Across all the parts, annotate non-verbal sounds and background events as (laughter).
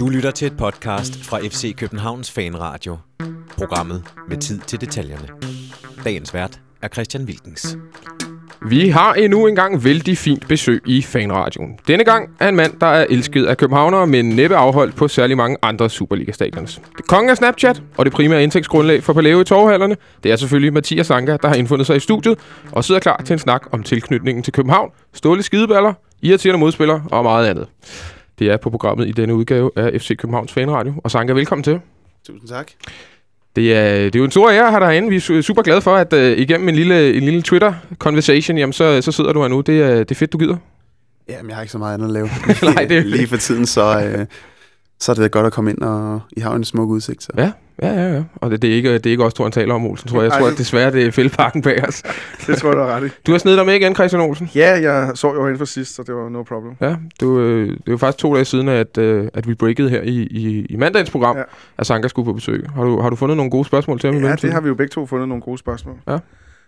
Du lytter til et podcast fra FC Københavns Fanradio. Programmet med tid til detaljerne. Dagens vært er Christian Wilkens. Vi har endnu en gang vældig fint besøg i Fanradioen. Denne gang er en mand, der er elsket af københavnere, men næppe afholdt på særlig mange andre Superliga-stadions. Det kongen af Snapchat og det primære indtægtsgrundlag for Paleo i torvhallerne, det er selvfølgelig Mathias Sanka, der har indfundet sig i studiet og sidder klar til en snak om tilknytningen til København, ståle skideballer, irriterende modspillere og meget andet. Det er på programmet i denne udgave af FC Københavns Fanradio. Og Sanka, velkommen til. Tusind tak. Det er, det er jo en stor ære at have dig herinde. Vi er su- super glade for, at uh, igennem en lille, en lille Twitter-conversation, jamen så, så sidder du her nu. Det er, det er fedt, du gider. Jamen, jeg har ikke så meget andet at lave. (laughs) Nej, det er- Lige for tiden, så, øh, så er det godt at komme ind, og I har jo en smuk udsigt. Så. Ja, ja, ja. ja. Og det, det, er ikke, det er ikke også, tror han taler om, Olsen, tror jeg. Jeg Ej, tror, det- at desværre, det er fældeparken bag os. (laughs) Det tror jeg, du har ret i. Du har snedet dig med igen, Christian Olsen. Ja, jeg så jo herinde for sidst, så det var no problem. Ja, du, øh, det er jo faktisk to dage siden, at, øh, at vi breakede her i, i, i mandagens program, ja. Ja. at Sanka skulle på besøg. Har du, har du fundet nogle gode spørgsmål til ham i Ja, det har vi jo begge to fundet nogle gode spørgsmål. Ja.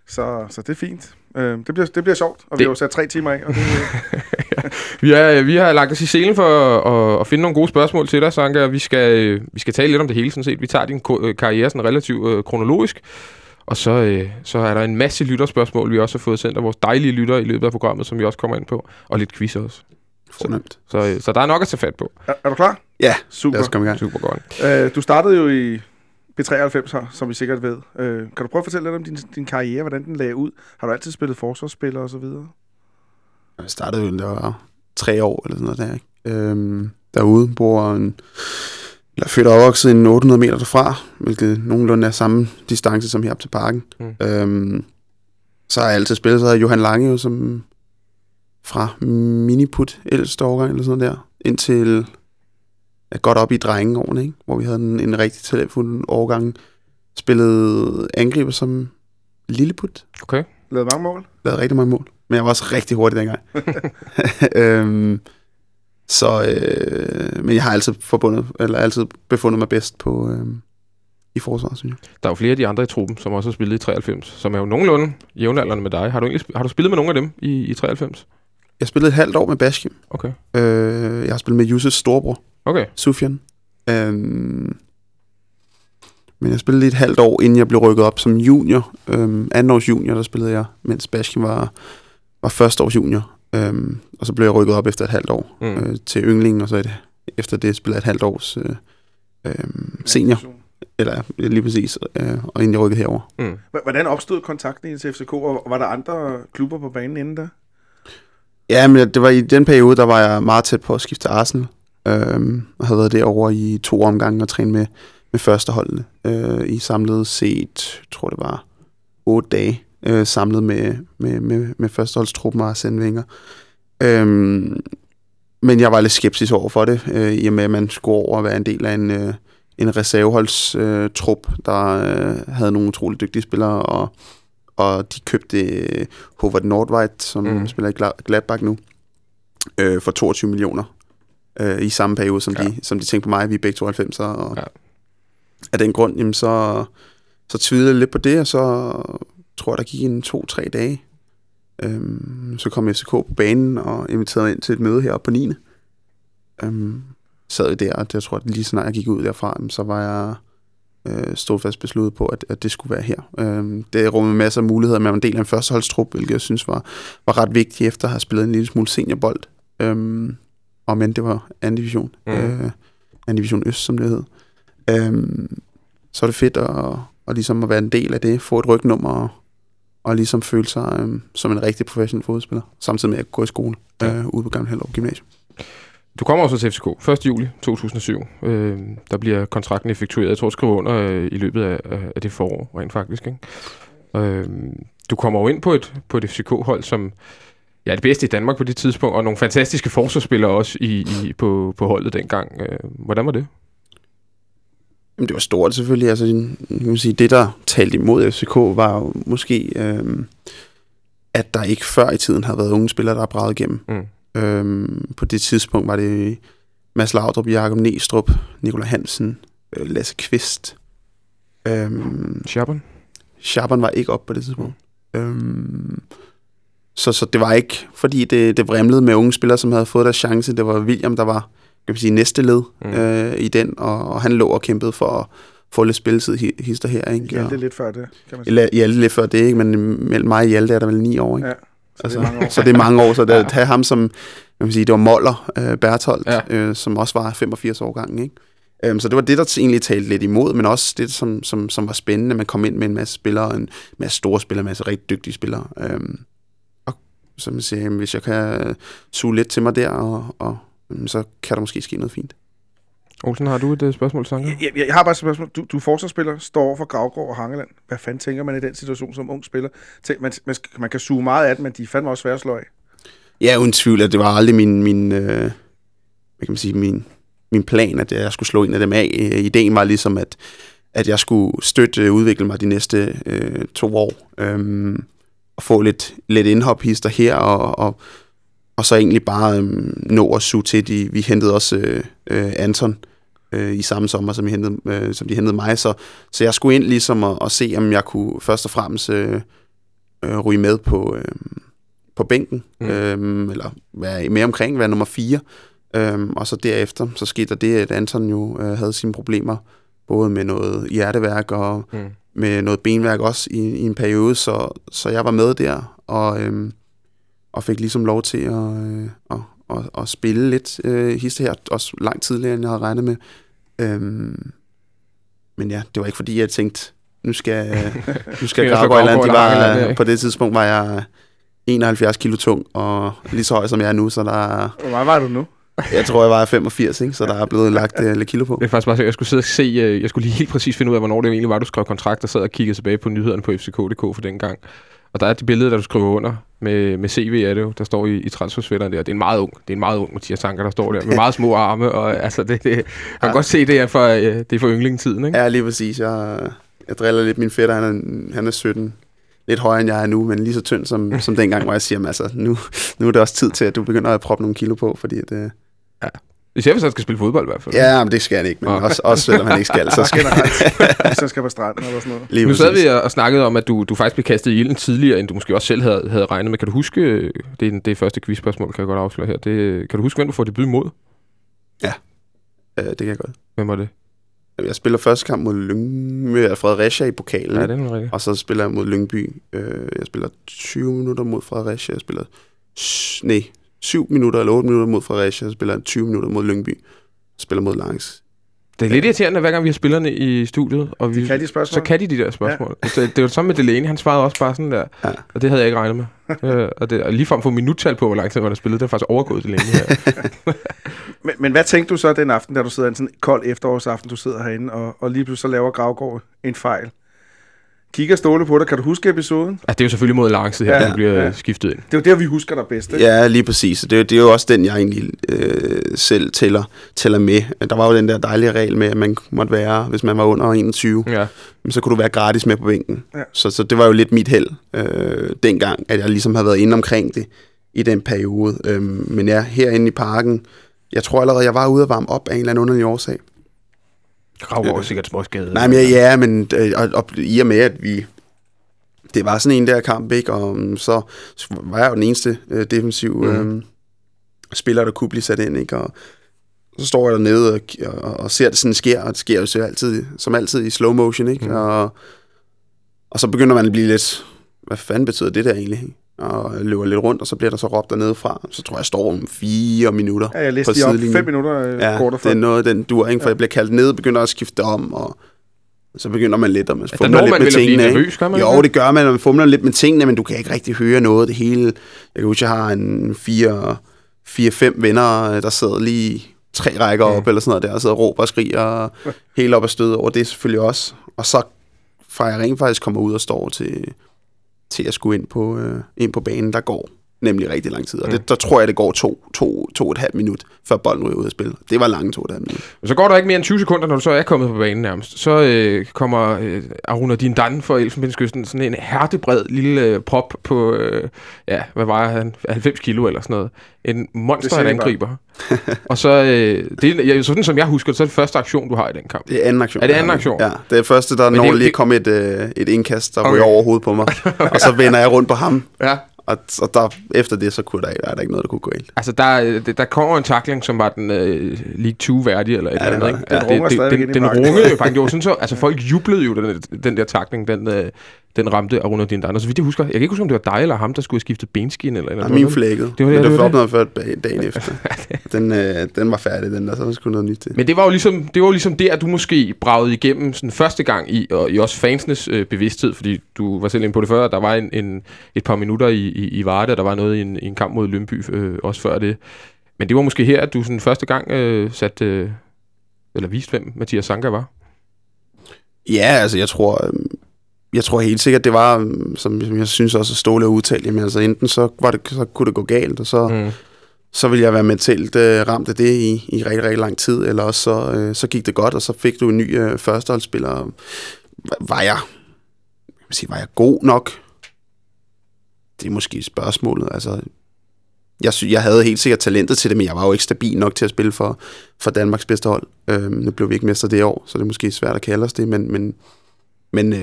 Så, så det er fint. Øh, det, bliver, det bliver sjovt, og Det- vi har jo sat tre timer af. Og det, (laughs) Vi, er, vi har lagt os i selen for at, at, at finde nogle gode spørgsmål til dig, Sanka. og Vi skal, øh, vi skal tale lidt om det hele, sådan set. Vi tager din øh, karriere sådan relativt øh, kronologisk. Og så, øh, så er der en masse lytterspørgsmål, vi også har fået sendt af vores dejlige lyttere i løbet af programmet, som vi også kommer ind på. Og lidt quiz også. Fornemt. Så, øh, så der er nok at tage fat på. er, er du klar? Ja, Super. lad os komme i gang. Super godt. Øh, du startede jo i B93 her, som vi sikkert ved. Øh, kan du prøve at fortælle lidt om din, din karriere, hvordan den lagde ud? Har du altid spillet forsvarsspiller og så videre? Jeg startede jo, da jeg var tre år, eller sådan noget der, ikke? Øhm, derude bor en, eller født og opvokset en 800 meter derfra, hvilket nogenlunde er samme distance som her op til parken. Mm. Øhm, så har jeg altid spillet, så havde Johan Lange jo som fra miniput, ældste årgang eller sådan noget der, indtil godt op i drengeårene, ikke? hvor vi havde en, en rigtig talentfuld årgang. Spillede angriber som lilleput, Okay. Lavede mange mål? lavede rigtig mange mål. Men jeg var også rigtig hurtig dengang. (laughs) øhm, så, øh, men jeg har altid forbundet, eller altid befundet mig bedst på, øh, i forsvaret, synes jeg. Der er jo flere af de andre i truppen, som også har spillet i 93, som er jo nogenlunde jævnaldrende med dig. Har du, egentlig, har du spillet med nogle af dem i, i 93? Jeg spillede et halvt år med Bashkim. Okay. Øh, jeg har spillet med Jusses storebror, Okay. Sufjan. Øhm, men jeg spillede lige et halvt år, inden jeg blev rykket op som junior. Øhm, anden års junior, der spillede jeg, mens Bashkim var, var første års junior. Øhm, og så blev jeg rykket op efter et halvt år Mm. øh, til yndlingen, og så et, efter det spillede jeg et halvt års øh, øh, senior. Eller ja, lige præcis, øh, og inden jeg rykkede herover. Mm. Hvordan opstod kontakten til FCK, og var der andre klubber på banen inden da? Ja, men det var i den periode, der var jeg meget tæt på at skifte til Arsenal. Øhm, og havde været derovre i to omgange og træne med, med førsteholdene. Øh, I samlet set, tror det var otte dage, øh, samlet med, med, med, med førsteholdstruppen og Arsene Wenger. Øhm, men jeg var lidt skeptisk over for det, øh, i og med, at man skulle over og være en del af en, øh, en reserveholdstrup, øh, der øh, havde nogle utrolig dygtige spillere, og, og de købte øh, Howard Nordveit, som Mm. spiller i Gla- Gladbach nu, øh, for 22 millioner øh, i samme periode, som, Ja. de, som de tænkte på mig. Vi er begge 92, og Ja. af den grund, jamen, så, så tvivlede jeg lidt på det, og så tror jeg, der gik en to-tre dage. Øhm, så kom FCK på banen og inviterede mig ind til et møde heroppe på 9. Øhm, sad vi der, og jeg tror, at lige snart jeg gik ud derfra, jamen, så var jeg øh, stod fast besluttet på, at, at det skulle være her. Øhm, det rummede masser af muligheder. Man var en del af en førsteholdstrup, hvilket jeg synes var, var ret vigtigt, efter at have spillet en lille smule seniorbold. Øhm, og men det var anden division. Mm. Øh, anden division Øst, som det hed. Øhm, så er det fedt at, at, ligesom at være en del af det, få et rygnummer og, og ligesom føle sig øhm, som en rigtig professionel fodspiller, samtidig med at gå i skole Ja. øh, ude på Gamle Hellerup Gymnasium. Du kommer også til FCK 1. juli 2007. Øh, der bliver kontrakten effektueret. Jeg tror, skriver under øh, i løbet af, af af det forår, rent faktisk. Ikke? Øh, du kommer jo ind på et, på et FCK-hold, som ja, det bedste i Danmark på det tidspunkt, og nogle fantastiske forsvarsspillere også i, i, på, på holdet dengang. Øh, hvordan var det? Jamen, det var stort selvfølgelig. Altså, kan man sige, det, der talte imod FCK, var jo måske, øhm, at der ikke før i tiden havde været unge spillere, der har braget igennem. Mm. Øhm, på det tidspunkt var det Mads Laudrup, Jakob Næstrup, Nikolaj Hansen, øh, Lasse Kvist. Øhm, Schaban? Schaban var ikke op på det tidspunkt. Øhm, så, så det var ikke, fordi det, det vrimlede med unge spillere, som havde fået deres chance. Det var William, der var kan man sige, næste led Mm. øh, i den, og, og han lå og kæmpede for at få lidt spilletid hi- hister her. Ikke? Ja, Og- det er lidt før det, kan man sige. Eller Hjalte lidt før det, ikke? men mellem mig og Hjalte er der vel ni år. Ikke? Ja, så det er mange år. så det er mange år, så det, Ja. have ham som, jeg vil sige, det var Moller øh, Bertholdt, Ja. øh, som også var 85 år gammel. Ikke? Øhm, så det var det, der egentlig talte lidt imod, men også det, som, som, som var spændende. Man kom ind med en masse spillere, en masse store spillere, en masse rigtig dygtige spillere. Øhm, som jeg siger, jamen, hvis jeg kan suge lidt til mig der, og, og så kan der måske ske noget fint. Olsen, har du et uh, spørgsmål, Sanker? Jeg, jeg, jeg har bare et spørgsmål. Du, du er forsvarsspiller, står over for Gravgaard og Hangeland. Hvad fanden tænker man i den situation som ung spiller? Tænk, man, man, man kan suge meget af det, men de er fandme også svære at slå af. Ja, uden tvivl, at det var aldrig min, min, øh, hvad kan man sige, min, min plan, at jeg skulle slå en af dem af. Øh, Ideen var ligesom, at, at jeg skulle støtte øh, udvikle mig de næste øh, to år, øhm, og få lidt, lidt indhophister her, og, og, og så egentlig bare øhm, nå at suge til. De, vi hentede også øh, øh, Anton øh, i samme sommer, som, vi hentede, øh, som de hentede mig, så, så jeg skulle ind ligesom at, at se, om jeg kunne først og fremmest øh, øh, ryge med på... Øh, på bænken, Mm. øhm, eller være med omkring, være nummer 4. Øhm, og så derefter, så skete der det, at Anton jo øh, havde sine problemer, både med noget hjerteværk og Mm. Med noget benværk også i, i en periode, så, så jeg var med der, og, øhm, og fik ligesom lov til at, øh, at, at, at spille lidt øh, histe her, også langt tidligere, end jeg havde regnet med. Øhm, men ja, det var ikke fordi, jeg tænkte, nu skal, nu skal andet. Gravgaard De var, ikke? på det tidspunkt var jeg 71 kilo tung, og lige så høj som jeg er nu, så der er, Hvor meget var du nu? Jeg tror, jeg var 85, ikke? så der er blevet lagt uh, lidt kilo på. Det er faktisk bare så, jeg skulle sidde og se, øh, jeg skulle lige helt præcis finde ud af, hvornår det egentlig var, du skrev kontrakt, og sad og kiggede tilbage på nyhederne på FCK.dk for den gang. Og der er det billede, der du skriver under med, med CV, er det jo, der står i, i transfersvætteren der. Det er en meget ung, det er en meget ung Mathias Sanker, der står der, med meget små arme, og altså, det, det, man kan Ja. godt se, det er for, øh, det er for yndlingstiden, ikke? Ja, lige præcis. Jeg, jeg driller lidt min fætter, han er, han er 17. Lidt højere, end jeg er nu, men lige så tynd som, som dengang, hvor jeg siger, "Men altså, nu, nu er det også tid til, at du begynder at proppe nogle kilo på, fordi at, øh, Især hvis han skal spille fodbold i hvert fald. ja, men det skal han ikke, men Okay. også, også selvom han ikke skal, så skal Generelt, (laughs) hvis jeg skal på stranden eller sådan noget. lige Nu sad vi og snakkede om, at du, du faktisk blev kastet i ilden tidligere, end du måske også selv havde, havde regnet med. Kan du huske, øh, det er det første quizspørgsmål, kan jeg godt afsløre her. Det, kan du huske, hvem du får debut mod? Øh, det kan jeg godt. Hvem var det? Jeg spiller første kamp mod Lyngby, Fredericia i pokalen. Ja, det er rigtigt. Og så spiller jeg mod Lyngby. Øh, jeg spiller 20 minutter mod Fredericia. Jeg spiller nej, 7 minutter eller 8 minutter mod Fredericia. Jeg spiller 20 minutter mod Lyngby. Spiller mod Langs. Det er lidt irriterende, hver gang vi har spillerne i studiet, og vi, Kan de spørgsmål? så kan de de der spørgsmål. Ja. Altså, det var det samme med Delaney, han svarede også bare sådan der, Ja. og det havde jeg ikke regnet med. øh, og, det, og lige frem for minuttal på, hvor lang tid man har spillet, det er faktisk overgået Delaney her. (laughs) Men, men hvad tænkte du så den aften, da du sidder en sådan kold efterårsaften, du sidder herinde, og, og lige pludselig så laver Gravgaard en fejl? Kigger Ståle på dig. Kan du huske episoden? altså, det er jo selvfølgelig mod Langsid her, Ja, ja, der bliver ja. ja. skiftet ind. Det er jo der, vi husker dig bedst, ikke? Ja, lige præcis. Det, det er jo også den, jeg egentlig øh, selv tæller, tæller med. Der var jo den der dejlige regel med, at man måtte være, hvis man var under 21, Ja. jamen, så kunne du være gratis med på bænken. Ja. Så, så det var jo lidt mit held øh, dengang, at jeg ligesom havde været inde omkring det i den periode. Øhm, men ja, herinde i parken, jeg tror allerede, jeg var ude at varme op af en eller anden underlig årsag. Gravgaard er sikkert småskadet. Nej, men ja, ja men øh, og, og, i og med, at vi... Det var sådan en der kamp, ikke? Og um, så, var jeg jo den eneste øh, defensiv øh, Mhm. spiller, der kunne blive sat ind, ikke? Og så står jeg dernede og, og, og ser det sådan sker, og det sker jo så altid, som altid i slow motion, ikke? Mhm. Og, og så begynder man at blive lidt... Hvad fanden betyder det der egentlig? Og løber lidt rundt, og så bliver der så råbt dernede fra. Så tror jeg, jeg står om fire minutter. Ja, jeg læste på lige op fem minutter øh, Ja, kort det er noget, den dur, ikke? For Ja. jeg bliver kaldt ned, begynder at skifte om, og så begynder man lidt, og man fumler når lidt man med tingene. nervøs, gør man Jo, det? det gør man, og man fumler lidt med tingene, men du kan ikke rigtig høre noget. Det hele, jeg kan huske, jeg har en fire, fire-fem venner, øh, der sidder lige tre rækker op, eller sådan noget der, og sidder og råber og skriger (laughs) helt op og stød over det selvfølgelig også. Og så fra jeg rent faktisk kommer ud og står til, til at skulle ind på, øh, ind på banen, der går nemlig rigtig lang tid. Og Mm. det, der tror jeg, det går to, to, to og et halvt minut, før bolden ryger ud af spil. Det var lange to og et halvt minut. Så går der ikke mere end 20 sekunder, når du så er kommet på banen nærmest. Så øh, kommer øh, Aruna Din Dan for Elfenbenskysten, sådan en hertebred lille øh, prop på, øh, ja, hvad var han, 90 kilo eller sådan noget. En monster Det af ser en vi angriber. (laughs) og så, øh, det, er- ja, sådan som jeg husker det, så er det første aktion, du har i den kamp. Det er anden aktion. Er det anden aktion? Ja, det er første, der Men når det lige at komme et, øh, et indkast, der Okay. okay. ryger over hovedet på mig. (laughs) og så vender jeg rundt på ham. Ja. Og, og der, efter det, så kunne der, er der ikke noget, der kunne gå galt. Altså, der, der kommer en tackling, som var den øh, League 2 værdig, eller et Ja, eller det andet, ikke? det. Den runger det, stadigvæk den, ind den rungede jo faktisk. Det var sådan så, altså, folk jublede jo, den, den der tackling, den, øh, den ramte Ronaldinho Andersen. Så vidt jeg husker, jeg kan ikke huske, om det var dig eller ham, der skulle have skiftet benskin, eller, eller noget. min flækkede. Det var- ja, Men det det var det. før dagen (laughs) efter. den, øh, den var færdig, den der, så var sgu noget nyt til. Men det var jo ligesom, det var jo ligesom der, du måske bragede igennem sådan første gang i, og i også fansenes øh, bevidsthed, fordi du var selv inde på det før, der var en, en, et par minutter i, i, i Varde, og der var noget i en, i en kamp mod Lønby øh, også før det. Men det var måske her, at du sådan første gang øh, satte, øh, eller viste, hvem Mathias Sanka var. Ja, altså jeg tror, øhm, jeg tror helt sikkert, det var, øhm, som jeg synes også, at Ståle har udtalt, jamen altså enten så, var det, så kunne det gå galt, og så, mm. så ville jeg være mentalt øh, ramt af det i, i rigtig, rigtig lang tid, eller også så, øh, så gik det godt, og så fik du en ny øh, førsteholdsspiller. Var jeg, jeg sige, var jeg god nok? Det er måske spørgsmålet, altså jeg, sy- jeg havde helt sikkert talentet til det, men jeg var jo ikke stabil nok til at spille for, for Danmarks bedste hold. Øhm, nu blev vi ikke mester det år, så det er måske svært at kalde os det, men, men, men, øh,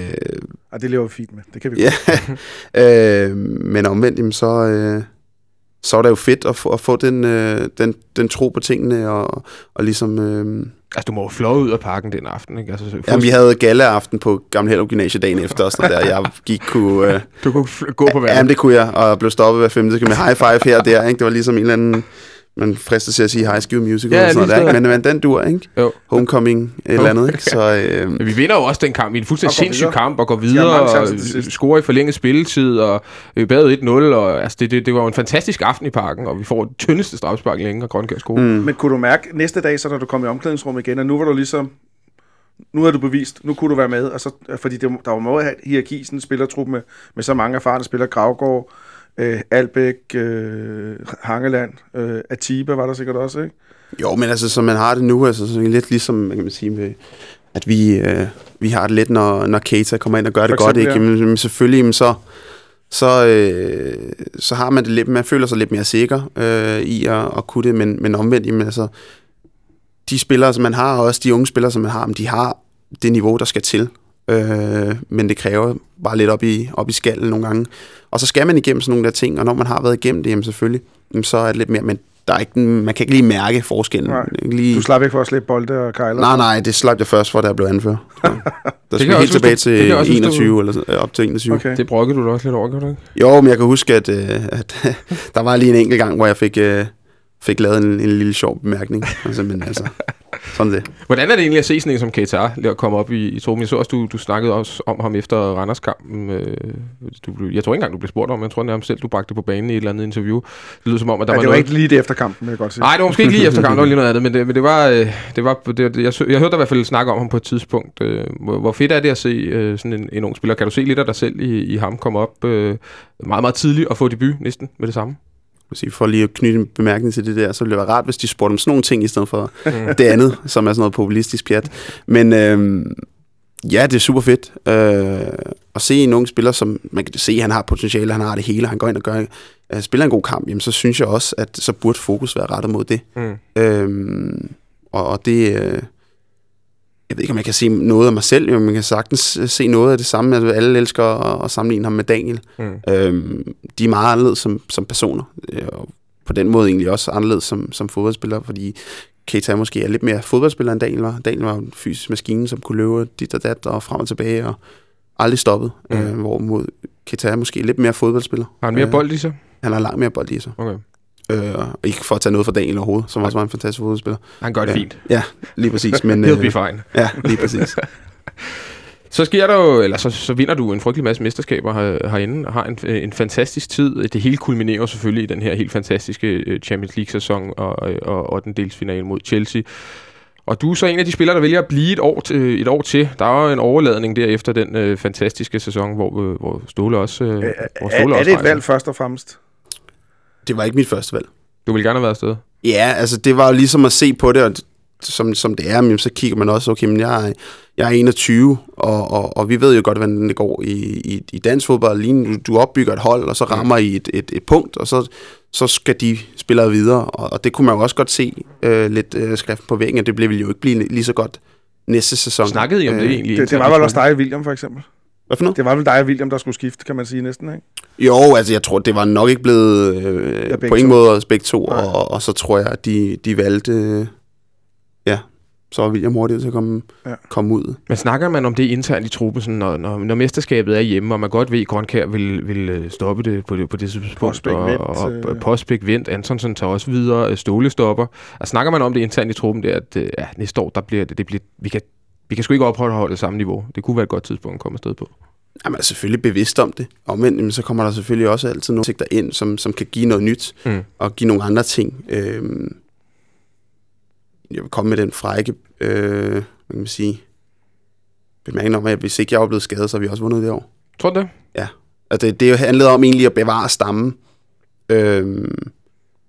Ej, det lever vi fint med. Det kan vi ja, (laughs) øh, men omvendt, jamen, så, øh, så er det jo fedt at få, at få den, øh, den, den tro på tingene, og, og ligesom... Øh, Altså, du må jo fløje ud af parken den aften, ikke? Altså, så- jamen, vi havde galleaften på Gamle Hellerup Gymnasie dagen efter, og sådan der. Jeg gik kunne... Øh, (laughs) Du kunne gå på vandet. Jamen, det kunne jeg, og blev stoppet hver femte sekund med high five her og der, ikke? Det var ligesom en eller anden, man frister til at sige High School Musical, Ja, og sådan noget, der, ikke? Men, men den dur, ikke? Jo. Homecoming, et eller andet, ikke? (laughs) Så, øh, Men vi vinder jo også den kamp i en fuldstændig Og sindssyg kamp, og går videre, og scorer i forlænget spilletid, og vi bagde 1-0, og altså, det, det, det var jo en fantastisk aften i parken, og vi får det tyndeste strafspark længe, og Grønkær score. Mm. Men kunne du mærke næste dag, så da du kom i omklædningsrummet igen, at nu var du ligesom, nu har du bevist, nu kunne du være med, og så, fordi det, der var meget hierarki i sådan en spillertruppe med, med så mange erfarne spillere, Gravgaard, øh, Albæk, øh, Hangeland, øh, Atiba var der sikkert også, ikke? jo, men altså, som man har det nu, altså, så det lidt ligesom, man kan man sige, med, at vi, øh, vi har det lidt, når, når Keita kommer ind og gør det For godt, eksempel, ikke? Jamen, selvfølgelig, jamen, så, så, øh, så har man det lidt, man føler sig lidt mere sikker øh, i at, at kunne det, men, men omvendt, jamen, altså, de spillere, som man har, og også de unge spillere, som man har, men de har det niveau, der skal til. Øh, men det kræver bare lidt op i, op i skallen nogle gange. Og så skal man igennem sådan nogle der ting, og når man har været igennem det, jamen selvfølgelig, jamen så er det lidt mere, men der er ikke, man kan ikke lige mærke forskellen. Nej. Lige, Du slap ikke for at slippe bolde og kejler. nej, nej, det slap jeg først for, da jeg blev anført. (laughs) Ja. Der jeg helt tilbage til jeg også huske, 21, eller øh, op til 21. Okay. Det brokkede du da også lidt over, gjorde du ikke? Jo, men jeg kan huske, at, øh, at (laughs) der var lige en enkelt gang, hvor jeg fik, øh, fik lavet en, en lille sjov bemærkning. Altså, men altså, sådan det. Hvordan er det egentlig at se sådan en som at komme op i, i truppen? Jeg så også, du, du snakkede også om ham efter Randers-kampen. Øh, du, blev- jeg tror ikke engang, du blev spurgt om, jeg tror nærmest selv, du bragte det på banen i et eller andet interview. Det lyder som om, at der Ja, var det var noget... ikke lige det efter kampen, vil jeg godt sige. Nej, det var måske ikke lige efter kampen, det var lige noget andet, men det, men det var, øh, det var det, jeg, så- jeg hørte dig i hvert fald snakke om ham på et tidspunkt. Øh, hvor, hvor fedt er det at se øh, sådan en, en ung spiller? Kan du se lidt af dig selv i, i ham komme op øh, meget, meget tidligt og få debut næsten med det samme? Vil sige, for lige at knytte en bemærkning til det der, så ville det være rart, hvis de spurgte om sådan nogle ting, i stedet for det andet, som er sådan noget populistisk pjat. Men øhm, ja, det er super fedt øh, at se en ung spiller, som man kan se, han har potentiale, han har det hele, han går ind og gør, øh, spiller en god kamp, jamen så synes jeg også, at så burde fokus være rettet mod det. Mm. Øhm, og, og det... Øh, jeg ved ikke, om jeg kan se noget af mig selv, men man kan sagtens øh, se noget af det samme. Altså, alle elsker at, at sammenligne ham med Daniel. Mm. Øhm, de er meget anderledes som, som personer, øh, og på den måde egentlig også anderledes som, som fodboldspillere, fordi Keita måske er lidt mere fodboldspiller end Daniel var. Daniel var en fysisk maskine, som kunne løbe dit og dat og frem og tilbage, og aldrig stoppet. Mm. Mm. Øh, hvorimod Keita er måske lidt mere fodboldspiller. Har han mere Øh, bold i sig? Han har langt mere bold i sig. Okay. Øh, og ikke for at tage noget fra Daniel overhovedet, som også var en fantastisk fodboldspiller. Han gør det Ja. fint. Ja, lige præcis. Men, He'll be øh, fine. ja, lige præcis. (laughs) Så sker der jo, eller så, så vinder du en frygtelig masse mesterskaber her, herinde, og har en, en fantastisk tid. Det hele kulminerer selvfølgelig i den her helt fantastiske øh, Champions League-sæson og, og, og den delsfinale mod Chelsea. Og du er så en af de spillere, der vælger at blive et år til. Et år til. Der er jo en overladning der efter den øh, fantastiske sæson, hvor, øh, hvor Ståle også, øh, Er, hvor er, Ståle er også det et valg først og fremmest? Det var ikke mit første valg. Du ville gerne have været afsted. Ja, altså det var jo ligesom at se på det, og som, som det er, men så kigger man også, okay, men jeg er, jeg er 21, og, og, og vi ved jo godt, hvordan det går i, i, i dansk fodbold. Lige nu, du opbygger et hold, og så rammer I et, et, et punkt, og så, så skal de spille videre, og, og det kunne man jo også godt se øh, lidt øh, skrift på væggen, og det blev jo ikke blive lige så godt næste sæson. Snakkede I om det Øh, egentlig? Det, det var vel også dig, William, for eksempel. Hvad for noget? Det var vel dig og William, der skulle skifte, kan man sige næsten, ikke? Jo, altså jeg tror, det var nok ikke blevet øh, Ja, på ingen to. måde os begge to, Nej. og, og så tror jeg, at de, de valgte, øh, ja, så var William hurtigt til at komme, Ja. komme ud. Men snakker man om det internt i truppen, sådan, når, når, når mesterskabet er hjemme, og man godt ved, at Grønkær vil, vil øh, stoppe det på det, på det tidspunkt, Postbæk og, Wendt, og, øh. og Postbæk Vendt, Antonsen tager også videre, øh, Ståle stopper. Og snakker man om det internt i truppen, det er, at øh, ja, næste år, der bliver det, det bliver, vi kan, vi kan sgu ikke opretholde det samme niveau. Det kunne være et godt tidspunkt at komme afsted på. Ja, man er selvfølgelig bevidst om det. Omvendt, jamen, så kommer der selvfølgelig også altid nogle sigter ind, som, som kan give noget nyt, Mm. og give nogle andre ting. Øhm, jeg vil komme med den frække, øh, hvad kan man sige, bemærkning om, at hvis ikke jeg var blevet skadet, så har vi også vundet det år. Tror du det? Altså, det, det handlede om egentlig at bevare stammen, øhm,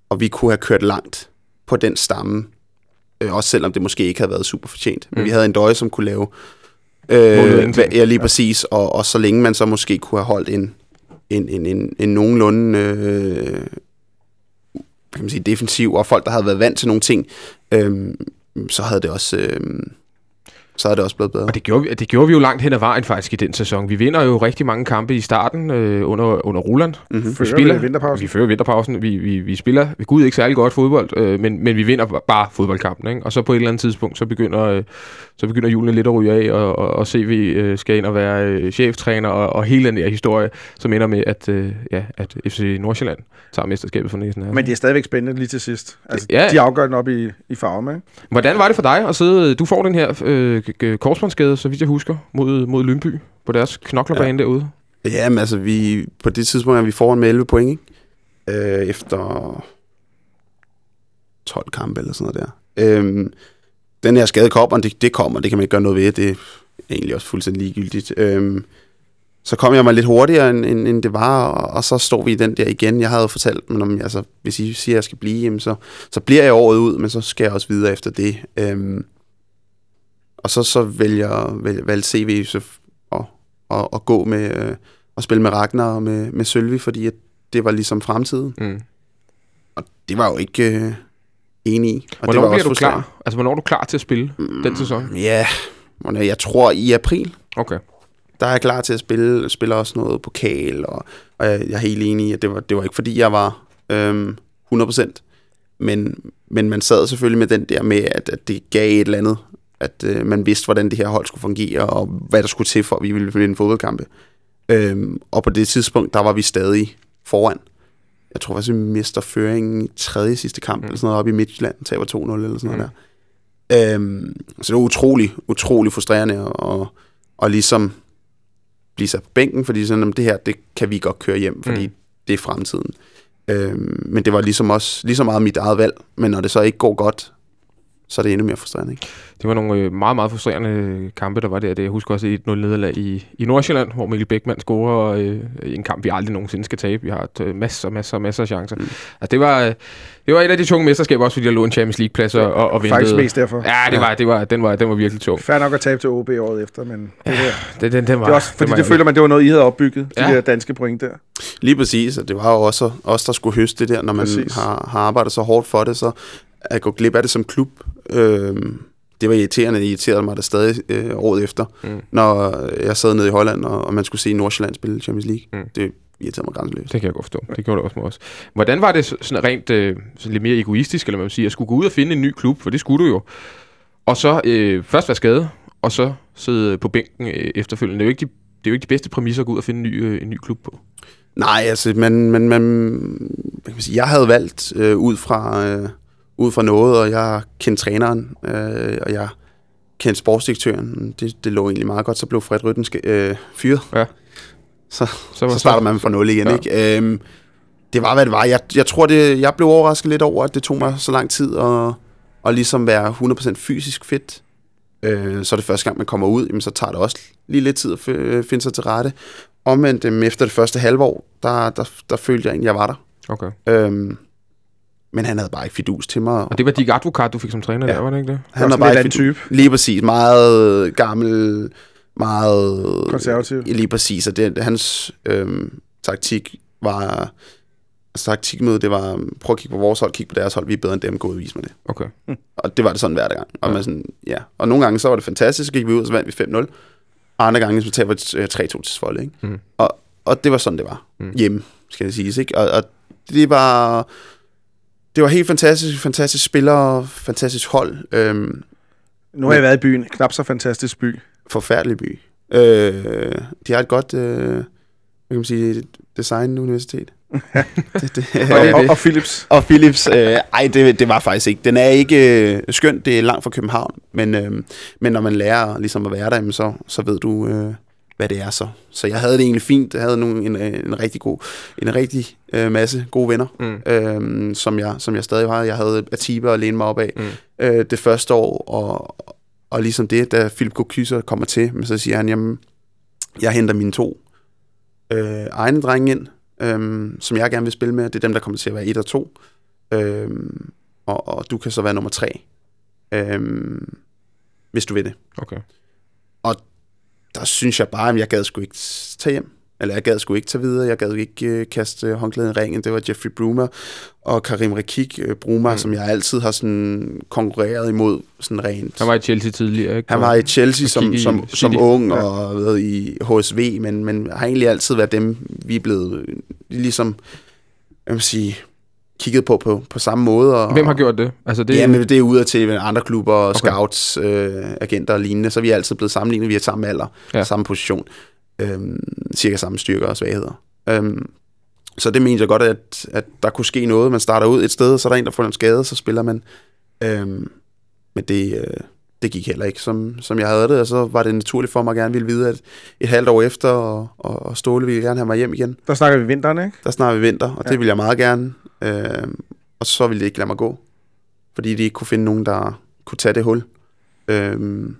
og vi kunne have kørt langt på den stamme, øh, også selvom det måske ikke havde været super fortjent. Men Mm. vi havde en døje, som kunne lave... Øh, ja, lige præcis. Og, og så længe man så måske kunne have holdt en, en, en, en, en nogenlunde øh, kan man sige, defensiv, og folk, der havde været vant til nogle ting, øh, så havde det også... Øh, så havde det også blevet bedre. Og det gjorde, vi, det gjorde vi jo langt hen ad vejen faktisk i den sæson. Vi vinder jo rigtig mange kampe i starten øh, under, under Roland. Mm-hmm. Vi Fører spiller, ved vinterpausen. vi fører vinterpausen. Vi, vi, vi spiller ved Gud ikke særlig godt fodbold, øh, men, men vi vinder bare fodboldkampen. Ikke? Og så på et eller andet tidspunkt, så begynder, øh, så begynder julene lidt at ryge af, og, og, og CV øh, skal ind og være øh, cheftræner, og, og hele den der historie, som ender med, at, øh, ja, at FC Nordsjælland tager mesterskabet for næsen. her. Men det er stadigvæk spændende lige til sidst. Altså, Ja. ja. De afgør den op i, i farve, ikke? Hvordan var det for dig at sidde... Du får den her øh, g- korsbåndsskade, så vidt jeg husker, mod, mod Lyngby på deres knoklerbane ja. derude. Ja, men altså, vi, på det tidspunkt er vi foran med 11 point, ikke? Øh, efter 12 kampe eller sådan noget der. Øhm, den her skade kommer, det, det kommer, det kan man ikke gøre noget ved, det er egentlig også fuldstændig ligegyldigt. Øhm, så kom jeg mig lidt hurtigere, end, end, end det var, og, og så stod vi i den der igen. Jeg havde jo fortalt, men om, altså, hvis I siger, at jeg skal blive, jamen, så, så bliver jeg året ud, men så skal jeg også videre efter det. Øhm, og så, så vælger, vælger, valgte CV så at, at, at gå med... Øh, at spille med Ragnar og med, med Sølvi, fordi at det var ligesom fremtiden. Mm. Og det var jo ikke øh, enig i. Og det Hvornår var bliver du klar? Altså, hvornår er du klar til at spille mm. den sæson? Ja, hvornår- jeg tror i april, Okay. der er jeg klar til at spille. Spiller også noget pokal, og, og jeg, jeg er helt enig i, at det var, det var ikke fordi, jeg var øhm, 100%. Men, men man sad selvfølgelig med den der med, at, at det gav et eller andet. At øh, man vidste, hvordan det her hold skulle fungere, og hvad der skulle til, for at vi ville vinde fodboldkampe. Øhm, og på det tidspunkt, der var vi stadig foran. Jeg tror faktisk, vi mister føringen i tredje sidste kamp, mm. eller sådan noget, op i Midtjylland, taber 2-0 eller sådan noget der. Øhm, så det var utrolig, utrolig frustrerende at, at ligesom blive sat på bænken, fordi sådan, at det her, det kan vi godt køre hjem, fordi Mm. mm. det er fremtiden. Øhm, men det var ligesom også lige så meget mit eget valg, men når det så ikke går godt, så er det endnu mere frustrerende. Ikke? Det var nogle øh, meget, meget frustrerende kampe, der var der. Det, jeg husker også et 0 nederlag i, i Nordsjælland, hvor Mikkel Bækman scorer øh, en kamp, vi aldrig nogensinde skal tabe. Vi har et, øh, masser, masser, masser af chancer. Mm. Altså, det, var, øh, det var et af de tunge mesterskaber, også fordi der lå en Champions League-plads og, og, og ventede. Faktisk mest derfor. Ja, det var, det var, den, var, den var virkelig tung. Fair nok at tabe til OB året efter, men det, der, Det, den, den var, det er også, fordi den var det føler man, det var noget, I havde opbygget, de Ja. der danske point der. Lige præcis, og det var jo også os, der skulle høste det der, når man Præcis. har, har arbejdet så hårdt for det, så at gå glip af det som klub, øhm, det var irriterende, det irriterede mig det stadig øh, året efter, Mm. når jeg sad nede i Holland, og, og man skulle se Nordsjælland spille Champions League. Mm. Det irriterede mig grænseløst. Det kan jeg godt forstå. Det gjorde det også med os. Hvordan var det så- sådan rent øh, sådan lidt mere egoistisk, eller hvad man siger, at skulle gå ud og finde en ny klub, for det skulle du jo. Og så øh, først være skadet, og så sidde på bænken øh, efterfølgende. Det er jo ikke de, det er jo ikke de bedste præmisser at gå ud og finde en ny, øh, en ny klub på. Nej, altså, men, men, men hvad kan man sige, jeg havde valgt øh, ud, fra, øh, ud fra noget, og jeg kendte træneren, øh, og jeg kendte sportsdirektøren. Det, det lå egentlig meget godt. Så blev Fred Rytten øh, fyret. Ja. Så, Så, så starter man fra nul igen, Ja. ikke? Øhm, det var, hvad det var. Jeg, jeg tror, det, jeg blev overrasket lidt over, at det tog mig så lang tid at, at ligesom være 100% fysisk fit. Øh, så er det første gang, man kommer ud, jamen, så tager det også lige lidt tid at f- finde sig til rette. Omvendt øhm, efter det første halvår, der, der, der følte jeg egentlig, at jeg var der. Okay. Øhm, men han havde bare ikke fidus til mig. Og det var Dick Advokat, du fik som træner ja. Der, var det ikke det? han er bare ikke fidus. type. Lige præcis. Meget gammel, meget... Konservativ. Ja, Lige præcis. Og det, hans øhm, taktik var... Altså taktikmøde, det var, prøv at kigge på vores hold, kigge på deres hold, vi er bedre end dem, gå ud og vise mig det. Okay. Og det var det sådan hver gang. Og, Ja. Man sådan, ja. og nogle gange så var det fantastisk, så gik vi ud, og så vandt vi 5-0. og andre gange så taber vi øh, 3-2 til Svolle, ikke? Mm. Og, og det var sådan, det var. Mm. Mm. Hjemme, skal det siges, ikke? Og, og det var... Det var helt fantastisk, fantastisk spillere, fantastisk hold. Øhm, Nu har jeg været i byen. Knap så fantastisk by. forfærdelig by. Øh, de har et godt, øh, hvad kan man sige, design universitet. (laughs) det, det, Og, og, og Philips. og Philips, øh, ej, det, det var faktisk ikke. Den er ikke øh, skønt, det er langt fra København, men, øh, men når man lærer ligesom at være der, så, så ved du, øh, hvad det er så. Så jeg havde det egentlig fint. Jeg havde nogle, en, en rigtig god, en rigtig øh, masse gode venner, Mm. øh, som, jeg, som jeg stadig har. Jeg havde Atiba at læne mig op af Mm. øh, det første år, og, og ligesom det, da Philip Kokyser kommer til, men så siger han, jamen, jeg henter mine to øh, egne drenge ind, øh, som jeg gerne vil spille med. Det er dem, der kommer til at være et og to. Øh, og, og du kan så være nummer tre, øh, hvis du vil det. Okay. Der synes jeg bare, at jeg gad sgu ikke tage hjem. Eller jeg gad sgu ikke tage videre. Jeg gad ikke øh, kaste håndklæden i ringen. Det var Jeffrey Brumer og Karim Rekik øh, Brumer, Mm. som jeg altid har sådan konkurreret imod sådan rent. Han var i Chelsea tidligere, ikke? Han var i Chelsea som, som, som City. ung Ja. og ved, i HSV, men, men har egentlig altid været dem, vi er blevet øh, ligesom, jeg vil sige, kigget på på, på samme måde. Og, Hvem har gjort det? Altså, det Det, Jamen, det er ude til andre klubber, Okay. scouts, øh, agenter og lignende, så vi er altid blevet sammenlignet, vi er samme alder, Ja. ja. samme position, øhm, cirka samme styrker og svagheder. Øhm, så det mener jeg godt, at, at der kunne ske noget. Man starter ud et sted, så er der en, der får en skade, så spiller man. Øhm, men det, øh, det gik heller ikke, som, som jeg havde det, og så var det naturligt for mig at gerne ville vide, at et halvt år efter, og, og, og Ståle ville gerne have mig hjem igen. Der snakker vi vinteren, ikke? Der snakker vi vinter, og Ja. det ville jeg meget gerne. Øh, og så ville de ikke lade mig gå, fordi de ikke kunne finde nogen, der kunne tage det hul. Øh,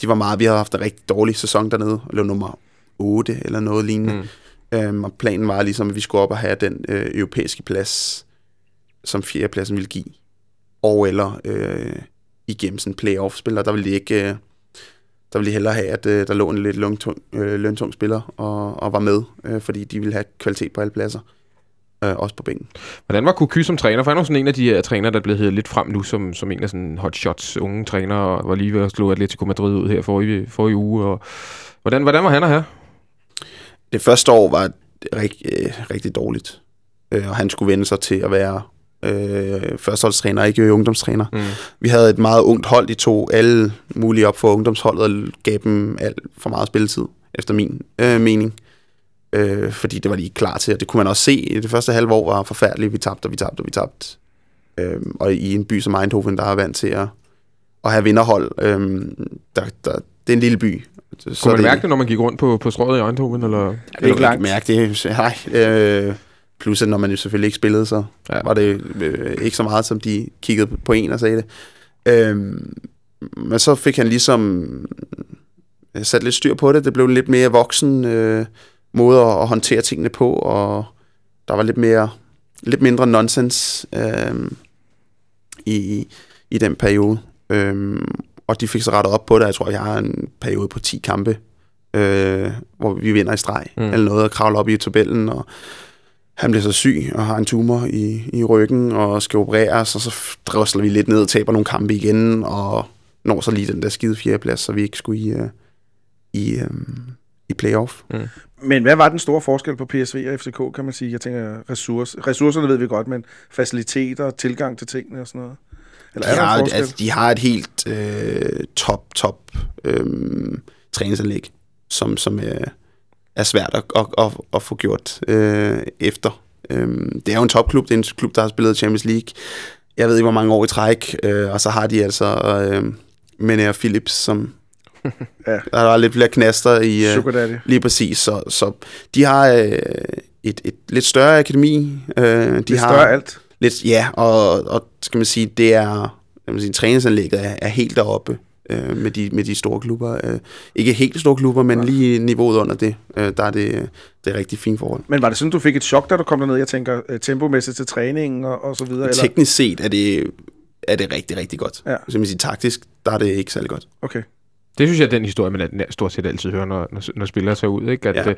de var meget, vi havde haft en rigtig dårlig sæson dernede, og lå nummer 8 eller noget lignende. Mm. Øh, og planen var ligesom, at vi skulle op og have den øh, europæiske plads, som fjerdepladsen ville give. Og eller øh, igennem sådan en playoff-spil, og der ville de ikke... Øh, der ville de hellere have, at øh, der lå en lidt løntung, øh, løntung spiller og, og var med, øh, fordi de ville have kvalitet på alle pladser. Øh, også på bænken. Hvordan var Kuky som træner? For han var sådan en af de her trænere, der er blevet heddet lidt frem nu, som, som en af sådan hot shots unge træner, og var lige ved at slå Atletico Madrid ud her forrige, forrige uge. Og hvordan, hvordan var han her? Det første år var rig, øh, rigtig dårligt, øh, og han skulle vende sig til at være øh, førsteholdstræner, ikke ungdomstræner. Mm. Vi havde et meget ungt hold, de tog alle mulige op for ungdomsholdet og gav dem alt for meget spilletid, efter min øh, mening. Øh, fordi det var de ikke klar til, og det kunne man også se. Det første halve år var forfærdeligt. Vi tabte, og vi tabte, og vi tabte. Øh, og i en by som Eindhoven, der er vant til at, at have vinderhold, øh, der, der, det er en lille by. Så Kunne man det, mærke det, når man gik rundt på, på strået i Eindhoven? Eller? det er ikke langt. Mærke det. Nej. Øh, plus at når man jo selvfølgelig ikke spillede, så Ja. var det øh, ikke så meget, som de kiggede på en og sagde det. Øh, men så fik han ligesom øh, sat lidt styr på det. Det blev lidt mere voksen øh, måde at, at håndtere tingene på, og der var lidt mere lidt mindre nonsens øh, i, i den periode. Øh, og de fik så rettet op på det. Jeg tror, jeg har en periode på 10 kampe, øh, hvor vi vinder i streg, mm. eller noget, og kravler op i tabellen, og han bliver så syg og har en tumor i, i ryggen og skal opereres, og så drøsler vi lidt ned og taber nogle kampe igen, og når så lige den der skide fjerdeplads, så vi ikke skulle i, uh, i, um, i playoff. Men hvad var den store forskel på PSV og FCK, kan man sige? Jeg tænker, ressourcer. ressourcerne ved vi godt, men faciliteter, tilgang til tingene og sådan noget. Eller De er har, altså, de har et helt øh, top, top øh, træningsanlæg, som, som øh, er svært at, at, at, at få gjort øh, efter. Øh, det er jo en topklub, det er en klub, der har spillet Champions League, jeg ved ikke, hvor mange år i træk, øh, og så har de altså øh, Mene og Philips, som (laughs) Ja. der er lidt flere knaster i... Øh. Lige præcis, så, så de har øh, et, et lidt større akademi. Øh, de De har større alt. Lidt, ja, og, og skal man sige, det er, jeg vil sige, træningsanlægget er, er helt deroppe øh, med, de, med de store klubber. Øh, ikke helt store klubber, men Nej. lige niveauet under det, øh, der er det, det er rigtig fint forhold. Men var det sådan, du fik et chok, da du kom derned? Jeg tænker øh, tempomæssigt til træningen og, og så videre. Eller? Teknisk set er det, er det rigtig, rigtig godt. Ja. Så man sige, taktisk, der er det ikke særlig godt. Okay. Det synes jeg er den historie, man stort set altid hører, når, når, når spillere tager ud. Ikke? At, Ja. ja.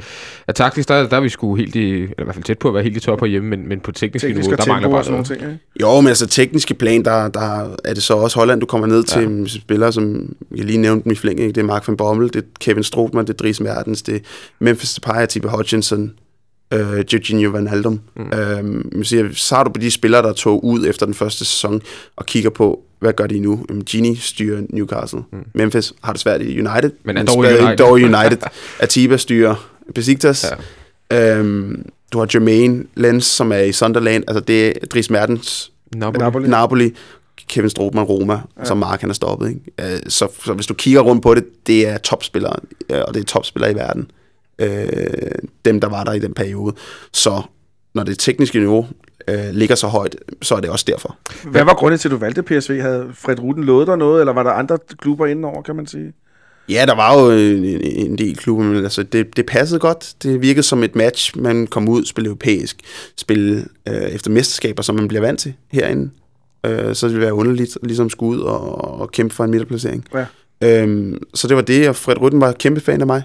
at taktisk, der, der er vi sgu helt i, eller i hvert fald tæt på at være helt i top herhjemme, men, men på teknisk, Teknisk niveau, og der mangler bare og sådan noget. nogle ting, ikke? Jo, men altså tekniske plan, der, der er det så også Holland, du kommer ned til ja. spillere, som jeg lige nævnte dem i flæng. Ikke? Det er Mark van Bommel, det er Kevin Strootman, det er Dries Mertens, det er Memphis Depay, Tipe Hutchinson, øh, Jorginho Van Aldum. Mm. Øhm, man siger, så har du på de spillere, der tog ud efter den første sæson og kigger på, hvad gør de nu? Jamen, Gini styrer Newcastle. Mm. Memphis har det svært i United. Men er dog United. dog (laughs) United. Atiba styrer Besiktas. Ja. Øhm, du har Jermaine Lenz, som er i Sunderland. Altså, det er Dries Mertens Napoli. Napoli. Napoli, Kevin Strootman, Roma, ja. som Mark han har stoppet. Ikke? Øh, Så, så hvis du kigger rundt på det, det er topspillere, øh, og det er topspillere i verden. Øh, dem, der var der i den periode. Så når det tekniske niveau øh, ligger så højt, så er det også derfor. Hvad var grunden til, at du valgte PSV? Havde Fred Ruden lovet dig noget, eller var der andre klubber indenover, kan man sige? Ja, der var jo en, en- del klubber, men altså, det, det passede godt. Det virkede som et match, man kom ud, spille europæisk, spille øh, efter mesterskaber, som man bliver vant til herinde. Øh, så det ville være underligt ligesom skulle ud og, og kæmpe for en midterplacering. Ja. Øhm, så det var det, og Fred Rutten var kæmpe fan af mig.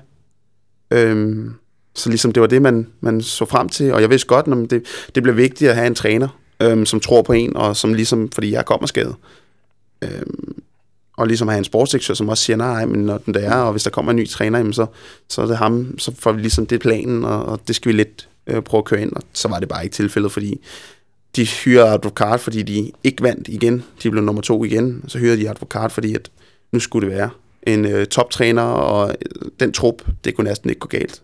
Øhm, så ligesom det var det, man, man så frem til, og jeg vidste godt, at det, det blev vigtigt at have en træner, øhm, som tror på en, og som ligesom, fordi jeg kommer skadet. Øhm, og ligesom have en sportsdirektør, som også siger, nej, men når den der er, og hvis der kommer en ny træner, jamen så, så er det ham, så får vi ligesom det planen, og, og det skal vi lidt øh, prøve at køre ind, og så var det bare ikke tilfældet, fordi de hyrer advokat, fordi de ikke vandt igen, de blev nummer to igen, så hyrede de advokat, fordi at nu skulle det være en øh, toptræner, og øh, den trup, det kunne næsten ikke gå galt.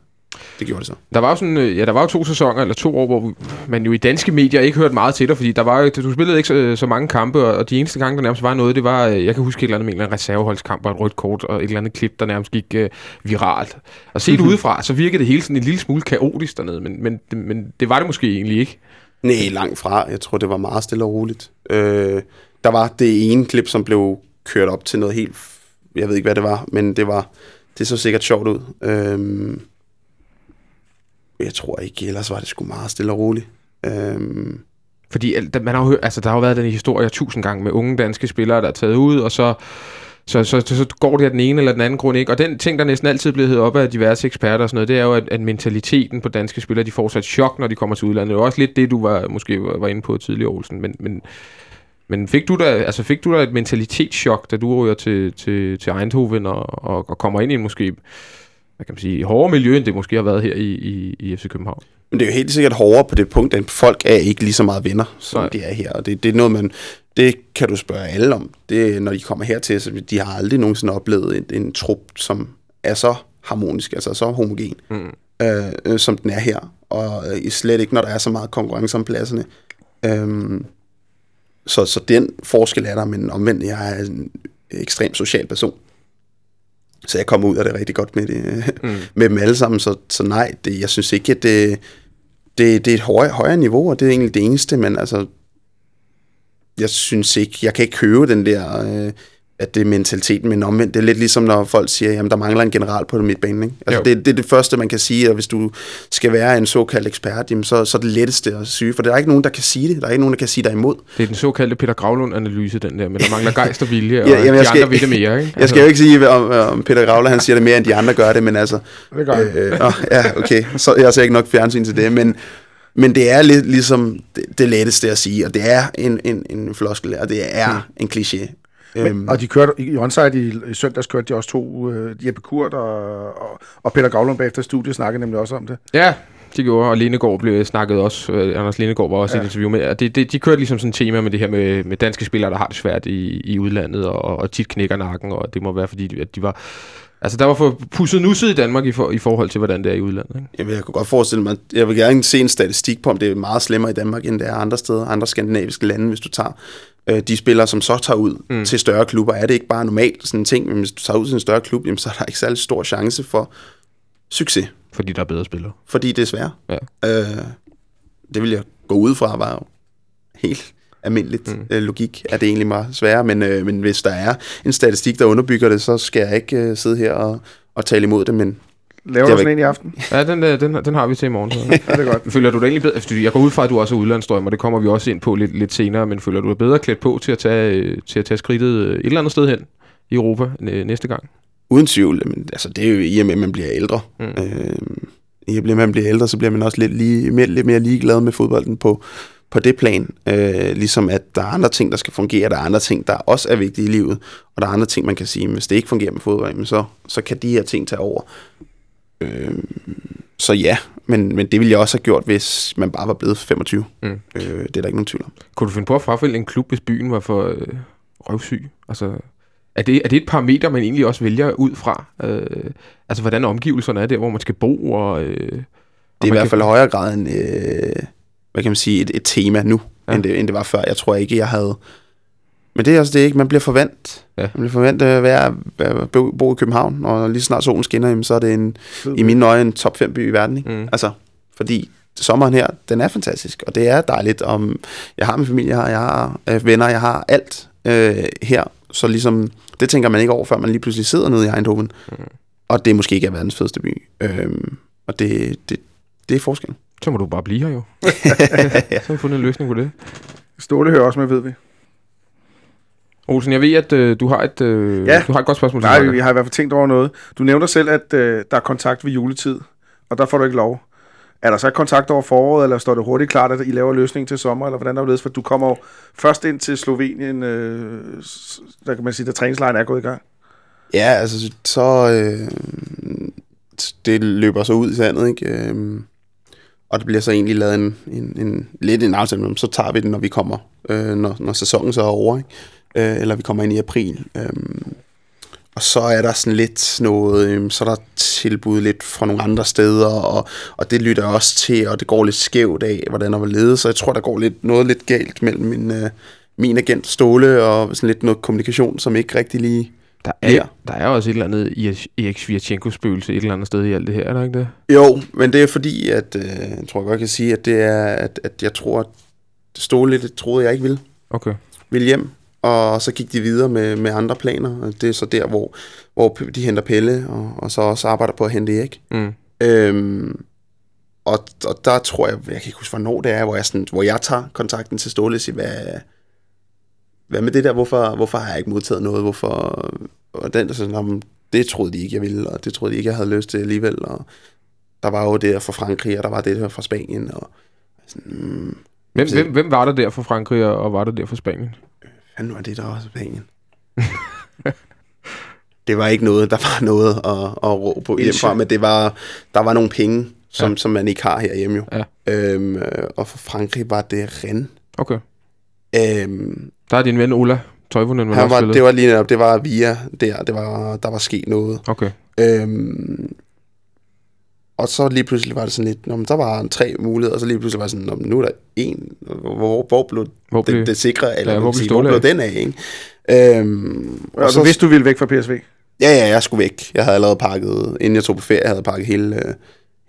Det gjorde det så. Der var jo sådan, øh, ja, der var jo to sæsoner, eller to år, hvor man jo i danske medier ikke hørte meget til dig, fordi der var jo, du spillede ikke så, så mange kampe, og de eneste gange, der nærmest var noget, det var, øh, jeg kan huske et eller andet med en eller anden reserveholdskamp og et rødt kort, og et eller andet klip, der nærmest gik øh, viralt. Og set udefra, så virkede det hele sådan en lille smule kaotisk dernede, men, men, men det var det måske egentlig ikke. Nej, langt fra. Jeg tror, det var meget stille og roligt. Øh, der var det ene klip, som blev kørt op til noget helt... Jeg ved ikke, hvad det var, men det var... Det så sikkert sjovt ud. Øhm, jeg tror ikke, ellers var det sgu meget stille og roligt. Øhm, Fordi man har jo, altså, der har jo været den historie tusind gange med unge danske spillere, der er taget ud, og så, så, så, så, så går det af den ene eller den anden grund ikke. Og den ting, der næsten altid bliver blevet heddet op af diverse eksperter og sådan noget, det er jo, at, at mentaliteten på danske spillere, de får sig et chok, når de kommer til udlandet. Det er jo også lidt det, du var, måske var, var inde på tidligere, Olsen. Men, men, men fik du da, altså fik du da et mentalitetschok, da du ryger til, til, til Eindhoven og, og, og kommer ind i en måske, hvad kan man sige, hårdere miljø, end det måske har været her i, i, i FC København? Men det er jo helt sikkert hårdere på det punkt, at folk er ikke lige så meget venner, som Nej. De er her. Og det, det er noget, man... Det kan du spørge alle om. Det, når de kommer hertil, så de har aldrig nogensinde oplevet en, en trup, som er så harmonisk, altså så homogen, Mm. øh, øh, som den er her. Og øh, slet ikke, når der er så meget konkurrence om pladserne. Øhm, så, så den forskel er der, men omvendt, jeg er en ekstremt social person. Så jeg kommer ud af det rigtig godt med, det, (laughs) Mm. med dem alle sammen, så, så nej, det, jeg synes ikke, at det, det, det er et højere, højere niveau, og det er egentlig det eneste, men altså, jeg synes ikke, jeg kan ikke købe den der, øh, at det er mentaliteten, men omvendt, det er lidt ligesom, når folk siger, jamen, der mangler en general på midtbanen, ikke? Altså, Jo. det, det er det første, man kan sige, og hvis du skal være en såkaldt ekspert, jamen, så, så er det letteste at sige, for der er ikke nogen, der kan sige det, der er ikke nogen, der kan sige dig imod. Det er den såkaldte Peter Gravlund-analyse, den der, men der mangler gejst og vilje, (laughs) og Ja, jamen, de skal- andre ved det mere, ikke? (laughs) Jeg skal jo ikke sige, om, om Peter Gravler, han siger det mere, end de andre gør det, men altså, Det gør jeg. Øh, åh, ja, okay. Så jeg ser ikke nok fjernsyn til det, men, men det er lidt ligesom det, det letteste at sige, og det er en, en, en floskel, og det er en kliché. Øhm, Og de kørte, i onside i, i søndags kørte de også to, uh, Jeppe Kurt og, og, og Peter Gavlund bagefter studiet snakkede nemlig også om det. Ja, de gjorde, og Lindegård blev snakket også, øh, Anders Lindegård var også ja. i et interview med, og det, det, de kørte ligesom sådan et tema med det her med, med danske spillere, der har det svært i, i udlandet, og, og tit knækker nakken, og det må være fordi, at de var, altså der var for pusset nusset i Danmark i, for, i forhold til, hvordan det er i udlandet, ikke? jeg, vil, jeg kunne godt forestille mig, jeg vil gerne se en statistik på, om det er meget slemmere i Danmark, end det er andre steder, andre skandinaviske lande, hvis du tager øh, de spillere, som så tager ud mm. til større klubber. Er det ikke bare normalt sådan en ting, men hvis du tager ud til en større klub, jamen, så er der ikke særlig stor chance for succes, Fordi der er bedre spillere. fordi det er svært. Ja. Øh, det vil jeg gå ud fra, var jo helt almindeligt mm. øh, logik, at det egentlig var sværere, men, øh, men hvis der er en statistik, der underbygger det, så skal jeg ikke øh, sidde her og, og tale imod det, men Laver er du sådan en i aften? (laughs) Ja, den, der, den, den har vi til i morgen. Så. (laughs) Ja, det er godt. Føler du dig egentlig bedre? Jeg går ud fra, at du også er udlandsstrøm, og det kommer vi også ind på lidt, lidt senere, men føler du dig bedre klædt på til at tage, øh, til at tage skridtet øh, et eller andet sted hen i Europa øh, næste gang? uden tvivl. Men, altså, det er jo i og med, at man bliver ældre. Mm. Øh, I og med, at man bliver ældre, så bliver man også lidt, lige, mere, lidt mere ligeglad med fodbolden på, på det plan. Øh, ligesom at der er andre ting, der skal fungere, der er andre ting, der også er vigtige i livet, og der er andre ting, man kan sige, hvis det ikke fungerer med fodbold, så, så kan de her ting tage over. Øh, så ja, men, men det ville jeg også have gjort, hvis man bare var blevet 25. Mm. Øh, det er der ikke nogen tvivl om. Kunne du finde på at frafælde en klub, hvis byen var for øh, røvsyg? Altså, er det, er det et parameter, man egentlig også vælger ud fra? Øh, altså, hvordan omgivelserne er der, hvor man skal bo? Og, øh, Det er i hvert fald i højere grad en, øh, hvad kan man sige, et, et tema nu, Ja. end, det, end det var før. Jeg tror ikke, jeg havde... Men det er også det, ikke? Man bliver forvent. Ja. Man bliver forvent at være, være, bo, i København, og lige snart solen skinner, jamen, så er det en, i mine øjne en top 5 by i verden. Ikke? Mm. Altså, fordi sommeren her, den er fantastisk, og det er dejligt. Om jeg har min familie her, jeg har øh, venner, jeg har alt øh, her. Så ligesom, det tænker man ikke over, før man lige pludselig sidder nede i Eindhoven. Mm. Og det måske ikke er verdens fedeste by. Øhm, og det, det, det er forskellen. Så må du bare blive her jo. (laughs) Så har vi fundet en løsning på det. Ståle hører også med, ved vi. Olsen, jeg ved, at øh, du, har et, øh, Ja. du har et godt spørgsmål til Nej, mig. vi har i hvert fald tænkt over noget. Du nævner selv, at øh, der er kontakt ved juletid, og der får du ikke lov. Er der så kontakt over foråret, eller står det hurtigt klart, at I laver løsning til sommer, eller hvordan er det? For du kommer jo først ind til Slovenien, øh, der kan man sige, at træningslejren er gået i gang. Ja, altså, så... Øh, det løber så ud i sandet, ikke? Øhm, og det bliver så egentlig lavet en, en, en lidt en aftale, men så tager vi den, når vi kommer, øh, når, når sæsonen så er over, ikke? Øh, eller vi kommer ind i april. Øh, og så er der sådan lidt noget, øh, så er der tilbud lidt fra nogle andre steder, og, og det lytter jeg også til, og det går lidt skævt af, hvordan der var ledet, så jeg tror, der går lidt, noget lidt galt mellem min, øh, min agent Ståle, og sådan lidt noget kommunikation, som ikke rigtig lige der Ja. er, der er også et eller andet I- Erik Svirchenko-spøgelse et eller andet sted i alt det her, er der ikke det? Jo, men det er fordi, at øh, jeg tror jeg godt, jeg kan sige, at det er, at, at jeg tror, at Ståle det troede jeg ikke ville, Okay. ville hjem. Og så gik de videre med, med andre planer, og det er så der, hvor, hvor de henter Pelle, og, og så også arbejder på at hente Erik. Mm. Øhm, og, og der tror jeg, jeg kan ikke huske, hvornår det er, hvor jeg, sådan, hvor jeg tager kontakten til Ståle og siger, hvad, hvad med det der, hvorfor, hvorfor har jeg ikke modtaget noget, hvorfor, og den der sådan, om, det troede de ikke, jeg ville, og det troede de ikke, jeg havde lyst til alligevel, og der var jo det her fra Frankrig, og der var det her fra Spanien, og sådan, mm, Hvem, Så- hvem, hvem var der der fra Frankrig, og, var der der fra Spanien? fanden var det der også Spanien? (laughs) det var ikke noget, der var noget at, at råbe på hjemmefra, men det var, der var nogle penge, som, ja. som man ikke har herhjemme jo. Ja. Øhm, øh, og for Frankrig var det Ren. Okay. Øhm, Der er din ven Ola Toivonen, man han var, det var lige netop, det var via der, det var, der var sket noget. Okay. Øhm, og så lige pludselig var det sådan lidt, nå, men der var tre muligheder, og så lige pludselig var det sådan, nå, men nu er der en, hvor, hvor, hvor blev Hvor blev, det, det sikre, eller Ja, hvor sige, hvor blev den af, ikke? Øhm, Og, og så vidste du ville væk fra PSV. Ja, ja, jeg skulle væk. Jeg havde allerede pakket, inden jeg tog på ferie, jeg havde pakket hele, øh,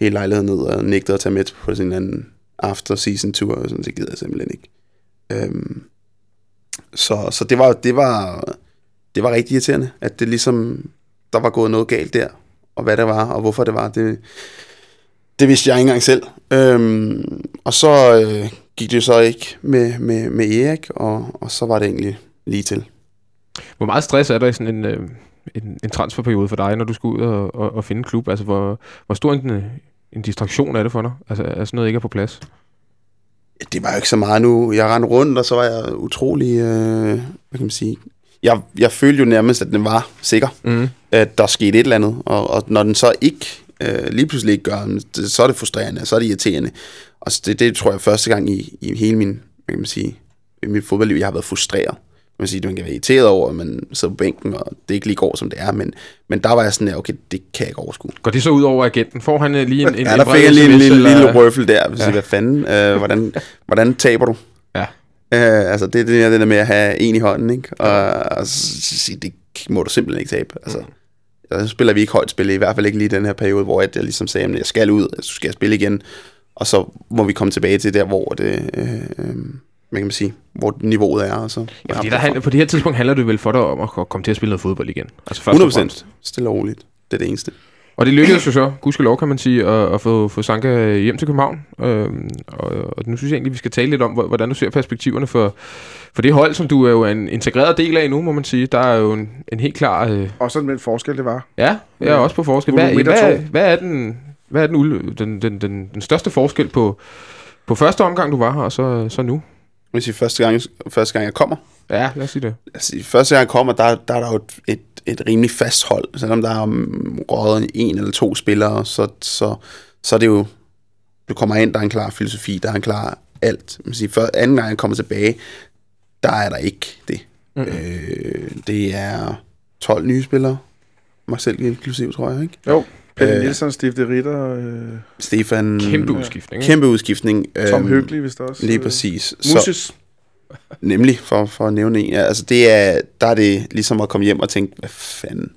hele lejligheden ned og nægtede at tage med på en anden after-season tour, og sådan, det gider jeg simpelthen ikke. Øhm, så så det, var, det, var, det var rigtig irriterende, at det ligesom, der var gået noget galt der, og hvad det var, og hvorfor det var, det, det vidste jeg ikke engang selv. Øhm, og så øh, gik det så ikke med, med, med Erik, og, og så var det egentlig lige til. Hvor meget stress er der i sådan en, øh, en, en transferperiode for dig, når du skal ud og, og, og finde en klub? Altså, hvor, hvor stor en, øh, en distraktion er det for dig? Altså, er sådan noget ikke er på plads? Det var jo ikke så meget nu. Jeg rendte rundt, og så var jeg utrolig, øh, hvad kan man sige, jeg, jeg følte jo nærmest, at den var sikker, Mm. at der skete et eller andet, og, og når den så ikke, øh, lige pludselig ikke gør, så er det frustrerende, så er det irriterende. Og det, det tror jeg første gang i, i hele min, hvad kan man sige, i mit fodboldliv, jeg har været frustreret. Man sige, man kan være irriteret over, at man sidder på bænken, og det ikke lige går, som det er, men, men der var jeg sådan, ja, okay, det kan jeg ikke overskue. Går det så ud over agenten? Får han øh, lige en, en Ja, der fik jeg lige en lille, eller- lille røffel der. Hvis Ja. hvad fanden, øh, hvordan, hvordan taber du? Ja. Øh, altså, det er det det der med at have en i hånden, ikke? Og, og sige, det må du simpelthen ikke tabe. Altså, Mm. så spiller vi ikke højt spil, i hvert fald ikke lige den her periode, hvor jeg, jeg ligesom sagde, at jeg skal ud, så skal jeg spille igen. Og så må vi komme tilbage til der, hvor det, øh, øh, hvad kan man sige, hvor niveauet er. Og så, Ja, fordi der handler, på det her tidspunkt handler det vel for dig om at komme til at spille noget fodbold igen. Altså først og 100 fremmest. procent. Stille og roligt. Det er det eneste. Og det lykkedes jo så, gudskelov kan man sige, at, at få, få Sanka hjem til København. Øhm, og, og nu synes jeg egentlig, vi skal tale lidt om, hvor- hvordan du ser perspektiverne for, for det hold, som du er jo en integreret del af nu, må man sige. Der er jo en, en helt klar... Øh, Og sådan med en forskel, det var. ja, jeg er også på forskel. Hvad, hvad, hvad er, den, hvad er den, den, den, den, den største forskel på, på første omgang, du var her, og så, så nu? Hvis sige, første gang, første gang jeg kommer, Ja, lad os sige det. altså, i første gang jeg kommer, der, der er der jo et, et, et rimelig fast hold. Selvom der er røget en eller to spillere, så, så, så er det jo, du kommer ind, der er en klar filosofi, der er en klar alt. Man siger, for anden gang jeg kommer tilbage, der er der ikke det. Mm. Øh, det er 12 nye spillere, mig selv inklusiv, tror jeg, ikke? Jo. Pelle Øh. Nielsen, Stifte Ritter, øh, Stefan... Kæmpe udskiftning? Kæmpe udskiftning. Tom Øhm, Høgli, hvis der også. Lige øh, præcis. Musis. Nemlig, for, for at nævne en. Ja, altså det er, der er det ligesom at komme hjem og tænke, hvad fanden.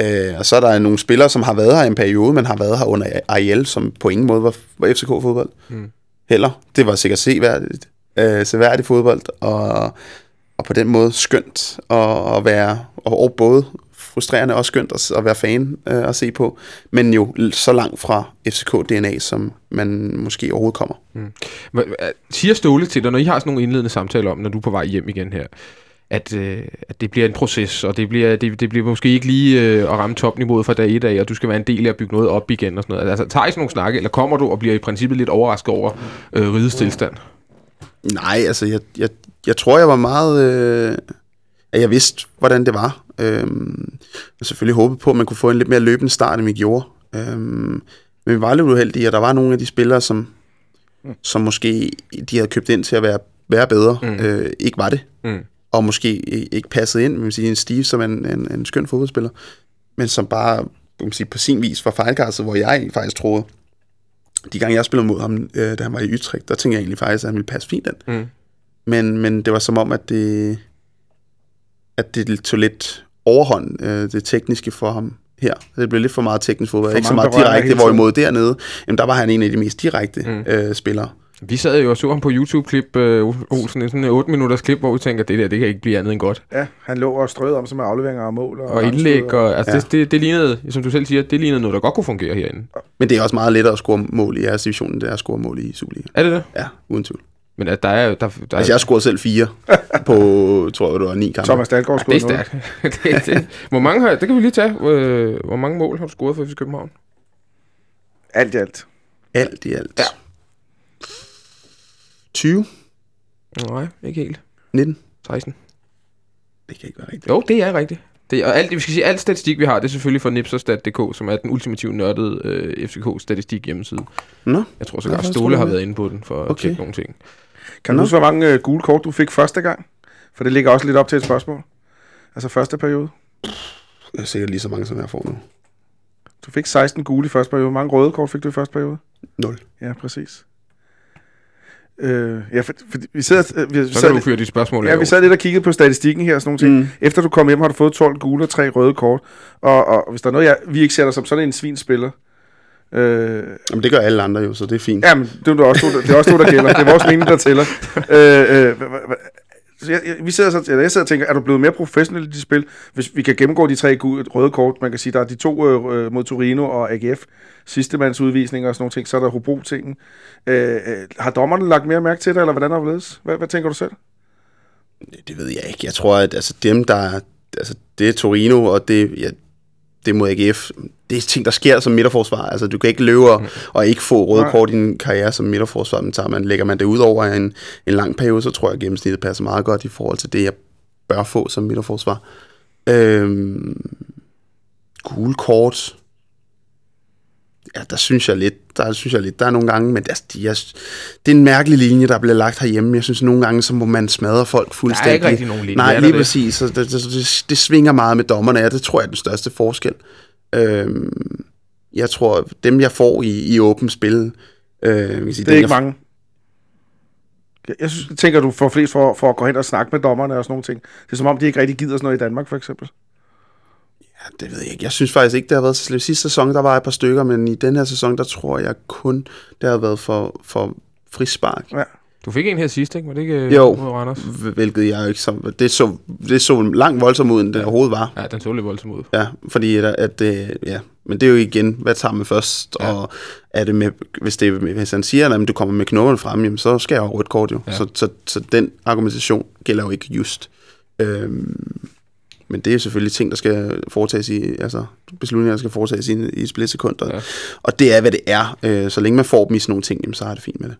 Øh, og så er der nogle spillere, som har været her i en periode, men har været her under Ariel, som på ingen måde var, var FCK-fodbold. Mm. Heller. Det var sikkert seværdigt, øh, seværdigt fodbold, og, og på den måde skønt at, at være, og, og både frustrerende og skønt at, at være fan øh, at se på, men jo så langt fra FCK-DNA, som man måske overhovedet kommer. Hva- Siger Ståle til dig, når I har sådan nogle indledende samtaler om, når du er på vej hjem igen her, at, øh, at det bliver en proces, og det bliver, det, det bliver måske ikke lige øh, at ramme topniveauet fra dag et af, og du skal være en del af at bygge noget op igen og sådan noget. Altså, tager I sådan nogle snakke, eller kommer du og bliver i princippet lidt overrasket over øh, rigets tilstand? Nej, altså, jeg, jeg, jeg tror, jeg var meget... Øh, at jeg vidste, hvordan det var. Øhm, jeg selvfølgelig håbede på, at man kunne få en lidt mere løbende start, end vi gjorde. Øhm, men vi var lidt uheldige, og der var nogle af de spillere, som, som måske de havde købt ind til at være, være bedre, Mm. mm. øh, ikke var det. Mm. Og måske ikke passede ind. Man kan sige, en Steve, som er en, en, en skøn fodboldspiller, men som bare man sige, på sin vis var fejlkastet, hvor jeg faktisk troede, de gange jeg spillede mod ham, øh, da han var i Utrecht, der tænkte jeg egentlig faktisk, at han ville passe fint ind. Mm. Men, men det var som om, at det, at det tog lidt overhånd, øh, det tekniske for ham her. Det blev lidt for meget teknisk fodbold, For ikke så meget direkte, hvorimod dernede, jamen, der var han en af de mest direkte Mm. øh, spillere. Vi sad jo og så ham på YouTube-klip, øh, Olsen, en sådan en 8 minutters klip, hvor vi tænker, det der, det kan ikke blive andet end godt. Ja, han lå og strøede om sig med afleveringer og mål. Og, Og indlæg, og, altså Ja. det, det, det lignede, som du selv siger, det lignede noget, der godt kunne fungere herinde. Men det er også meget lettere at score mål i jeres division, end det er at score mål i Superliga. Er det det? Ja, uden tvivl. Men at der er. Der, der Altså, jeg scorede selv fire (laughs) på, tror jeg, det var ni kampe. Thomas Dahlgaard Ja, det er scorede stærkt. (laughs) det, det, hvor mange har, det kan vi lige tage. Øh, hvor mange mål har du scoret for FC København? Alt i alt. Alt i alt. Ja. 20? Nej, ikke helt. 19? 16. Det kan ikke være rigtigt. Jo, det er rigtigt. Det, og alt, vi skal sige, alt statistik, vi har, det er selvfølgelig fra nipserstat.dk, som er den ultimative nørdede øh, FCK-statistik hjemmeside. Nå, Jeg tror sågar, hvad Ståle har været inde på den for at Okay. tjekke nogle ting. Kan du Nå. huske, hvor mange øh, gule kort du fik første gang? For det ligger også lidt op til et spørgsmål. Altså første periode. det er sikkert lige så mange, som jeg får nu. Du fik 16 gule i første periode. Hvor mange røde kort fik du i første periode? 0. Ja, præcis. Øh, ja, for, for, vi sidder, øh, vi, Så sad, kan du fyre de spørgsmål ja, vi sad lidt og kiggede på statistikken her og sådan nogle ting. Mm. Efter du kom hjem, har du fået 12 gule og 3 røde kort. Og, og hvis der er noget, jeg, vi ikke sætter som sådan en svinspiller, øh, Jamen, det gør alle andre jo, så det er fint. Ja, men det er, også, det er også det, der gælder. Det er vores mening, der tæller. Øh, øh, så jeg, jeg, vi sidder så, eller jeg sidder og tænker, er du blevet mere professionel i de spil? Hvis vi kan gennemgå de tre røde kort, man kan sige, der er de to øh, mod Torino og AGF, sidste mands udvisninger og sådan nogle ting, så er der Hobro-tingen. Øh, øh, har dommerne lagt mere mærke til det, eller hvordan har det? Hvad, hvad tænker du selv? Det, det ved jeg ikke. Jeg tror, at altså, dem, der... Altså, det er Torino, og det, ja, det mod AGF. Det er ting, der sker som midterforsvar. Altså, du kan ikke løbe og, og ikke få røde kort i en karriere som midterforsvar. Men tager man, lægger man det ud over en, en lang periode, så tror jeg, at gennemsnittet passer meget godt i forhold til det, jeg bør få som midterforsvar. Øhm, gule kort. Ja, der synes jeg lidt, der synes jeg lidt, der er nogle gange, men altså, de er, det er en mærkelig linje, der bliver lagt herhjemme. Jeg synes nogle gange, så må man smadre folk Der fuldstændig. er ikke rigtig nogen linje. Nej, der lige det? præcis. Så det, det, det, det svinger meget med dommerne, ja, det tror jeg er den største forskel. Øhm, jeg tror, dem jeg får i, i åbent spil, øh, jeg kan sige, Det er dem, ikke jeg, mange. Jeg, jeg synes, tænker, du får flest for, for at gå hen og snakke med dommerne og sådan nogle ting. Det er som om, de ikke rigtig gider sådan noget i Danmark, for eksempel. Ja, det ved jeg ikke. Jeg synes faktisk ikke, det har været så slemt. Sidste sæson, der var et par stykker, men i den her sæson, der tror jeg kun, det har været for, for frispark. Ja. Du fik en her sidst, ikke? Var det ikke øh, Jo. mod Randers? Hvilket jeg ikke så, det så, det så langt voldsomt ud, end det overhovedet var. Ja, den så lidt voldsomt ud. Ja, fordi at, at det, ja, Men det er jo igen, hvad tager man først? Ja. Og er det med, hvis, det, er- hvis han siger, at du kommer med knopperne frem, jamen, så skal jeg have rødt kort jo. Ja. Så, så, så den argumentation gælder jo ikke just. Øhm, men det er selvfølgelig ting, der skal foretages i, altså beslutninger, der skal foretages i, i splitsekunder. Ja. Og det er, hvad det er. Øh, så længe man får dem i sådan nogle ting, jamen, så er det fint med det.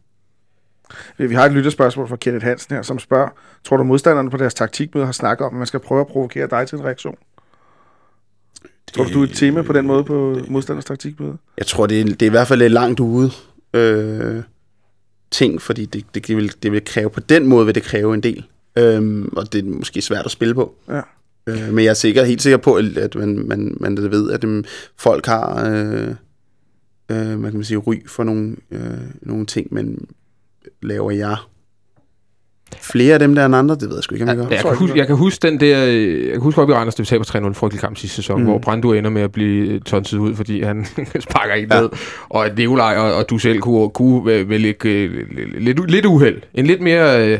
Vi har et lytterspørgsmål fra Kenneth Hansen her, som spørger, tror du modstanderne på deres taktikmøde har snakket om, at man skal prøve at provokere dig til en reaktion? Tror du, du er et tema på den måde på modstanders taktikmøde? Jeg tror, det er, det er i hvert fald lidt langt ude øh, ting, fordi det, det, det, vil, det vil kræve, på den måde vil det kræve en del. Øhm, og det er måske svært at spille på. Ja. Øh, men jeg er sikker, helt sikker på, at man, man, man ved, at dem, folk har øh, øh, hvad kan man sige, ry for nogle, øh, nogle ting, men laver jeg flere af dem der end andre? Det ved jeg sgu ikke, om jeg gør. Ja, jeg, kan huske, jeg kan huske den der, øh, jeg kan huske op i Randers, det vi taber 3-0 en frygtelig kamp sidste sæson, mm. Hvor Brandu ender med at blive tonset ud, fordi han (laughs) sparker ikke Ja. ned, og at Nikolaj og, og du selv kunne, kunne vel- ikke øh, lidt, lidt uheld. En lidt mere, øh,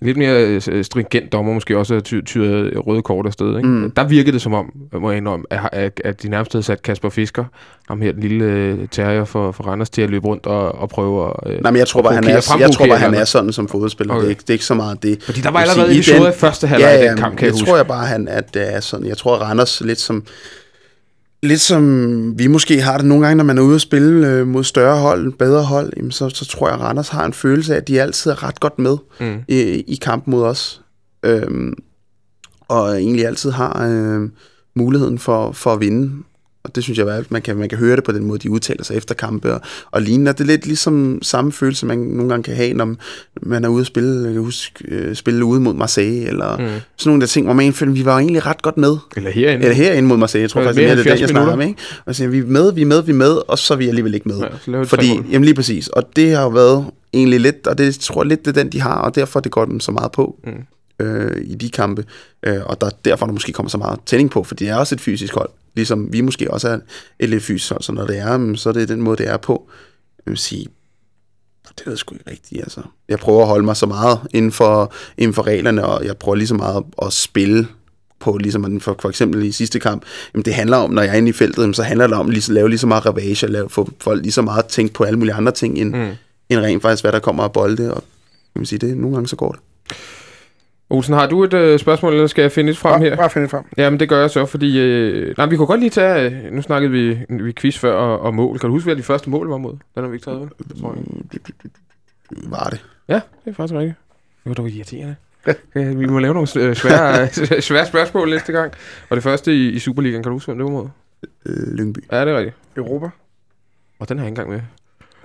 lidt mere øh, stringent dommer måske også ty, tyret røde kort afsted. Ikke? Mm. Der virkede det som om, må jeg indrømme, at, at, at de nærmest havde sat Kasper Fisker, ham her, den lille øh, terrier for, for Randers, til at løbe rundt og, og prøve at... Øh, Nej, men jeg tror bare, han er, jeg tror bare, han er sådan som fodboldspiller. Okay. Det, er ikke, det er ikke så meget det. Fordi der var allerede sige, i den- første halvleg ja, af ja, den kamp, kan jeg, jeg huske. tror jeg bare, han, at det er sådan. Jeg tror, Randers lidt som... Lidt som vi måske har det nogle gange, når man er ude at spille øh, mod større hold, bedre hold, jamen så, så tror jeg, at Randers har en følelse af, at de altid er ret godt med Mm. i, i kampen mod os. Øhm, og egentlig altid har øh, muligheden for, for at vinde. Og det synes jeg, at man kan, man kan høre det på den måde, de udtaler sig efter kampe og, og lignende. Og det er lidt ligesom samme følelse, man nogle gange kan have, når man er ude at spille, jeg kan huske, øh, spille ude mod Marseille, eller mm. Sådan nogle der ting, hvor man føler, vi var egentlig ret godt med. Eller herinde. Eller herinde mod Marseille, jeg tror faktisk, mere det er det, 70 jeg snakker om. Ikke? Og så siger, vi er med, vi er med, vi er med, og så er vi alligevel ikke med. Ja, Fordi, jamen lige præcis, og det har jo været egentlig lidt, og det tror jeg lidt, det er den, de har, og derfor det går dem så meget på Mm. Øh, i de kampe. Øh, og der, derfor der måske kommer så meget tænding på, for det er også et fysisk hold, ligesom vi måske også er et lidt fysisk hold, så når det er, mm, så er det den måde, det er på. Jeg vil sige, det ved jeg sgu ikke rigtigt, altså. Jeg prøver at holde mig så meget inden for, inden for reglerne, og jeg prøver lige så meget at spille på, ligesom for, for eksempel i sidste kamp, jamen det handler om, når jeg er inde i feltet, jamen så handler det om lige, at lave lige så meget ravage, og lave, få folk lige så meget at tænke på alle mulige andre ting, end, Mm. end rent faktisk, hvad der kommer af bolde, og jeg vil sige, det, nogle gange så går det. Olsen, har du et øh, spørgsmål, eller skal jeg finde et frem Bare, her? bare find det frem. Jamen, det gør jeg så, fordi... Øh, nej, vi kunne godt lige tage... Øh, nu snakkede vi, vi quiz før og, og mål. Kan du huske, hvad de første mål var mod? Den har vi ikke taget, vel? Var det? Ja, det er faktisk rigtigt. Det var dog irriterende. Ja, (laughs) vi må lave nogle øh, svære, (laughs) svære spørgsmål næste gang. Og det første i, i Superligaen, kan du huske, hvem det var mod? Øh, Lyngby. Ja, det er rigtigt. Europa? Og den har jeg ikke engang med.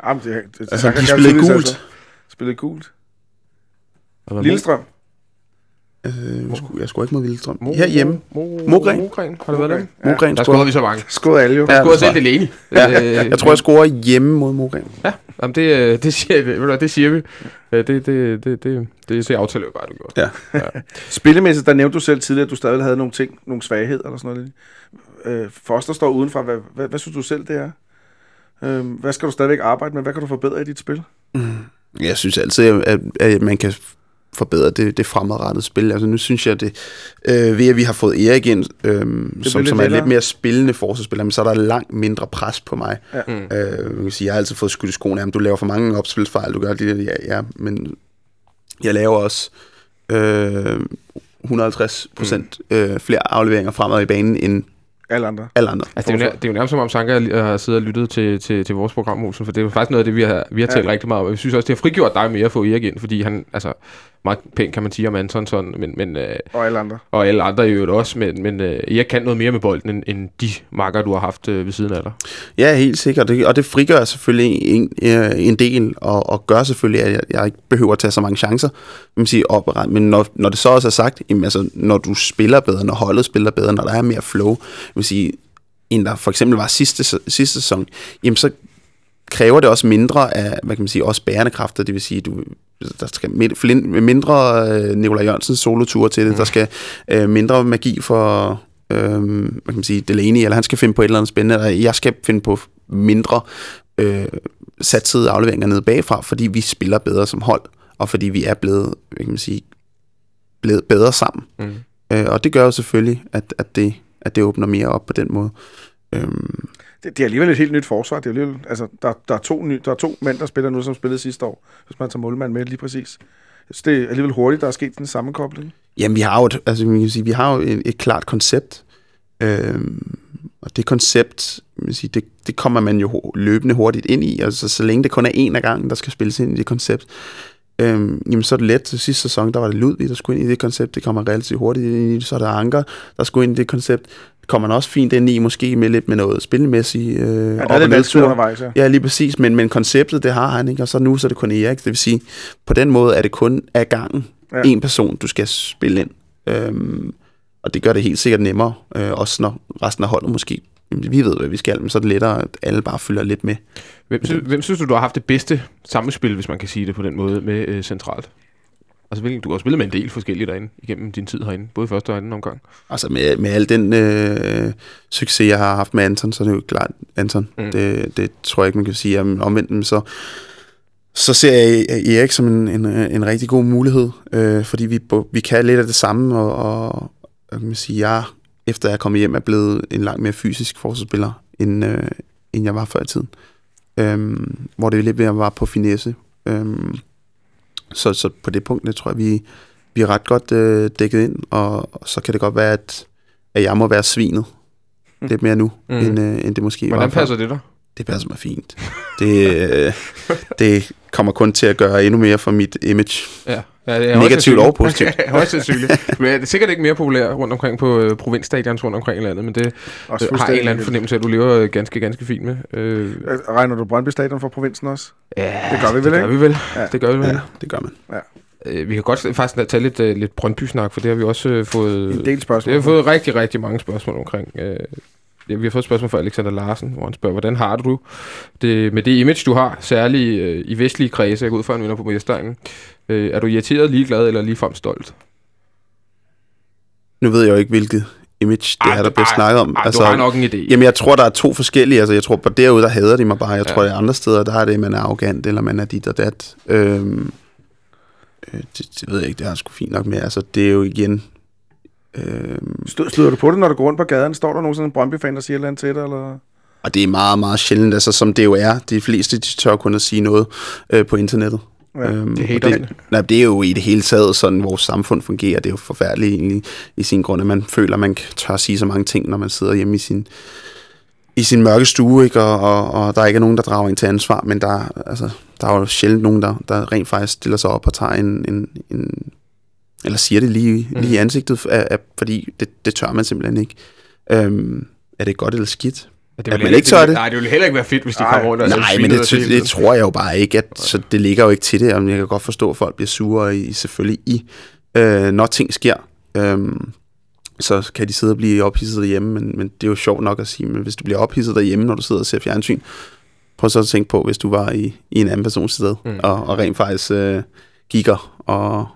Jamen, det, det, det, Altså, de kan spillede gult. altså. Spillede gult. Lillestrøm. Øh, jeg, skulle, jeg skulle ikke mod Vildstrøm. Mo- Herhjemme. Mo- Mogren. Mogren. Har det været? Ja. Mogren Der scorede. scorede vi så mange. Skåret alle jo. Der Ja, scorede det selv Delaney. Ja, Øh, jeg tror, jeg scorer hjemme mod Mogren. Ja, jamen det, øh, det, siger, du hvad, det siger vi. Øh, Det, det, det, det, det, det, det aftaler vi bare, du gjorde. Ja. Spillemæssigt, der nævnte du selv tidligere, at du stadig havde nogle ting, nogle svagheder eller sådan noget. Øh, for os, der står udenfor, hvad, hvad, hvad synes du selv, det er? Øh, hvad skal du stadigvæk arbejde med? Hvad kan du forbedre i dit spil? Jeg synes altid, at, at man kan forbedre det, det fremadrettede spil. Altså nu synes jeg, det øh, ved at vi har fået Erik ind, øh, som, som er lidt mere spillende forsvarsspiller, men så er der langt mindre pres på mig. Ja. Mm. Øh, man kan sige, jeg har altid fået skudt i skoene, at du laver for mange opspilsfejl, du gør det, ja, ja, men jeg laver også øh, 150 procent øh, flere afleveringer fremad i banen end Alle andre. alle andre. Altså, det, er jo, nær- det er jo nærmest som om Sanka har siddet og lyttet til, til, til vores program, Olsen, for det er jo faktisk noget af det, vi har, vi har Ja. talt rigtig meget om. Jeg synes også, det har frigjort dig mere at få Erik ind, fordi han, altså, meget pænt kan man sige om Antonsson, men, men, øh, Og alle andre. og alle andre i øvrigt også, men, men øh, Erik kan noget mere med bolden, end, end de makker, du har haft øh, ved siden af dig. Ja, helt sikkert. Det, og det frigør selvfølgelig en, øh, en del, og, og gør selvfølgelig, at jeg, jeg ikke behøver at tage så mange chancer. Man sige, op, men når, når det så også er sagt, jamen, altså, når du spiller bedre, når holdet spiller bedre, når der er mere flow, vil sige, end der for eksempel var sidste, sidste sæson, jamen så kræver det også mindre af, hvad kan man sige, også bærende kræfter, det vil sige, du, der skal mindre øh, Nikolaj Jørgensens solotur til det, mm. der skal øh, mindre magi for, øh, hvad kan man sige, Delaney, eller han skal finde på et eller andet spændende, eller jeg skal finde på mindre øh, satsede afleveringer nede bagfra, fordi vi spiller bedre som hold, og fordi vi er blevet, hvad kan man sige, blevet bedre sammen. Mm. Øh, og det gør jo selvfølgelig, at, at, det, at det åbner mere op på den måde. Øhm, det, det er alligevel et helt nyt forsvar. Det er alligevel, altså, der, der, er to ny, der er to mænd, der spiller nu, som spillede sidste år, hvis man tager målmand med lige præcis. Så det er alligevel hurtigt, der er sket den sammenkobling. Jamen, vi har jo et, altså, man kan sige, vi har jo et, et klart koncept. Øhm, og det koncept, man kan sige, det, det kommer man jo løbende hurtigt ind i. Altså, så længe det kun er én af gangen, der skal spilles ind i det koncept, øhm, jamen, så er det let. Til sidste sæson, der var det Ludvig, der skulle ind i det koncept. Det kommer relativt hurtigt ind i det. Så er der Anker, der skulle ind i det koncept. Det kommer man også fint ind i, måske med lidt med noget spillemæssigt. Øh, Ja, der er nedtur undervejs, ja. Ja, lige præcis, men, men konceptet, det har han ikke, og så nu så er det kun Erik. Det vil sige, på den måde er det kun af gangen Ja. en person, du skal spille ind. Øhm, og det gør det helt sikkert nemmere, øh, også når resten af holdet måske, vi ved, hvad vi skal, men så er det lettere, at alle bare følger lidt med. Hvem, sy- hvem synes du, du har haft det bedste samspil, hvis man kan sige det på den måde, med øh, centralt? Altså, hvilken, du har spillet med en del forskellige derinde, igennem din tid herinde, både i første og anden omgang. Altså med, med al den øh, succes, jeg har haft med Anton, så er det jo klart Anton. Mm. Det, det tror jeg ikke, man kan sige. Jamen, omvendt, men så, så ser jeg Erik som en, en, en rigtig god mulighed, øh, fordi vi, vi kan lidt af det samme, og, og hvad kan man sige, jeg, efter jeg kommet hjem, er blevet en langt mere fysisk forsvarsspiller, end, øh, end jeg var før i tiden. Øhm, hvor det lidt mere var på finesse. Øhm, så, så på det punkt, det tror jeg, vi, vi er ret godt øh, dækket ind, og, og så kan det godt være, at, at jeg må være svinet lidt mere nu, Mm. mm. end, øh, end det måske var Hvordan passer det dig? Det passer mig fint. Det, øh, det kommer kun til at gøre endnu mere for mit image. Ja. ja det Negativt og positivt. (laughs) Højst sandsynligt. Men det er sikkert ikke mere populært rundt omkring på øh, provinsstadions rundt omkring i landet, men det Også øh, har en eller anden fornemmelse af, at du lever øh, ganske, ganske fint med. Øh, Regner du Brøndby Stadion for provinsen også? ja, Det gør vi vel, det gør ikke? vi vel. Ja. Det gør vi vel. Ja, det gør man. Øh, vi kan godt faktisk tage lidt, lidt Brøndby-snak, for det har vi også fået... En del spørgsmål. Det har fået rigtig, rigtig mange spørgsmål omkring. Øh, ja, vi har fået et spørgsmål fra Alexander Larsen, hvor han spørger, hvordan har du det med det image, du har, særligt øh, i vestlige kredse, jeg går ud fra, en på Mødestegnen. Øh, er du irriteret, ligeglad eller ligefrem stolt? Nu ved jeg jo ikke, hvilket image det er, der bliver snakket om. Ej, altså, du har nok en idé. Jamen, jeg tror, der er to forskellige. Altså, jeg tror, på derude, der hader de mig bare. Jeg Ja. tror, at andre steder, der er det, man er arrogant, eller man er dit og dat. Øhm, øh, det, det, ved jeg ikke, det er sgu fint nok med. Altså, det er jo igen... Øhm, Stød, støder du på det, når du går rundt på gaden? Står der nogen sådan en Brøndby-fan, der siger et til dig? Eller? og det er meget, meget sjældent, altså, som det jo er. De fleste, de tør kun at sige noget øh, på internettet. Ja, øhm, det er det, nej, det er jo i det hele taget sådan, vores samfund fungerer. Det er jo forfærdeligt egentlig, i sin grund, at man føler, at man tør at sige så mange ting, når man sidder hjemme i sin, i sin mørke stue, ikke? Og, og, og der ikke er nogen, der drager en til ansvar, men der, er- altså, der er jo sjældent nogen, der, der rent faktisk stiller sig op og tager en, en, en eller siger det lige, Mm. lige i ansigtet, af, af, fordi det, det tør man simpelthen ikke. Øhm, er det godt eller skidt? At at man ikke tør det? Nej, det ville heller ikke være fedt, hvis de Nej. kom rundt og Nej, men det, det, det tror jeg jo bare ikke, at, så det ligger jo ikke til det, og jeg kan godt forstå, at folk bliver sure i, selvfølgelig i, øh, når ting sker. Øhm, så kan de sidde og blive ophidset derhjemme, men, men det er jo sjovt nok at sige, men hvis du bliver ophidset derhjemme, når du sidder og ser fjernsyn, prøv så at tænke på, hvis du var i, i en anden persons sted, Mm. og, og rent faktisk øh, gigger og,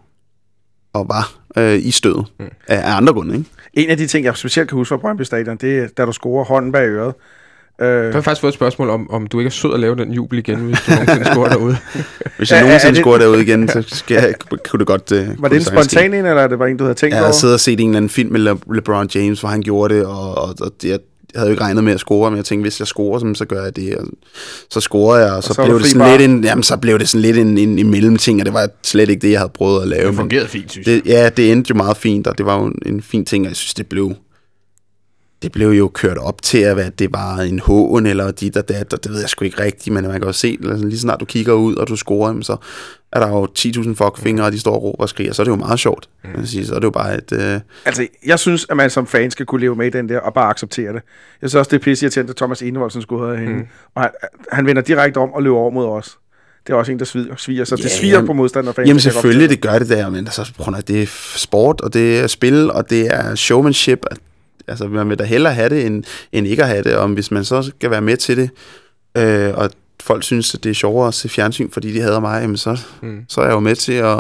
og var øh, i stødet Mm. af, af andre grunde, ikke? En af de ting, jeg specielt kan huske fra Brøndby Stadion, det er, da du scorer hånden bag øret. Jeg Øh, har faktisk fået et spørgsmål om, om du ikke er sød at lave den jubel igen, hvis du nogensinde scorer derude. (laughs) Hvis jeg er nogensinde det- scorer derude igen, (laughs) så skal jeg, kunne det godt... Øh, var det en spontan en, eller er det bare en, du havde tænkt Jeg over? havde siddet og set en eller anden film med Le- LeBron James, hvor han gjorde det, og, og, og det, jeg havde jo ikke regnet med at score, men jeg tænkte, hvis jeg scorer, så, så gør jeg det. Og så scorer jeg, og så, så var blev det sådan bar. lidt en, jamen, så blev det sådan lidt en, en, en mellemting, og det var slet ikke det, jeg havde prøvet at lave. Det fungerede fint, synes jeg. det, ja, det endte jo meget fint, og det var jo en, en fin ting, og jeg synes, det blev det blev jo kørt op til, at det var en hån eller dit og dat, og det ved jeg sgu ikke rigtigt, men man kan jo se, altså, lige snart du kigger ud, og du scorer, så er der jo 10.000 fuckfingre, og de står og råber og skriger, så er det jo meget sjovt. Mm. Sige, så er det jo bare et... Øh, Altså, jeg synes, at man som fan skal kunne leve med i den der, og bare acceptere det. Jeg synes også, det er pisse irriterende, at Thomas Enevoldsen skulle have hende. Mm. Og han, han vender direkte om og løber over mod os. Det er også en, der sviger, sviger så Ja, det sviger jamen- på modstanderfans. Jamen selvfølgelig, det gør det der, men altså, prøv at, det er sport, og det er spil, og det er showmanship. Altså, man vil da hellere have det, end, end ikke at have det, og hvis man så skal være med til det, øh, og folk synes, at det er sjovere at se fjernsyn, fordi de hader mig, jamen så, Mm. så er jeg jo med til at...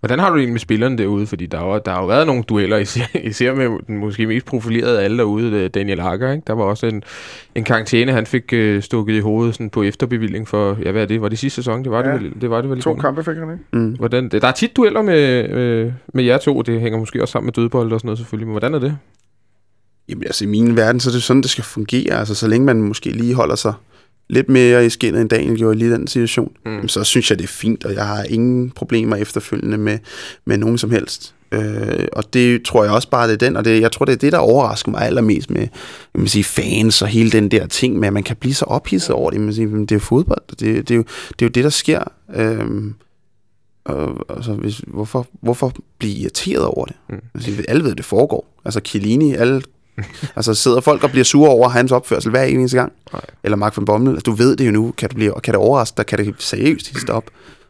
Hvordan har du det egentlig med spillerne derude? Fordi der har, jo- der har jo været nogle dueller, (laughs) især, især med den måske mest profilerede af alle derude, øh, Daniel Akker. Ikke? Der var også en, en karantæne, han fik øh, stukket i hovedet sådan på efterbevilling for, ja hvad er det, var det sidste sæson? Det var, Ja. det, vel, det, var det vel To kampe fik han, ikke? Mm. Hvordan, der er tit dueller med, øh, med jer to, det hænger måske også sammen med dødbold og sådan noget selvfølgelig, men hvordan er det? Jamen altså i min verden, så er det sådan, det skal fungere. Altså så længe man måske lige holder sig lidt mere i skinnet, end Daniel gjorde i lige den situation, mm. så synes jeg, det er fint, og jeg har ingen problemer efterfølgende med, med nogen som helst. Øh, og det tror jeg også bare, det er den, og det, jeg tror, det er det, der overrasker mig allermest med jeg vil sige, fans og hele den der ting med, at man kan blive så ophidset over det. Man sige, det er fodbold, det, det, er jo, det er jo det, der sker. Øh, og, altså, hvis, hvorfor, hvorfor blive irriteret over det? Mm. Altså, alle ved, det foregår. Altså, Chiellini, alle (laughs) altså sidder folk og bliver sure over hans opførsel hver eneste gang. Nej. Eller Mark van Bommel. Altså, du ved det jo nu. Kan, du blive, kan det overraske dig? Kan det seriøst hisse op?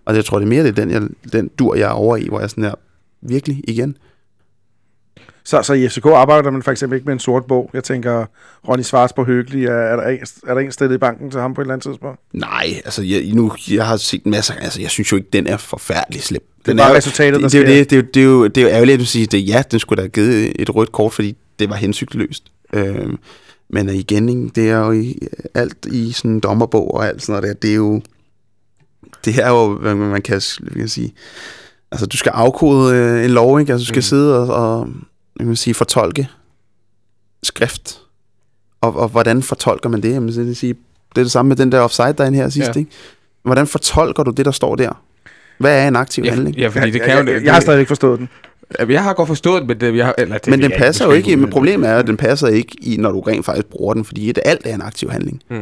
Og jeg tror, det er mere det, den, jeg, den dur, jeg er over i, hvor jeg sådan her, virkelig igen. Så, så i FCK arbejder man for eksempel ikke med en sort bog. Jeg tænker, Ronny Svars på Høgelig, er, er, der en, er der en sted i banken til ham på et eller andet tidspunkt? Nej, altså jeg, nu, jeg har set en masse, altså jeg synes jo ikke, den er forfærdelig slip. Den det er bare resultatet, der det, det, det, det, det, er jo, det er jo ærgerligt at sige, det, ja, den skulle da have givet et rødt kort, fordi det var hensygteløst. Øh, men igen, det er jo i, alt i sådan en dommerbog og alt sådan noget der, det er jo, det er jo, hvad man kan, hvad kan sige, altså du skal afkode øh, en lov, ikke? Altså du skal mm. sidde og, og jeg vil sige, fortolke skrift. Og, og hvordan fortolker man det? Jamen, det, vil sige, det er det samme med den der offside, der er her sidst, ja. ikke? Hvordan fortolker du det, der står der? Hvad er en aktiv ja, handling? Ja, fordi det kan jeg, jo... jeg, jeg har stadig ikke forstået den. Jeg har godt forstået det, men, det, jeg, eller det, men den jeg, passer jo ikke, men problemet er, at den passer ikke i, når du rent faktisk bruger den, fordi det, alt er en aktiv handling. Mm.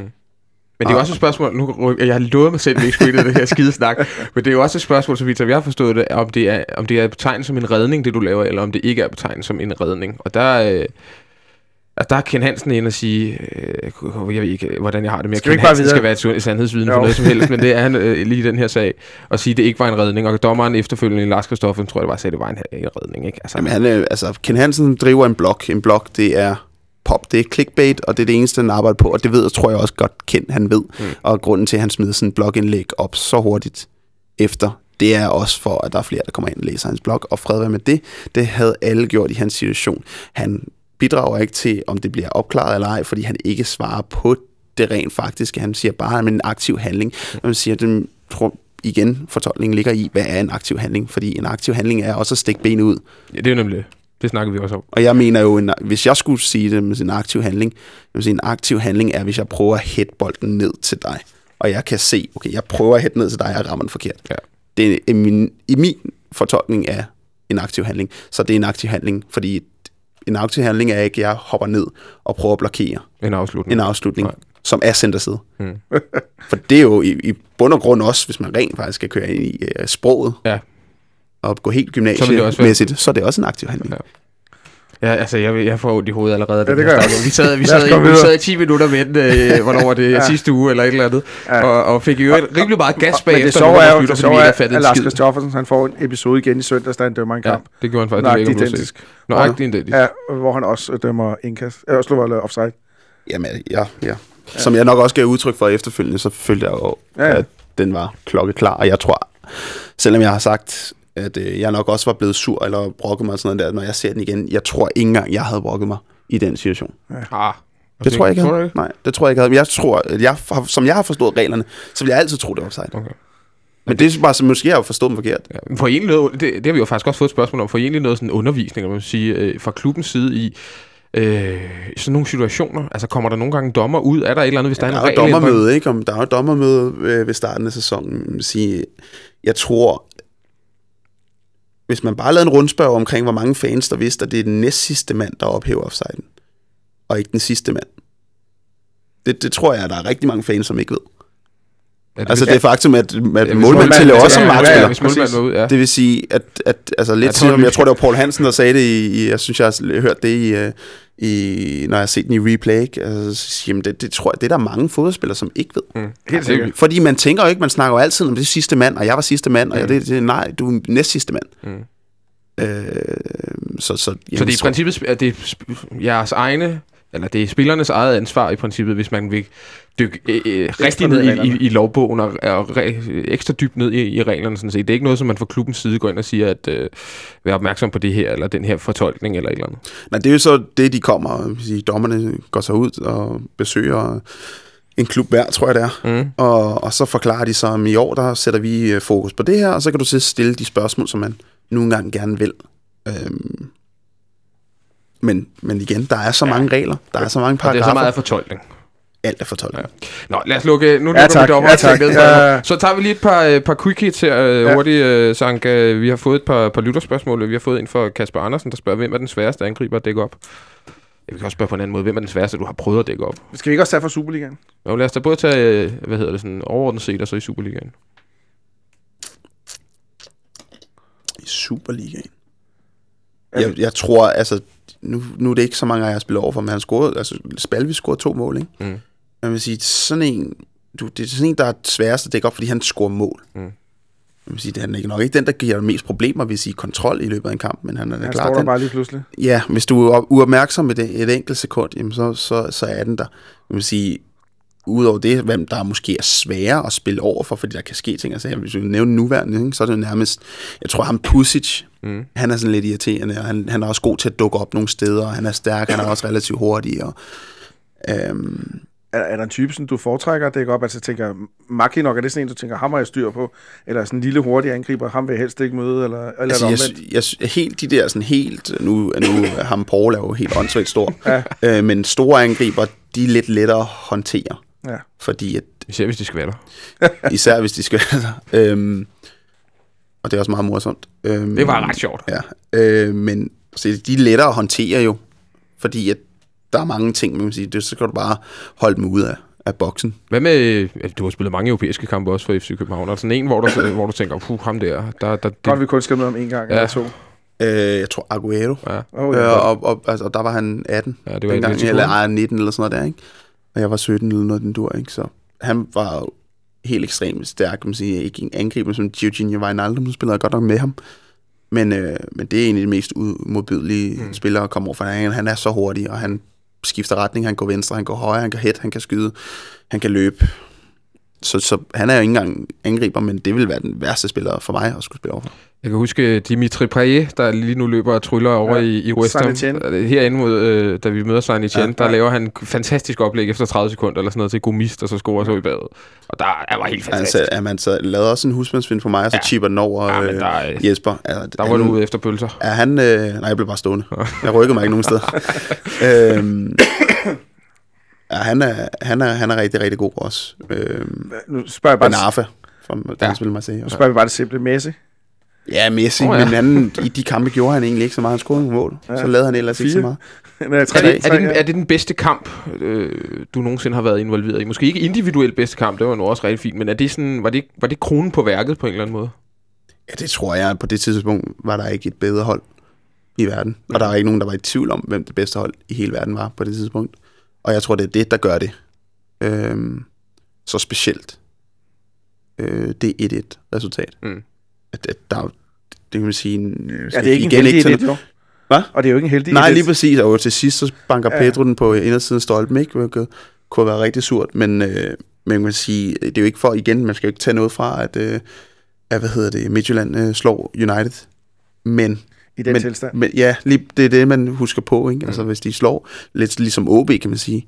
Men det er jo også et spørgsmål, nu, jeg har lovet mig selv, at vi ikke skulle det her skide snak, (laughs) men det er jo også et spørgsmål, så vidt jeg har forstået det, om det er, om det er betegnet som en redning, det du laver, eller om det ikke er betegnet som en redning. Og der, øh, altså der er Ken Hansen ind og sige, øh, jeg ved ikke, hvordan jeg har det med, Ken Hansen skal være et sandhedsvidende for noget som helst, men det er han (laughs) øh, lige i den her sag, og sige, at det ikke var en redning. Og dommeren efterfølgende, Lars Kristoffer, tror jeg det var, sagde, at det var en, en redning. Ikke? Altså, Jamen, han, er, altså, Ken Hansen driver en blog. En blog, det er pop, det er clickbait, og det er det eneste, han arbejder på, og det ved jeg, tror jeg også godt, kendt han ved. Mm. Og grunden til, at han smider sådan en blogindlæg op så hurtigt efter, det er også for, at der er flere, der kommer ind og læser hans blog, og fred være med det. Det havde alle gjort i hans situation. Han bidrager ikke til, om det bliver opklaret eller ej, fordi han ikke svarer på det rent faktisk. Han siger bare, at en aktiv handling. Mm. Man siger, at tror, igen, fortolkningen ligger i, hvad er en aktiv handling? Fordi en aktiv handling er også at stikke benet ud. Ja, det er jo nemlig det snakker vi også om. Og jeg mener jo, en, hvis jeg skulle sige det med en aktiv handling, jeg sige, en aktiv handling er, hvis jeg prøver at hætte bolden ned til dig, og jeg kan se, okay, jeg prøver at hætte ned til dig, og rammer den forkert. Ja. Det er min, i min fortolkning af en aktiv handling, så det er en aktiv handling, fordi en aktiv handling er ikke, at jeg hopper ned og prøver at blokere. En afslutning. En afslutning, Nej. som er centerside. Hmm. (laughs) For det er jo i, i bund og grund også, hvis man rent faktisk skal køre ind i uh, sproget, ja og gå helt gymnasiemæssigt, så, så er det også en aktiv handling. Ja. Ja, altså, jeg, jeg får ondt i hovedet allerede. Ja, det gør jeg Vi sad, vi sad, i, vi sad i 10 minutter med den, øh, (laughs) hvornår var det ja. sidste uge, eller et eller andet, ja. og, og fik jo rimelig meget gas bag Men det så er jo, det så er, at Lars Christoffersen, han får en episode igen i søndags, da han dømmer en kamp. Ja, det gjorde han faktisk. Nøjagtigt identisk. Nøjagtigt identisk. Ja, hvor han også dømmer indkast. Øh, slår eller offside. Jamen, ja, ja. Som jeg nok også gav udtryk for efterfølgende, så følte jeg jo, ja, ja. at den var klokkeklar, og jeg tror, selvom jeg har sagt at øh, jeg nok også var blevet sur eller brokket mig og sådan noget der, når jeg ser den igen. Jeg tror ikke engang, jeg havde brokket mig i den situation. Ja. Ah, det tror jeg ikke, jeg Nej, det tror jeg ikke, jeg havde. Jeg tror, at jeg, som jeg har forstået reglerne, så vil jeg altid tro, det var offside. Okay. Men det er bare, så måske jeg har forstået dem forkert. Ja, for egentlig noget, det, det, har vi jo faktisk også fået et spørgsmål om, for egentlig noget sådan undervisning, man vil sige, øh, fra klubbens side i, øh, sådan nogle situationer? Altså kommer der nogle gange dommer ud? Er der et eller andet, hvis ja, der, der er en regel? Der er dommermøde, ikke? Om der er jo dommermøde øh, ved starten af sæsonen. Sige, jeg tror, hvis man bare lavede en rundspørg omkring, hvor mange fans, der vidste, at det er den næst sidste mand, der ophæver offsiden, og ikke den sidste mand. Det, det tror jeg, at der er rigtig mange fans, som ikke ved. Ja, det altså det faktum, at, at ja, målmanden tæller også som markspiller. Ja, ja, ja. Det vil sige, at, at altså lidt tror, som, jeg tror, det var Paul Hansen, der sagde det i, jeg synes, jeg har hørt det i, øh, i når jeg har set den i replay. Ikke? Altså, jamen det, det, tror jeg, det er der mange fodboldspillere, som ikke ved. Mm. Helt sikkert. Fordi man tænker jo ikke, man snakker jo altid om det sidste mand, og jeg var sidste mand, og mm. jeg, det, det, nej, du er næst sidste mand. Mm. Øh, så, så, jamen, så det er i princippet, at det er jeres egne eller det er spillernes eget ansvar i princippet, hvis man vil dykke øh, øh rigtig ned i, i, i lovbogen og, og re, ekstra dybt ned i, i reglerne. Sådan set. Det er ikke noget, som man fra klubbens side går ind og siger, at øh, vær opmærksom på det her, eller den her fortolkning, eller et eller andet. Nej, det er jo så det, de kommer. Dommerne går så ud og besøger en klub hver, tror jeg det er. Mm. Og, og så forklarer de så, at i år, der sætter vi øh, fokus på det her, og så kan du så stille de spørgsmål, som man nu engang gerne vil. Øhm, Men, men igen, der er så mange regler, der er så mange Og det er paragrafer. så meget fortolkning. Alt er fortolket. Ja. Nå, lad os lukke... Nu Ja, tak. op. Ja, tak. Ja. Så tager vi lige et par, øh, par quick hits her øh, Ja. hurtigt, øh, Sanka. Vi har fået et par, par lytterspørgsmål. Vi har fået en fra Kasper Andersen, der spørger, hvem er den sværeste angriber at dække op? Ja, vi kan også spørge på en anden måde. Hvem er den sværeste, du har prøvet at dække op? Skal vi ikke også tage for Superligaen? Jo, lad os da både tage, øh, hvad hedder det, sådan overordnet set, og så i Superligaen. I Superligaen. Jeg, jeg tror, altså, nu, nu er det ikke så mange af jer, jeg spiller overfor, men han scorede, altså, Spalvi scorede to mål, ikke? Mm. Man vil sige, sådan en, du, det er sådan en, der er sværest at dække op, fordi han scorer mål. Mm. Man vil sige, det er han ikke nok ikke den, der giver mest problemer, hvis I kontrol i løbet af en kamp, men han er Han klart står der den. bare lige pludselig. Ja, hvis du er uopmærksom med det et enkelt sekund, jamen så, så, så er den der. Man vil sige, udover det, hvem der måske er sværere at spille over for, fordi der kan ske ting. Altså, hvis du nævner nuværende, ikke, så er det jo nærmest, jeg tror ham Pusic, Mm. han er sådan lidt irriterende, og han, han er også god til at dukke op nogle steder, og han er stærk, han er også relativt hurtig, og øhm, Er, er der en type, som du foretrækker at dække op? Altså, tænker, Maki nok, er det sådan en, du tænker, ham har jeg styr på? Eller sådan en lille hurtig angriber, ham vil jeg helst ikke møde? Eller, eller altså, jeg, jeg, jeg, helt de der sådan helt, nu, nu er ham Paul er jo helt åndssvagt stor, Ja. øh, men store angriber, de er lidt lettere at håndtere, Ja. fordi at Især hvis de der. (laughs) Især hvis de skal altså, øhm, Og det er også meget morsomt. Øhm, Det var ret sjovt. Ja, øh, men så de er lettere at håndtere jo, fordi at der er mange ting, man kan sige, det, så skal du bare holde dem ud af, af boksen. Hvad med, øh, du har spillet mange europæiske kampe også for FC København. Er der sådan en, hvor du, hvor du tænker, puh, ham der, der, der Godt, det, vi kun skal med om en gang Ja. eller to. Øh, jeg tror Aguero, ja, Oh, øh, ja. og, og, altså, der var han 18 ja, det var dengang, eller eller, ej, 19 eller sådan noget der, ikke? Og jeg var 17 eller noget, den dur, ikke? Så han var jo helt ekstremt stærk, kan man sige. Ikke en angriber som Giovinco Wijnaldum, nu spiller jeg godt nok med ham. Men, øh, men det er en af de mest modbydelige mm. spillere at komme over for. Han, han er så hurtig, og han skifter retning. Han går venstre, han går højre, han kan head, han kan skyde, han kan løbe. Så, så han er jo ikke engang angriber, men det vil være den værste spiller for mig at skulle spille overfor. Jeg kan huske Dimitri Payet, der lige nu løber og tryller over Ja. i, i West Ham. Saint-Étienne. Herinde, mod, øh, da vi møder Saint Etienne, Ja, der ja. laver han fantastisk oplæg efter 30 sekunder, eller sådan noget, til god mist, og så scorer så i badet. Og der er var helt fantastisk. Altså, at man så lavede også en husmandsfind for mig, og så Ja. chipper den over ja, øh, der, er- Jesper. Altså, der var du ude efter pølser. Er han... Øh, nej, jeg blev bare stående. Jeg rykkede mig ikke nogen (laughs) steder. (laughs) øhm, ja, han er, han, er, han er rigtig, rigtig god også. Øhm, Nu spørger jeg bare, Ben Arfa, fra Ja. ja. spiller Marseille. nu spørger vi bare det simple. Messi? Ja, Messi, oh, ja. men han, i de kampe gjorde han egentlig ikke så meget. Han scorede nogle mål. Ja. Så lavede han ellers ikke så Fire. meget. (laughs) Nej, tre, Er det, er, tre, det den, er det den bedste kamp, øh, du nogensinde har været involveret i? Måske ikke individuelt bedste kamp, det var nu også rigtig fint, men er det sådan, var, det, var det kronen på værket på en eller anden måde? Ja, det tror jeg. På det tidspunkt var der ikke et bedre hold i verden. Og der var ikke nogen, der var i tvivl om, hvem det bedste hold i hele verden var på det tidspunkt. Og jeg tror, det er det, der gør det øhm, så specielt. Øh, det er 1-1 resultat. Mm. At, at der, det kan man sige... Ja, det er ikke en heldig tage- idé, jo. Hvad? Og det er jo ikke en heldig Nej, lige præcis. Og til sidst, så banker Ja. ja. Pedro den på indersiden af stolpen, ikke? Hvilket kunne være rigtig surt. Men, øh, men man kan sige, det er jo ikke for, igen, man skal jo ikke tage noget fra, at, øh, at hvad hedder det, Midtjylland øh, slår United. Men, I den men, tilstand. men ja, lige, det er det, man husker på, ikke? Mm. Altså, hvis de slår, lidt ligesom OB, kan man sige.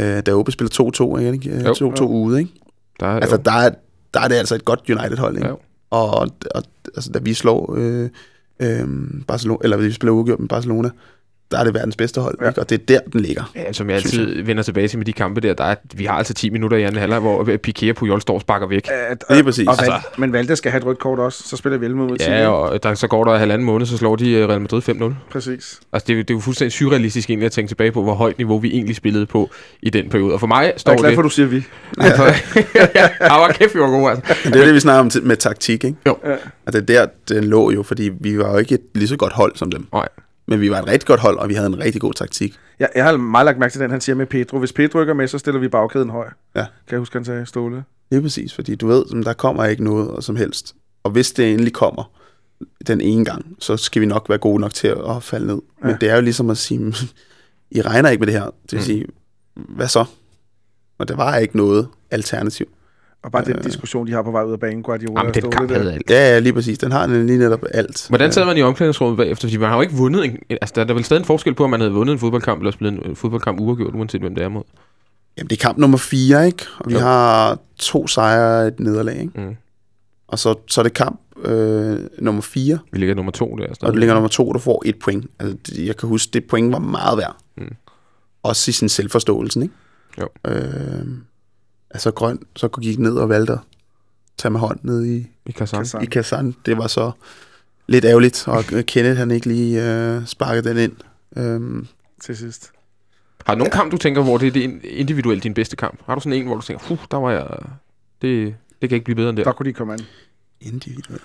Øh, da OB spiller 2-2, ikke? Øh, Jo. 2-2 ude, ikke? Der, er- Altså, der er, der er det altså et godt United-hold, ikke? Jo. Og, og altså, da vi slår øh, øh, Barcelona, eller vi spiller uafgjort med Barcelona, der er det verdens bedste hold, Ja. ja. ikke? Og det er der, den ligger. Ja, som jeg altid vender tilbage til med de kampe der, der er, vi har altså 10 minutter i anden halvleg, hvor Piqué og Puyol står og sparker væk. At, Lige præcis. Og Val, Altså- men Valde skal have et rødt kort også, så spiller vi 11 mod 10. Ja, og der, så går der halvanden måned, så slår de øh, Real Madrid 5-0. Præcis. Altså, det, er jo- det er jo fuldstændig surrealistisk egentlig at tænke tilbage på, hvor højt niveau vi egentlig spillede på i den periode. Og for mig Jeg står er glad det... for, at du siger vi. ja, (laughs) ja, var kæft, vi var gode, altså. Men det er det, vi snakker om med taktik, ikke? Jo. Ja. Og det er der, den lå jo, fordi vi var jo ikke et lige så godt hold som dem. Nej. Men vi var et rigtig godt hold, og vi havde en rigtig god taktik. Jeg, jeg har meget lagt mærke til den, han siger med Pedro. Hvis Pedro ikke er med, så stiller vi bagkæden høj. Ja. Kan jeg huske, han sagde Ståle? Det er præcis, fordi du ved, at der kommer ikke noget som helst. Og hvis det endelig kommer den ene gang, så skal vi nok være gode nok til at falde ned. Ja. Men Ja. det er jo ligesom at sige, I regner ikke med det her. Det vil Mm. sige, hvad så? Og der var ikke noget alternativ. Og bare den Øh. diskussion, de har på vej ud af banen, Guardiola Jamen, den kamp havde alt. Ja, ja, lige præcis. Den har lige netop alt. Hvordan sad man i omklædningsrummet bagefter? Fordi man har jo ikke vundet en... Altså, der er der vel stadig en forskel på, om man havde vundet en fodboldkamp, eller spillet en fodboldkamp uafgjort, uanset hvem det er mod. Jamen, det er kamp nummer 4, ikke? Og vi Jo. har to sejre og et nederlag, ikke? Mm. og så, så er det kamp øh, nummer 4, Vi ligger nummer to der. og du ligger nummer 2, og du får et point. Altså, det- jeg kan huske, det point var meget værd. Mm. Også i sin selvforståelse, ikke? Jo. Øh, altså grøn, så gik ned og valgte at tage med hånd ned i, I Kazan. I Kazan. Det var så lidt ærgerligt, og Kenneth han ikke lige øh, sparkede den ind. Øhm, til sidst. Har du nogen kamp, du tænker, hvor det er individuelt din bedste kamp? Har du sådan en, hvor du tænker, puh, der var jeg... Det, det kan ikke blive bedre end det. Der kunne de komme an. individuelt.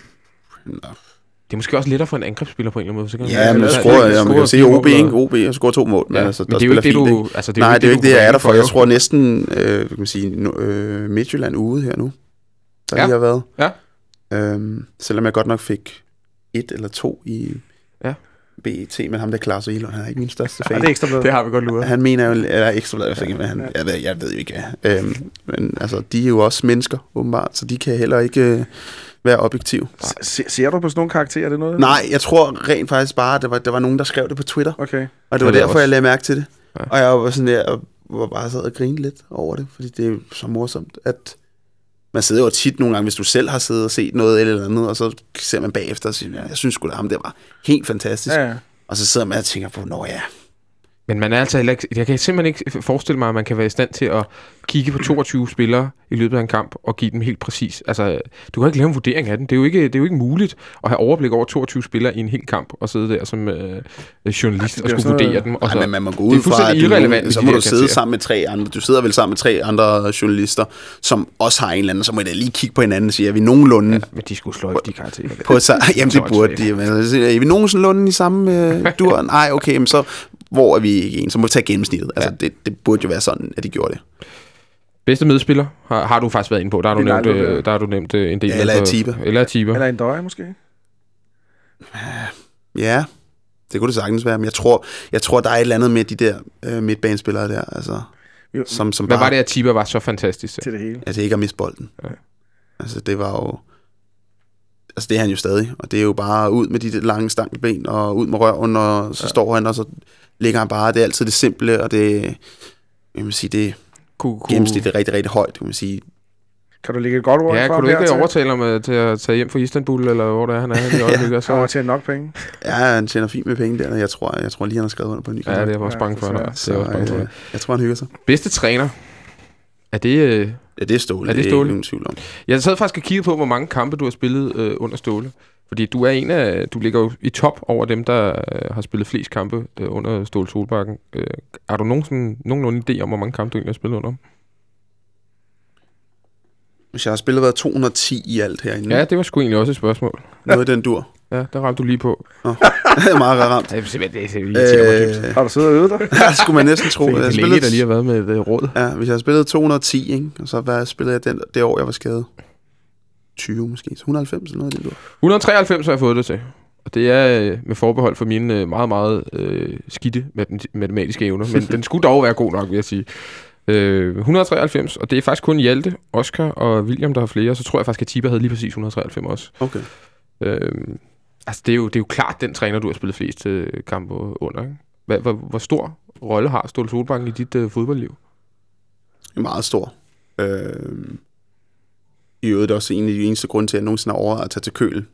(clears throat) Nå. Det er måske også lettere for en angrebsspiller på en eller anden måde. Så kan man- Ja, men Ja, jeg ja, scorer, ja, ja, man kan se OB, ikke? og- OB har scoret to mål, men, Ja, altså, men der det er jo ikke det, spiller du... fint, Altså, det er Nej, det er jo ikke det, jeg er der for. Jeg tror næsten, øh, kan man sige, øh, Midtjylland ude her nu, der Ja. lige har været. Ja. Øhm, selvom jeg godt nok fik et eller to i Ja. BET, men ham der Klaus Elund, han er ikke min største Ja, fan. det er ekstra bedre. Det har vi godt luret. Han mener jo, eller ekstra blad, jeg, men han, jeg, ved, jeg ved jo ikke. Øhm, men altså, de er jo også mennesker, åbenbart, så de kan heller ikke øh, være objektive. Se, ser du på sådan nogle karakterer? Er det noget? Nej, jeg tror rent faktisk bare, at der var, der var nogen, der skrev det på Twitter, Okay. og det var er derfor, også- jeg lagde mærke til det. Ja. Og jeg var sådan der, og var bare sad og grinte lidt over det, fordi det er så morsomt, at man sidder jo tit nogle gange, hvis du selv har siddet og set noget eller andet, og så ser man bagefter og siger, ja, jeg synes sgu da ham, det var helt fantastisk. Ja, ja. Og så sidder man og tænker på, nå ja, Men man er altså heller ikke, jeg kan simpelthen ikke forestille mig, at man kan være i stand til at kigge på 22 spillere i løbet af en kamp og give dem helt præcis. Altså, du kan ikke lave en vurdering af den. Det er jo ikke, det er jo ikke muligt at have overblik over 22 spillere i en hel kamp og sidde der som øh, journalist det og skulle noget- vurdere dem. Og Nej, så, men man må gå det er ud fra, at du, irrelevant, så må du sidde sammen med tre andre. Du sidder vel sammen med tre andre journalister, som også har en eller anden, så må I da lige kigge på hinanden og sige, er vi nogenlunde ja, men de skulle sløjfe de karakterer. på sig? (laughs) Jamen, det burde de. Men, altså, er vi nogenlunde i samme øh, dur? (laughs) Nej, okay, men så hvor er vi ikke en? Så må vi tage gennemsnittet. Altså, Ja. det, det burde jo være sådan, at de gjorde det. Bedste medspiller har, har du faktisk været inde på. Der har du nævnt, øh, der har du nævnt øh, en del. Ja, eller Atiba. Eller Atiba. Eller en døje, måske? Ja, det kunne det sagtens være, men jeg tror, jeg tror der er et eller andet med de der øh, midtbanespillere der, altså, Jo, som, som Hvad bare, var det, Atiba var så fantastisk til? det hele. Altså ikke at miste bolden. Ja. Altså det var jo... Altså det er han jo stadig, og det er jo bare ud med de lange stankelben, og ud med røven, og så ja. står han, og så ligger han bare. Det er altid det simple, og det... Jeg vil sige, det Kunne, kunne, gennemsnit er rigtig, rigtig højt, kan man sige. Kan du lægge et godt ord Ja, for kunne du ikke overtale ham øh, til at tage hjem fra Istanbul, eller hvor det er, han er henne i (laughs) øjeblikket? Så har så, tjent nok penge. Ja, han tjener fint med penge der, jeg tror, jeg tror lige, han har skrevet under på en ny ja, det er jeg også Ja, bange for. det Ja, er jeg øh, jeg tror, han hygger sig. Bedste træner? Er det... Øh, Ja, det er Ståle. Er det det er Ståle? ikke nogen tvivl om. jeg sad faktisk og kiggede på, hvor mange kampe du har spillet øh, under Ståle. Fordi du er en af... Du ligger jo i top over dem, der øh, har spillet flest kampe øh, under Ståle Solbakken. Øh, har du nogen sådan, nogenlunde idé om, hvor mange kampe du egentlig har spillet under? Hvis jeg har spillet været 210 i alt herinde. Ja, det var sgu egentlig også et spørgsmål. Noget i den dur. Ja, der ramte du lige på. (laughs) det er meget ramt. Ja, det er simpelthen det er. Øh, Har du siddet og øvet dig? (laughs) det skulle man næsten tro. Det Jeg er længe, spillet, der lige har været med et øh, råd. Ja, hvis jeg har spillet 210, ikke? og så hvad spillede jeg den, det år, jeg var skadet? 20 måske, så 190 eller noget dur. 193 har jeg fået det til. Og det er øh, med forbehold for mine øh, meget, meget øh, skidte matem- matematiske evner. Men den skulle dog være god nok, vil jeg sige. Øh, 193, og det er faktisk kun Hjalte, Oscar og William, der har flere. Så tror jeg faktisk, at Tiba havde lige præcis 193 også. Okay. Øh, altså, det er, jo, det er jo klart den træner, du har spillet flest øh, kampe under. Ikke? Hvad, hvor, hvor stor rolle har Ståle Solbakken i dit øh, fodboldliv? Er meget stor. Øh, I øvrigt er også en af de eneste grunde til, at jeg nogensinde har overvejet at tage til Køl,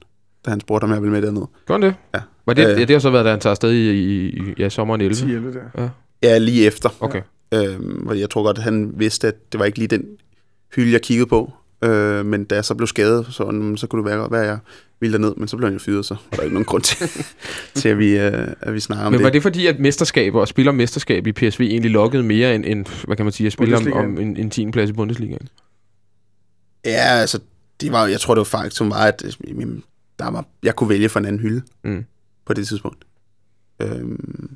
da han spurgte, om jeg ville med derned. Gør det? Ja. Var det, Øh. ja, det har så været, da han tager afsted i, i, i ja, sommeren 11? 10 11 der. Ja, lige efter. Okay. Øh, hvor jeg tror godt, at han vidste, at det var ikke lige den hylde, jeg kiggede på. Øh, men da jeg så blev skadet, så, så kunne det være, være, at jeg ville derned, men så blev han jo fyret, så var der ikke nogen grund til, (laughs) til at, vi, øh, at vi snakker om Men det. var det fordi, at mesterskaber og spiller mesterskab i PSV egentlig lokkede mere end, end hvad kan man sige, at spille om, om en, en 10. plads i Bundesligaen? Ja, altså, det var, jeg tror, det var faktum var, at øh, jamen, der var, jeg kunne vælge for en anden hylde Mm. på det tidspunkt. Øhm,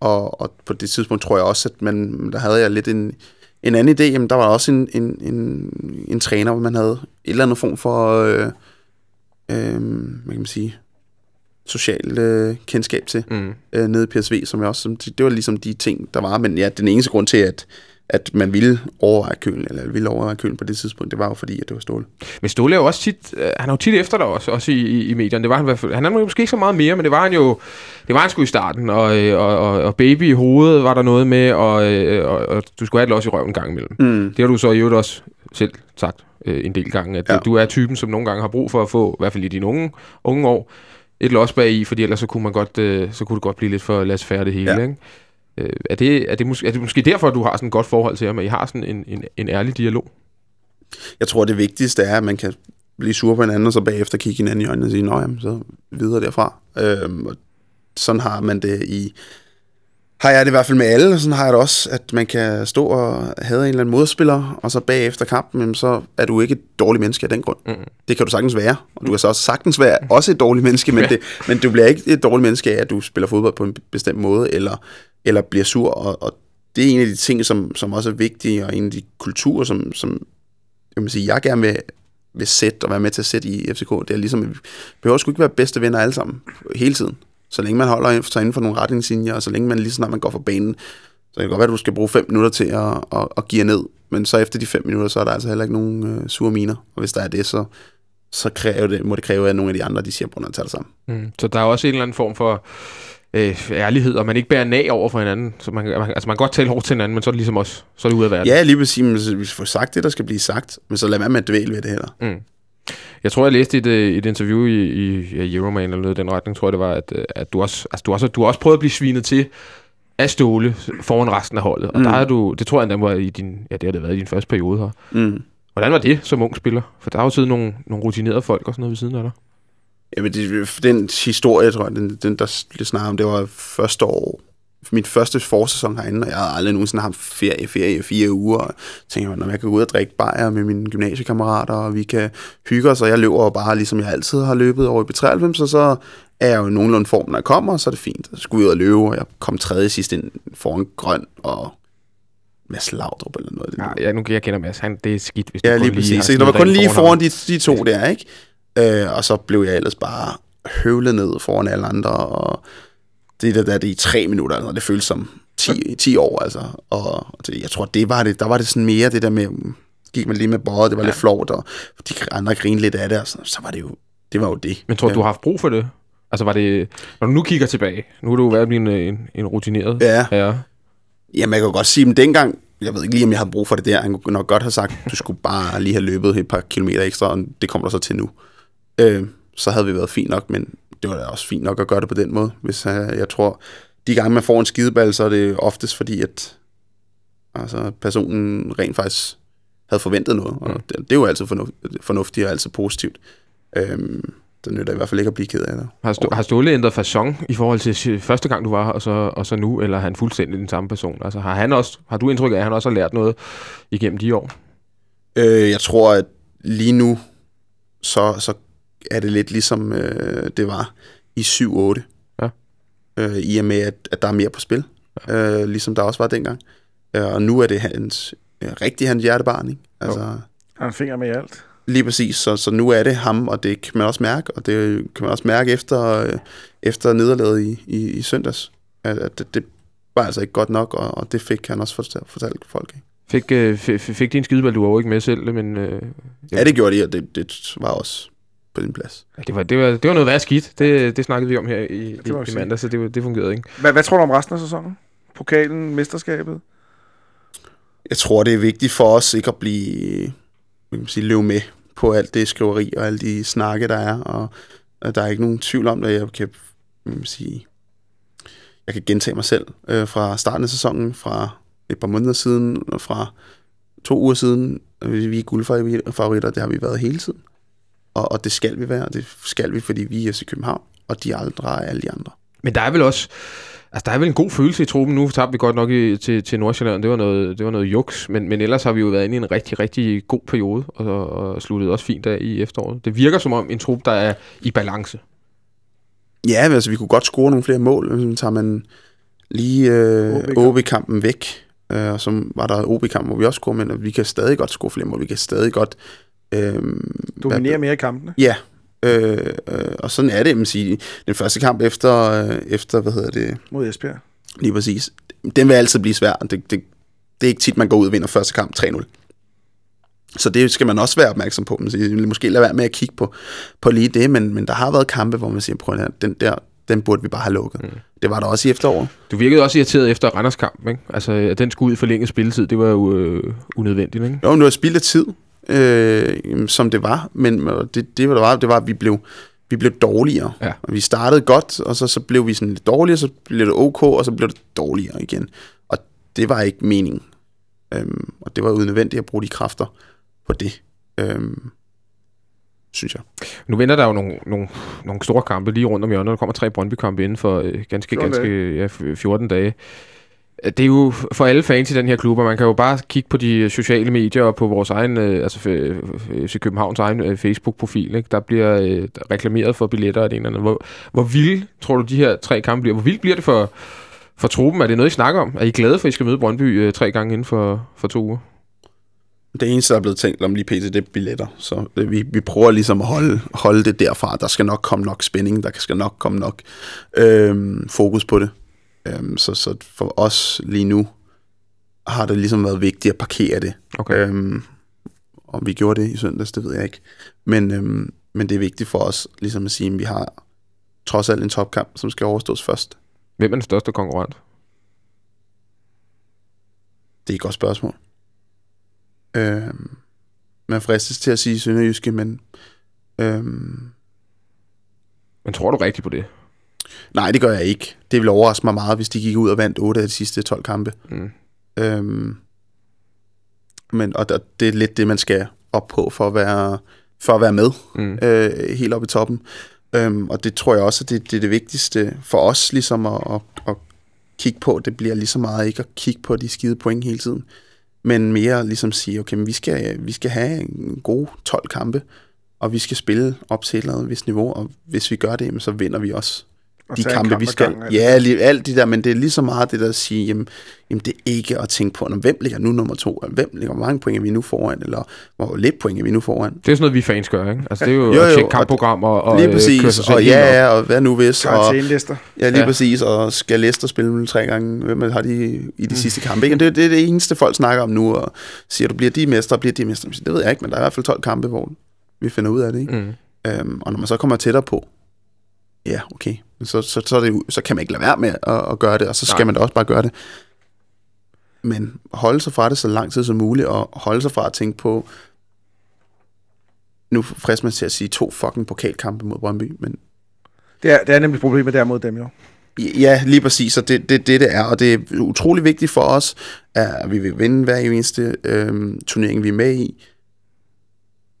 og, og på det tidspunkt tror jeg også, at man, der havde jeg lidt en, en anden idé. Jamen, der var også en, en, en, en træner, hvor man havde et eller andet form for, øh, øh, hvad kan man sige, social øh, kendskab til Mm. øh, nede i PSV, som jeg også, som, det var ligesom de ting, der var. Men ja, den eneste grund til, at, at man ville overveje kølen, eller ville overveje kølen på det tidspunkt, det var jo fordi, at det var Ståle. Men Ståle er jo også tit, øh, han er jo tit efter dig også, også i, i, i medierne. Det var han, i hvert fald- han er måske ikke så meget mere, men det var han jo, det var han sgu i starten. Og, øh, og, og, og baby i hovedet var der noget med, og, øh, og, og du skulle have det også i røven en gang imellem. Mm. Det har du så i øvrigt også selv sagt øh, en del gange, at Ja. du er typen, som nogle gange har brug for at få, i hvert fald i dine unge, unge år, et los bag i, fordi ellers så kunne, man godt, øh, så kunne det godt blive lidt for lad færre det hele. Ja. Ikke? Øh, er, det, er, det måske, er det måske derfor, at du har sådan et godt forhold til ham, at I har sådan en, en, en ærlig dialog? Jeg tror, det vigtigste er, at man kan blive sur på hinanden, og så bagefter kigge hinanden i øjnene og sige, nå jamen, så videre derfra. Øhm, og sådan har man det i... Har jeg det i hvert fald med alle, og sådan har jeg det også, at man kan stå og have en eller anden modspiller, og så bagefter kampen, jamen, så er du ikke et dårligt menneske af den grund. Mm. Det kan du sagtens være, og du kan så også sagtens være også et dårligt menneske, men, Ja. det, men du bliver ikke et dårligt menneske af, at du spiller fodbold på en bestemt måde, eller, eller bliver sur, og, og det er en af de ting, som, som også er vigtige, og en af de kulturer, som, som jeg, vil sige, jeg gerne vil, vil sætte og være med til at sætte i FCK. Det er ligesom, at vi behøver sgu ikke være bedste venner alle sammen, hele tiden. Så længe man holder sig inden for nogle retningslinjer, og så længe man lige snart man går for banen, så det kan godt være, at du skal bruge fem minutter til at, at, at give ned, men så efter de fem minutter, så er der altså heller ikke nogen øh, sure miner. Og hvis der er det, så, så kræver det, må det kræve, at nogle af de andre, de siger, at tage det sammen. Mm. Så der er også en eller anden form for øh, ærlighed, og man ikke bærer nag over for hinanden. Så man, man, altså man kan godt tale hårdt til hinanden, men så er det ligesom også, så er det ude af verden. Ja, lige præcis, men vi får sagt det, der skal blive sagt, men så lad være med at dvæle ved det heller. Mm. Jeg tror, jeg læste et, øh, et interview i, i ja, Euroman eller noget i den retning, tror jeg det var, at, øh, at du, også, altså, du, også, du har også prøvet at blive svinet til af Ståle foran resten af holdet. Og Mm. der er du, det tror jeg endda var i din, ja det har det været i din første periode her. Mm. Hvordan var det som ung spiller? For der har jo siddet nogle, nogle rutinerede folk og sådan noget ved siden af dig. Jamen, det, den historie, tror jeg, den, den der blev snakket om, det var første år, min første forsæson herinde, og jeg havde aldrig nogensinde haft ferie, ferie fire uger, og tænkte, jeg, når jeg kan gå ud og drikke bajer med mine gymnasiekammerater, og vi kan hygge os, og jeg løber bare, ligesom jeg altid har løbet over i B93, så så er jeg jo nogenlunde form, når jeg kommer, og så er det fint. Så skulle jeg ud og løbe, og jeg kom tredje sidst ind foran grøn, og Mads Laudrup eller noget. det Ja, nu jeg kender Mads, han, det er skidt, hvis Ja, du kun lige har Så der var kun lige foran de, de to der, ikke? Øh, og så blev jeg ellers bare høvlet ned foran alle andre, og det der, der det i tre minutter, altså, det føltes som 10, 10 år, altså. Og det, jeg tror, det var det, der var det sådan mere det der med, gik man lige med båret, det var ja. lidt flovt, og de andre grinede lidt af det, og så, så var det jo, det var jo det. Men tror du, du har haft brug for det? Altså var det, når du nu kigger tilbage, nu er du været blive en, en, en rutineret Ja. herre. Jamen, jeg kan jo godt sige, men dengang, jeg ved ikke lige, om jeg havde brug for det der. Han kunne nok godt have sagt, du skulle bare lige have løbet et par kilometer ekstra, og det kommer der så til nu. Øh, så havde vi været fint nok, men det var da også fint nok at gøre det på den måde. Hvis øh, jeg tror, de gange man får en skideball, så er det oftest fordi, at altså, personen rent faktisk havde forventet noget. Og Mm. det, det er jo altid fornuft, fornuftigt og altid positivt. Øh, det nytter i hvert fald ikke at blive ked af det. Har, Stå, har Ståle ændret fasong i forhold til første gang, du var her, og så, og så nu, eller er han fuldstændig den samme person? Altså har, han også, har du indtryk af, at han også har lært noget igennem de år? Øh, jeg tror, at lige nu, så, så er det lidt ligesom øh, det var i 7-8. Ja. Øh, I og med, at, at der er mere på spil. Ja. Øh, ligesom der også var dengang. Øh, og nu er det hans, øh, rigtig hans hjertebarn, ikke? Altså, Han har en finger med i alt. lige præcis. Så, så nu er det ham, og det kan man også mærke. Og det kan man også mærke efter, øh, efter nederlaget i, i, i søndags. At, at det, det var altså ikke godt nok, og, og det fik han også fortalt, fortalt folk. Ikke? Fik, øh, fik, fik din skideball, du var jo ikke med selv, men øh, Ja, det gjorde de, og det, det var også på din plads. ja, det, var, det, var, det var noget værd skidt. Det, det snakkede vi om her i, i, i mandag, så det, det fungerede ikke. Hvad, hvad tror du om resten af sæsonen? Pokalen, mesterskabet? Jeg tror, det er vigtigt for os ikke at blive, kan man sige, løbe med på alt det skriveri og alle de snakke, der er. Og, og der er ikke nogen tvivl om, at jeg kan, kan man sige, jeg kan gentage mig selv øh, fra starten af sæsonen, fra et par måneder siden, og fra to uger siden. Vi er guldfavoritter, det har vi været hele tiden. Og, og det skal vi være, og det skal vi, fordi vi er i København, og de andre er alle de andre. Men der er vel også... Altså, der er vel en god følelse i truppen. Nu tabte vi godt nok i, til, til Nordsjælland. Det var noget, det var noget juks. Men, men ellers har vi jo været inde i en rigtig, rigtig god periode. Og, og sluttet også fint af i efteråret. Det virker som om en trup, der er i balance. Ja, altså vi kunne godt score nogle flere mål. Så tager man lige øh, OB-kamp. OB-kampen væk, øh, og så var der OB-kamp, hvor vi også scorede, men vi kan stadig godt score flere mål. Vi kan stadig godt... Øh, Dominerer mere i kampene? Ja, øh, øh, og sådan er det, man sige. Den første kamp efter, øh, efter, hvad hedder det, Mod Esbjerg. lige præcis, den vil altid blive svær. Det, det, det er ikke tit, man går ud og vinder første kamp 3-0. Så det skal man også være opmærksom på. Man siger, måske lade være med at kigge på, på lige det, men, men der har været kampe, hvor man siger, prøv at den der, den burde vi bare have lukket. Mm. det var der også i efteråret. Du virkede også irriteret efter Randers kamp, ikke? Altså, at den skulle ud i forlænget spilletid, det var jo øh, unødvendigt, ikke? Jo, men det var spild af tid, øh, som det var, men det, det, var, det var, det var, at vi blev, vi blev dårligere. Ja. Og vi startede godt, og så, så blev vi sådan lidt dårligere, så blev det ok, og så blev det dårligere igen. Og det var ikke meningen. Øhm, og det var unødvendigt at bruge de kræfter på det. Øhm, synes jeg. Nu venter der jo nogle, nogle, nogle store kampe lige rundt om hjørnet. Der kommer tre Brøndby-kampe inden for øh, ganske, 14 ganske ja, f- 14 dage. Det er jo for alle fans i den her klub, og man kan jo bare kigge på de sociale medier og på vores egen, øh, altså FC Københavns egen øh, Facebook-profil. Ikke? Der bliver øh, reklameret for billetter og det ene eller andet. Hvor, hvor vild tror du, de her tre kampe bliver? Hvor vild bliver det for, for truppen? Er det noget, I snakker om? Er I glade for, at I skal møde Brøndby øh, tre gange inden for, for to uger? Det eneste, der er blevet tænkt om lige pt, det er billetter. Så øh, vi, vi prøver ligesom at holde, holde det derfra. Der skal nok komme nok spænding, der skal nok komme nok øhm, fokus på det. Øhm, så, så for os lige nu har det ligesom været vigtigt at parkere det. Okay. Øhm, om vi gjorde det i søndags, det ved jeg ikke. Men, øhm, men det er vigtigt for os ligesom at sige, at vi har trods alt en topkamp, som skal overstås først. Hvem er den største konkurrent? Det er et godt spørgsmål. Øhm, man fristes til at sige Sønderjyske, men øhm, Men tror du rigtigt på det? Nej, det gør jeg ikke. Det ville overraske mig meget, hvis de gik ud og vandt 8 af de sidste 12 kampe. Mm. Øhm, men, og det er lidt det, man skal op på for at være, for at være med Mm. øh, helt oppe i toppen. Øhm, og det tror jeg også, at det, det er det vigtigste for os ligesom at, at, at kigge på. Det bliver lige så meget ikke at kigge på de skide point hele tiden, men mere ligesom sige, okay, men vi skal, vi skal have en god 12 kampe, og vi skal spille op til et eller andet vist niveau, og hvis vi gør det, så vinder vi også Og de kampe, kamp vi skal. Ja, lige, alt det der, men det er lige så meget det der at sige, jamen, jamen det er ikke at tænke på, "Nå, hvem ligger nu nummer to, eller hvem ligger, hvor mange point er vi nu foran, eller hvor lidt point er vi nu foran. Det er sådan noget, vi fans gør, ikke? Altså, det er jo, Jo, jo, at tjekke og kampprogram og, og lige øh, køre sig præcis, og op. ja, ja, og hvad nu hvis, og ja, lige Ja. præcis, og skal Leicester spille tre gange, hvem har de i de sidste kampe, ikke? Og Det, det er det eneste, folk snakker om nu, og siger, du bliver de mestre, bliver de mestre. Det ved jeg ikke, men der er i hvert fald 12 kampe, hvor vi finder ud af det, ikke? Mm. Øhm, og når man så kommer tættere på, ja, okay, så, så, så, det, så kan man ikke lade være med at, at gøre det, og så skal Nej. man da også bare gøre det. Men holde sig fra det så lang tid som muligt, og holde sig fra at tænke på, nu frister man til at sige to fucking pokalkampe mod Brøndby, men Det er, det er nemlig problemet der mod dem, jo. Ja, lige præcis, og det er det, det, det er, og det er utrolig vigtigt for os, at vi vil vinde hver eneste øhm, turnering, vi er med i,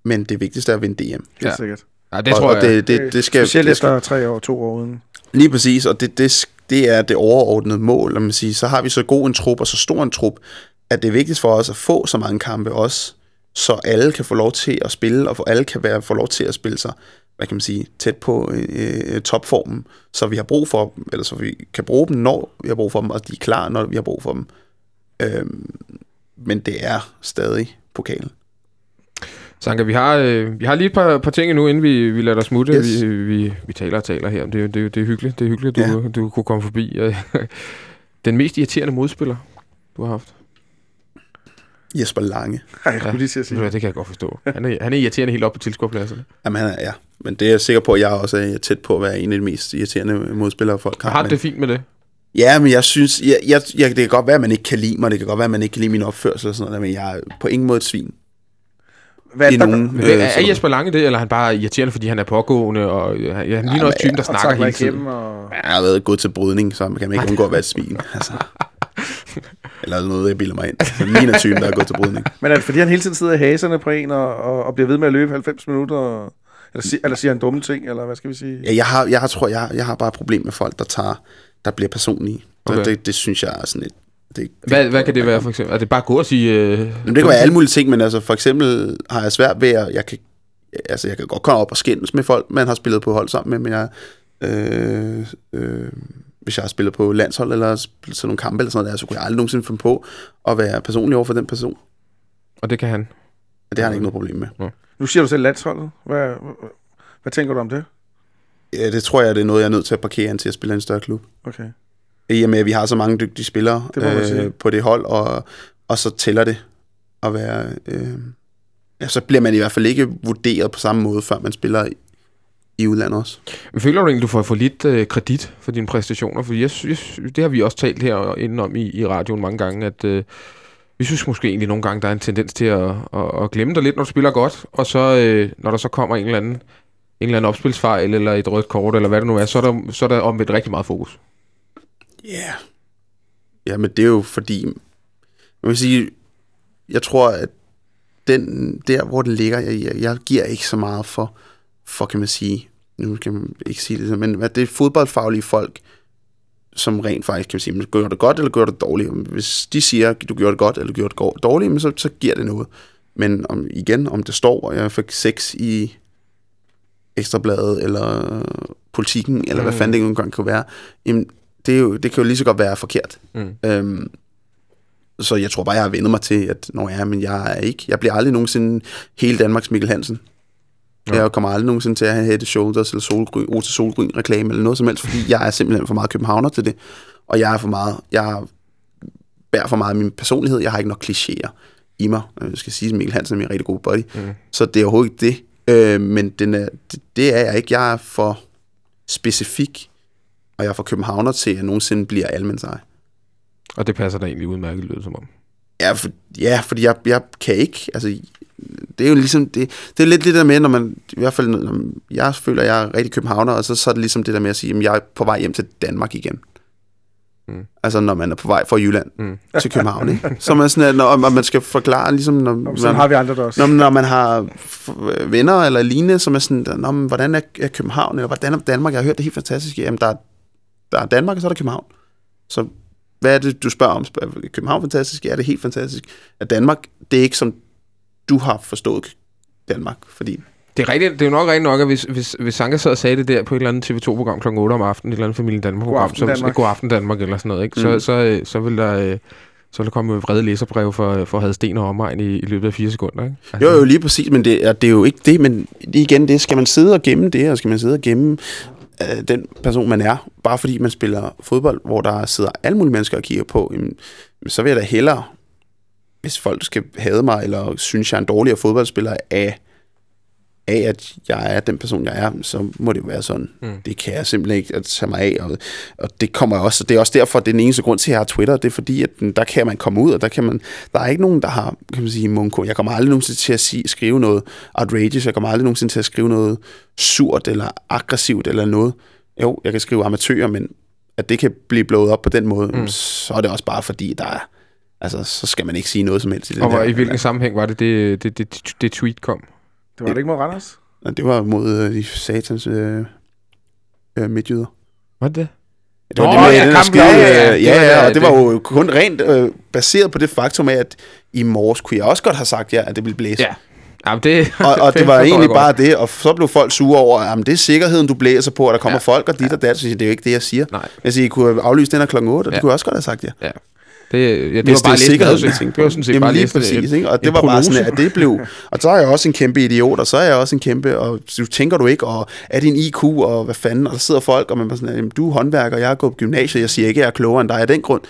men det vigtigste er at vinde DM. Helt ja. sikkert. Ja, det og, tror og jeg. det, det, det skal, Specielt det skal, efter tre år, to år uden. Lige præcis, og det, det, det er det overordnede mål, lad man sige. Så har vi så god en trup og så stor en trup, at det er vigtigt for os at få så mange kampe også, så alle kan få lov til at spille, og for alle kan være, få lov til at spille sig, hvad kan man sige, tæt på øh, topformen, så vi har brug for dem, eller så vi kan bruge dem, når vi har brug for dem, og de er klar, når vi har brug for dem. Øhm, men det er stadig pokalen. Sanka, vi har, øh, vi har lige et par, par ting endnu, inden vi, vi lader dig smutte. Yes. Vi, vi, vi taler og taler her. Det, er det, er det er hyggeligt, det er hyggeligt du, Ja. du kunne komme forbi. (laughs) Den mest irriterende modspiller, du har haft? Jesper Lange. Ej, jeg skulle lige sige. Ja. Det kan jeg godt forstå. Han er, han er irriterende helt op på tilskuerpladserne. Jamen, han er, ja. Men det er jeg sikker på, at jeg også er tæt på at være en af de mest irriterende modspillere, folk har. Har men- det fint med det? Ja, men jeg synes, jeg, jeg, jeg, det kan godt være, at man ikke kan lide mig, det kan godt være, at man ikke kan lide min opførsel og sådan noget, men jeg er på ingen måde et svin. Hvad i er der, nogen- Øh, er, er Jesper Lange det, eller er han bare irriterende, fordi han er pågående, og øh, han, ja, han ligner også typen, der snakker hele tiden? og... Jeg har været gået til brydning, så man kan ikke undgå at være et svin. (laughs) Altså. Eller noget, jeg bilder mig ind. Så min er typen, der er gået til brydning. Men er det fordi, han hele tiden sidder i haserne på en, og, og, og bliver ved med at løbe 90 minutter? Og, eller, si, eller siger han dumme ting, eller hvad skal vi sige? Ja, jeg, har, jeg har, tror, jeg, jeg har bare et problem med folk, der tager, der bliver personlige. Okay. Okay. Det, det, synes jeg er sådan et... Det, Hvad, hvad kan det være, for eksempel? Er det bare gå og sige... Øh, Jamen, det kan være alle mulige ting, men altså for eksempel har jeg svært ved at, jeg kan, altså jeg kan godt komme op og skændes med folk, man har spillet på hold sammen med, men jeg, øh, øh, hvis jeg har spillet på landshold eller sådan nogle kampe eller sådan noget der, så kunne jeg aldrig nogensinde finde på at være personlig over for den person. Og det kan han. Og det har han ikke noget problem med. Nu siger du selv landsholdet. Hvad, hvad, hvad tænker du om det? Ja, det tror jeg, det er noget, jeg er nødt til at parkere ind til at spille i en større klub. Okay. I og med, at vi har så mange dygtige spillere Det øh, på det hold, og, og så tæller det at være... Øh, ja, så bliver man i hvert fald ikke vurderet på samme måde, før man spiller i, i udlandet også. Men føler du egentlig, du får for lidt øh, kredit for dine præstationer? For jeg, synes, det har vi også talt her indenom i, i radioen mange gange, at øh, vi synes måske egentlig nogle gange, der er en tendens til at, at, at glemme dig lidt, når du spiller godt, og så øh, når der så kommer en eller anden en eller anden opspilsfejl, eller et rødt kort, eller hvad det nu er, så er der, så er der omvendt rigtig meget fokus. Ja. Yeah. Ja, men det er jo fordi, man vil sige, jeg tror, at den, der, hvor det ligger, jeg, jeg, jeg giver ikke så meget for, for, kan man sige, nu kan man ikke sige det, men at det er fodboldfaglige folk, som rent faktisk kan sige, gør det godt eller gør det dårligt. Hvis de siger, at du gjorde det godt eller gjorde det dårligt, så, så giver det noget. Men om, igen, om det står, og jeg fik sex i Ekstrabladet, eller politikken, eller mm. hvad fanden det engang kan være, jamen, det, er jo, det kan jo lige så godt være forkert. Mm. Øhm, så jeg tror bare, jeg har vendt mig til, at når jeg er, men jeg er ikke. Jeg bliver aldrig nogensinde hele Danmarks Mikkel Hansen. Ja. Jeg kommer aldrig nogensinde til at have Head Shoulders eller Solgryn, Rota Solgryn reklame eller noget som helst, fordi jeg er simpelthen for meget københavner til det. Og jeg er for meget, jeg bærer for meget af min personlighed. Jeg har ikke nok klichéer i mig. Jeg skal sige, at Mikkel Hansen er min rigtig god buddy. Mm. Så det er overhovedet ikke det. Øh, men den er, det, det er jeg ikke. Jeg er for specifik, og jeg er for københavner til, at jeg nogensinde bliver almindelig Og det passer da egentlig udmærket, lyder som om. Ja, for, ja fordi jeg, jeg kan ikke. Altså, det er jo ligesom, det, det er lidt det der med, når man, i hvert fald, når jeg føler, at jeg er rigtig københavner, og så, så er det ligesom det der med at sige, at jeg er på vej hjem til Danmark igen. Mm. Altså når man er på vej fra Jylland mm. til København, ikke? Så man sådan, når, man skal forklare, ligesom når, Nå, sådan man, har vi andre der også. Når, når man har venner eller lignende, som er sådan, når, hvordan er, er København, eller hvordan er Danmark? Jeg har hørt det helt fantastisk. Jamen, der er, der er Danmark, og så er der København. Så hvad er det, du spørger om? Er København fantastisk? Ja, det er helt fantastisk. Er Danmark, det er ikke som du har forstået Danmark, fordi det er, rigtigt, det er jo nok rigtigt nok, at hvis, hvis, hvis Sanka sad og sagde det der på et eller andet TV2-program kl. 8 om aftenen, et eller andet Familien Danmark-program, så Danmark. God aften Danmark eller sådan noget, ikke? Mm. Så, så, øh, så vil der... Øh, så vil der komme et vrede læserbrev for, for at have sten og omegn i, i løbet af fire sekunder. Ikke? Altså. Jo, jo, lige præcis, men det er, det er jo ikke det, men igen, det skal man sidde og gemme det, og skal man sidde og gemme øh, den person, man er, bare fordi man spiller fodbold, hvor der sidder alle mulige mennesker og kigger på, jamen, så vil jeg da hellere, hvis folk skal hade mig, eller synes, jeg er en dårligere fodboldspiller af af, at jeg er den person, jeg er, så må det jo være sådan. Mm. Det kan jeg simpelthen ikke at tage mig af, og, og det kommer også, det er også derfor, det er den eneste grund til, at jeg har Twitter, det er fordi, at der kan man komme ud, og der kan man, der er ikke nogen, der har, kan man sige, munko. Jeg kommer aldrig nogensinde til at sige, skrive noget outrageous, jeg kommer aldrig nogensinde til at skrive noget surt, eller aggressivt, eller noget. Jo, jeg kan skrive amatører, men at det kan blive blået op på den måde, mm. så er det også bare fordi, der er, altså, så skal man ikke sige noget som helst i det Og der. i hvilken sammenhæng var det, det, det, det, det tweet kom? Det var det ikke mod Randers? Ja, det var mod øh, de satans øh, øh, midtjyder. Hvad det? Det var oh, det med ja, den skide, ja, ja, ja, ja, og det var jo kun rent øh, baseret på det faktum af, at i morges kunne jeg også godt have sagt ja, at det ville blæse. Ja. Jamen, det, og, og (laughs) det var egentlig bare det, og så blev folk sure over, at det er sikkerheden, du blæser på, at der kommer ja. folk og dit ja. og dat, så det er jo ikke det, jeg siger. Nej. Jeg siger, I kunne aflyse den her klokken 8, og ja. det kunne jeg også godt have sagt ja. ja. Det, ja, det var bare det sikkerhed, jeg tænkte Det var sådan set Jamen, bare lige præcis, ikke? Og det var bare sådan, at det blev... Og så er jeg også en kæmpe idiot, og så er jeg også en kæmpe... Og du tænker du ikke, og er din IQ, og hvad fanden? Og der sidder folk, og man bare sådan, du er håndværker, jeg har gået på gymnasiet, jeg siger ikke, at jeg er klogere end dig af den grund.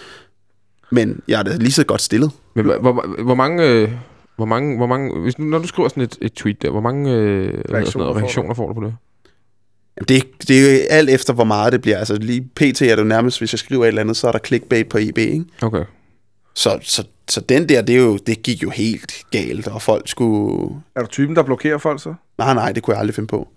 Men jeg er da lige så godt stillet. Men hvor, hvor, hvor mange... Øh, hvor mange, hvor mange, hvis, når du skriver sådan et, et tweet der, hvor mange øh, reaktioner, noget, reaktioner får du på det? Det, det er jo alt efter, hvor meget det bliver. Altså lige pt. er det nærmest, hvis jeg skriver et eller andet, så er der clickbait på EB, ikke? Okay. Så, så, så den der, det, er jo, det gik jo helt galt, og folk skulle... Er du typen, der blokerer folk så? Nej, nej, det kunne jeg aldrig finde på.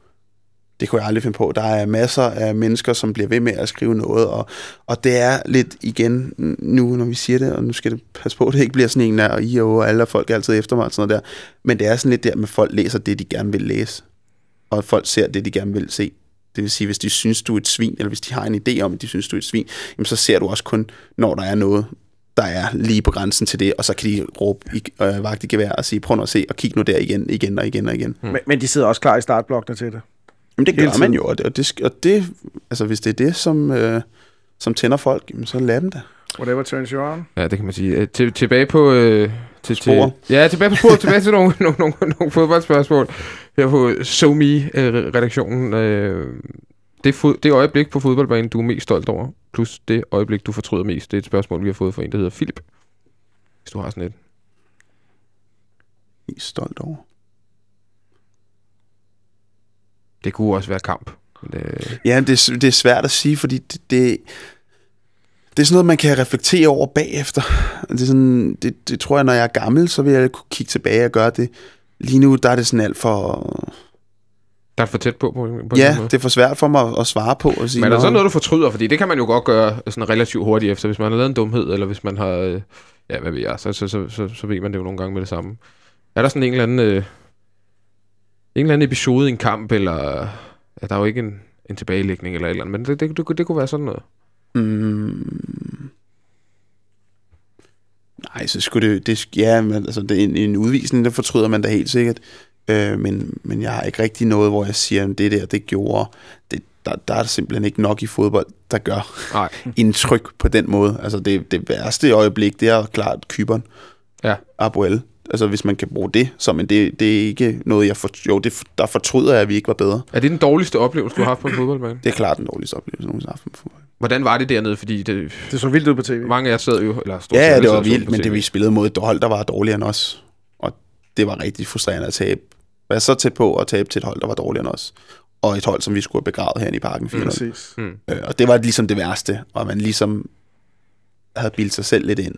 Det kunne jeg aldrig finde på. Der er masser af mennesker, som bliver ved med at skrive noget, og, og det er lidt igen, nu når vi siger det, og nu skal det passe på, at det ikke bliver sådan en der, og I og alle folk er altid efter mig, og sådan noget der. Men det er sådan lidt der, at folk læser det, de gerne vil læse, og folk ser det, de gerne vil se. Det vil sige, hvis de synes, du er et svin, eller hvis de har en idé om, at de synes, du er et svin, jamen så ser du også kun, når der er noget, der er lige på grænsen til det, og så kan de råbe i øh, vagt i gevær og sige, prøv nu at se, og kig nu der igen, igen og igen og igen. Hmm. Men, men de sidder også klar i startblokkene til det? Jamen det Hele gør tiden. man jo, og det, og det, og det, altså hvis det er det, som, øh, som tænder folk, jamen, så lad dem da. Whatever turns you on. Ja, det kan man sige. Øh, til, tilbage på... Øh, til, til, ja, tilbage på sporet, tilbage til nogle, (laughs) nogle, nogle, nogle fodboldspørgsmål her på SoMe-redaktionen. Øh, det, fod, det øjeblik på fodboldbanen, du er mest stolt over, plus det øjeblik, du fortryder mest, det er et spørgsmål, vi har fået fra en, der hedder Philip. Hvis du har sådan et. Mest stolt over? Det kunne også være kamp. Men, øh, Ja, det, er- det er svært at sige, fordi det, det, det er sådan noget, man kan reflektere over bagefter. Det, er sådan, det, det tror jeg, når jeg er gammel, så vil jeg kunne kigge tilbage og gøre det. Lige nu, der er det sådan alt for... der er for tæt på på, på Ja, det er for svært for mig at, svare på. Og sige, Men er der "Nå, så noget, du fortryder? Fordi det kan man jo godt gøre sådan relativt hurtigt efter. Hvis man har lavet en dumhed, eller hvis man har... Øh, ja, hvad ved jeg, så, så, så, så, så ved man det jo nogle gange med det samme. Er der sådan en eller anden... Øh, en eller anden episode i en kamp, eller... Ja, der er jo ikke en, en tilbagelægning eller et eller andet, men det, det, det, det kunne være sådan noget. Mm, nej, så skulle det... det ja, men, altså, det en, en udvisning, det fortryder man da helt sikkert. Øh, men, men jeg har ikke rigtig noget, hvor jeg siger, at det der, det gjorde... Det, der, der er simpelthen ikke nok i fodbold, der gør Nej. (laughs) indtryk på den måde. Altså det, det værste øjeblik, det er klart Kyberen. Ja. Abuel. Altså hvis man kan bruge det som, men det, det er ikke noget, jeg for, jo, det, der fortryder jeg, at vi ikke var bedre. Er det den dårligste oplevelse, du har haft på en fodboldbane? Det er klart den dårligste oplevelse, jeg nogensinde har haft med fodbold. Hvordan var det dernede? Fordi det, Det så vildt ud på tv. mange af jer sad jo... Eller stort set Ja, alle det var vildt, men det vi spillede mod et hold, der var dårligere end os. Og det var rigtig frustrerende at tabe. Være så tæt på at tabe til et hold, der var dårligere end os. Og et hold, som vi skulle have begravet herinde i parken. 4 Præcis. Mm. øh, og det var ligesom det værste, og man ligesom havde bildt sig selv lidt ind.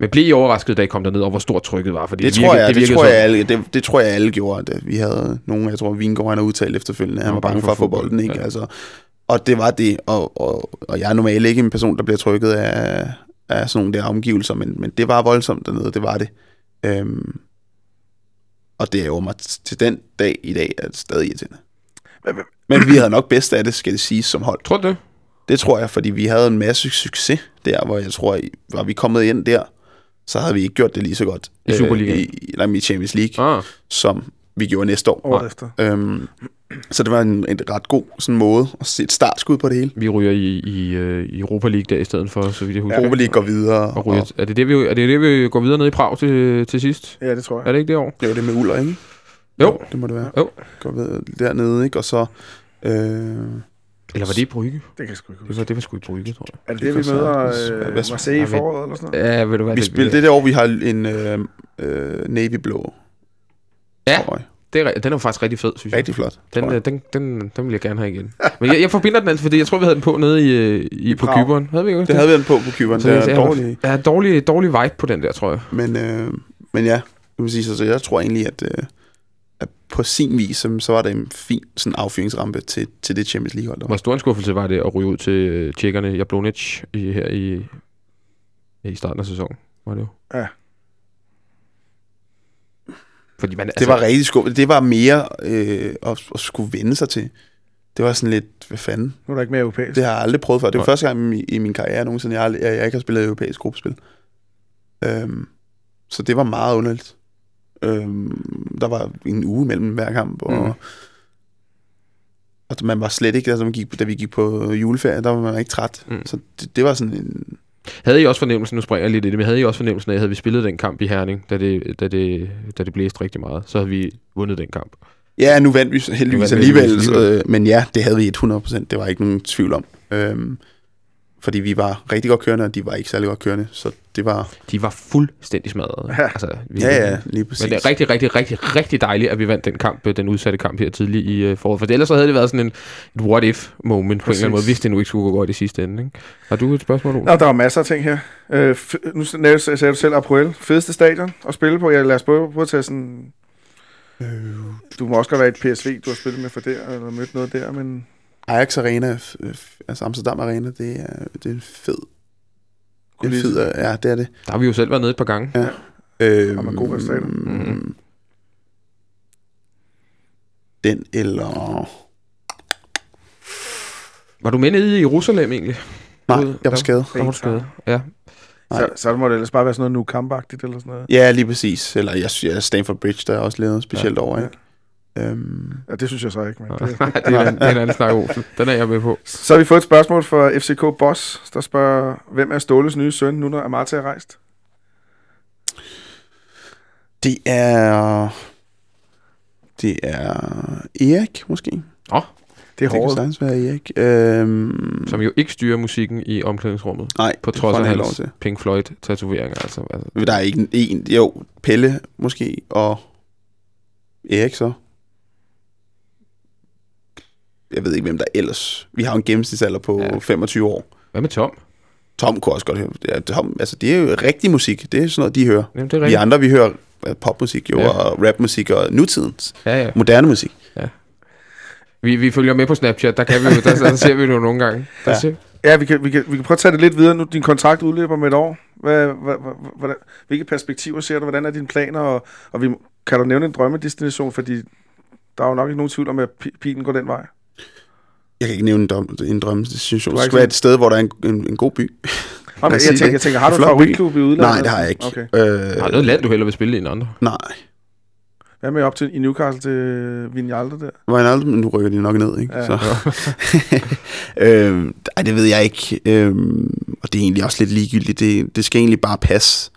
Men blev I overrasket, da I kom derned, over hvor stort trykket var? Fordi Det, virkede- tror jeg, det, virkede tror jeg, alle, det, det tror jeg alle gjorde. At vi havde nogle, jeg tror Vingård han har udtalt efterfølgende, han var bange for at få bolden. Ikke? Ja. Altså, og det var det, og, og, og jeg er normalt ikke en person, der bliver trykket af, af sådan nogle der omgivelser, men, men det var voldsomt dernede, det var det. Øhm, og det er jo mig til den dag i dag, er det stadig irriterende. Men vi havde nok bedst af det, skal det siges, som hold. Tror du det? Det tror jeg, fordi vi havde en masse succes der, hvor jeg tror, var vi kommet ind der, så havde vi ikke gjort det lige så godt. I Superligaen? Øh, i, nej, i Champions League, Ah, som vi gjorde næste år. Året efter. Øhm, så det var en, en ret god sådan måde at se et startskud på det hele. vi ryger i, i, øh, i Europa League der i stedet for, så vidt jeg husker. Europa League går videre. Og ryger, er, det det, vi, er det det, vi går videre ned i Prag til, til sidst? Ja, det tror jeg. Er det ikke det år? det var det med Uller, ikke? Jo. Det må det være. Jo. Går videre dernede, ikke? Og så... Øh, Eller var det i Brygge? Det kan jeg sgu ikke Det var, det var sgu i Brygge, tror jeg. Er det det det, vi kan møder øh, Marseille i foråret eller sådan noget? Ja, ved du hvad? vi spiller det der år, vi har en øh, øh, navy blå. Ja. Det er, den er jo faktisk rigtig fed, synes jeg. Rigtig flot. Den, tror øh, jeg. den, den, den vil jeg gerne have igen. Men jeg, jeg forbinder den altså, fordi jeg tror, vi havde den på nede i, øh, i, på. Kyberen. Havde vi ikke også Det havde vi den på på Kyberen. Så Det jeg, er jeg, dårligt. Ja, dårlig, dårlig vibe på den der, tror jeg. Men, øh, men ja, kan man sige, så, så jeg tror egentlig, at, øh, at på sin vis, så, så var det en fin sådan affyringsrampe til, til det Champions League-hold. Hvor stor en skuffelse var det at ryge ud til øh, tjekkerne Jablonic i, her i, i starten af sæsonen? Var det jo? Ja. Fordi man, Det var rigtig skuffet. Det var mere øh, at, at skulle vende sig til. Det var sådan lidt, hvad fanden? Nu er der ikke mere europæisk. Det har jeg aldrig prøvet før. Det var Nej. første gang i, i min karriere nogensinde, jeg, jeg, jeg ikke har spillet europæisk gruppespil. Øhm, så det var meget underligt. Øhm, der var en uge mellem hver kamp, og, Mm. og man var slet ikke, altså, man gik, da vi gik på juleferie, der var man ikke træt. Mm. Så det, det var sådan en... Havde I også fornemmelsen, nu springer jeg lidt i det, men havde I også fornemmelsen af, at havde vi spillet den kamp i Herning, da det, da det, da det blæste rigtig meget, så havde vi vundet den kamp. Ja, nu vandt vi heldigvis Nu vandt vi alligevel, så, alligevel. øh, men ja, det havde vi 100%, det var ikke nogen tvivl om. Øhm, fordi vi var rigtig godt kørende, og de var ikke særlig godt kørende, så det var... De var fuldstændig smadrede. Ja. Altså, vi, Ja, ja, lige præcis. Men det er rigtig, rigtig, rigtig, rigtig dejligt, at vi vandt den kamp, øh, den udsatte kamp her tidligt i uh, foråret. For ellers så havde det været sådan en et what if moment på en eller anden måde, hvis det nu ikke skulle gå godt i sidste ende. Ikke? Har du et spørgsmål, Ole? Nå, der var masser af ting her. Øh, nu sagde du selv Apoel. Fedeste stadion at spille på. Jeg lad os prøve, prøve at tage sådan... Øh, Du må også godt være et PSV, du har spillet med for der, eller mødt noget der, men... Ajax Arena, altså Amsterdam Arena, det er, det er en fed, en fed, ja, det er det. Der har vi jo selv været nede et par gange. Ja. Øhm, Og med gode resultater. Den eller... Var du med nede i Jerusalem egentlig? Nej, jeg var der- skadet. Der var du skadet. Ja. Nej. Så, så må det ellers bare være sådan noget nu kampagtigt eller sådan noget. Ja, lige præcis. Eller jeg, jeg Stanford Bridge, der er også lavet specielt over, Ja. ikke? Øhm, Ja, det synes jeg så ikke, men... (laughs) Det. Nej, det er, en, det er en anden snak, Olsen. Den er jeg med på. Så har vi fået et spørgsmål fra FCK Boss, der spørger, hvem er Ståles nye søn, nu når Amartya er rejst? det er... Det er Erik, måske. Det er Det kan hårdt. sagtens være Erik. Øhm, Som jo ikke styrer musikken i omklædningsrummet. nej, På det trods af hans til. Pink Floyd-tatoveringer. Altså. Der er ikke en, jo, Pelle måske, og Erik så. Jeg ved ikke, hvem der ellers... Vi har jo en gennemsnitsalder på Ja. ja. 25 år. Hvad med Tom? Tom kunne også godt høre. Ja, Tom, altså, det er jo rigtig musik. Det er sådan noget, de hører. Jamen, det er Vi andre, vi hører popmusik jo, Ja. ja. og rapmusik og nutidens Ja, ja. moderne musik. Vi, vi følger med på Snapchat, der, kan vi jo, der, der ser vi det jo nogle gange. Der Ja. ser, Ja, vi kan, vi, kan, vi kan prøve at tage det lidt videre nu. Din kontrakt udløber med et år. Hvad, hvad, hvad, hvordan, hvilke perspektiver ser du? Hvordan er dine planer? Og, og vi, kan du nævne en drømmedestination? Fordi der er jo nok ikke nogen tvivl om, at pi- pilen går den vej. Jeg kan ikke nævne en, drøm, en drømmestation. Du Det har skal være et sted, hvor der er en, en, en god by. Os jeg, sige tænker, jeg tænker, har du en favoritklub i udlandet? Nej, det har jeg ikke. Okay. Øh, der er noget land, du hellere vil spille i end andre. nej. Hvad med op til i Newcastle til Vinjalde der? Wijnaldum, men nu rykker de nok ned, ikke? Ja. Så. (laughs) øhm, ej, det ved jeg ikke. Øhm, og det er egentlig også lidt ligegyldigt. Det, det skal egentlig bare passe.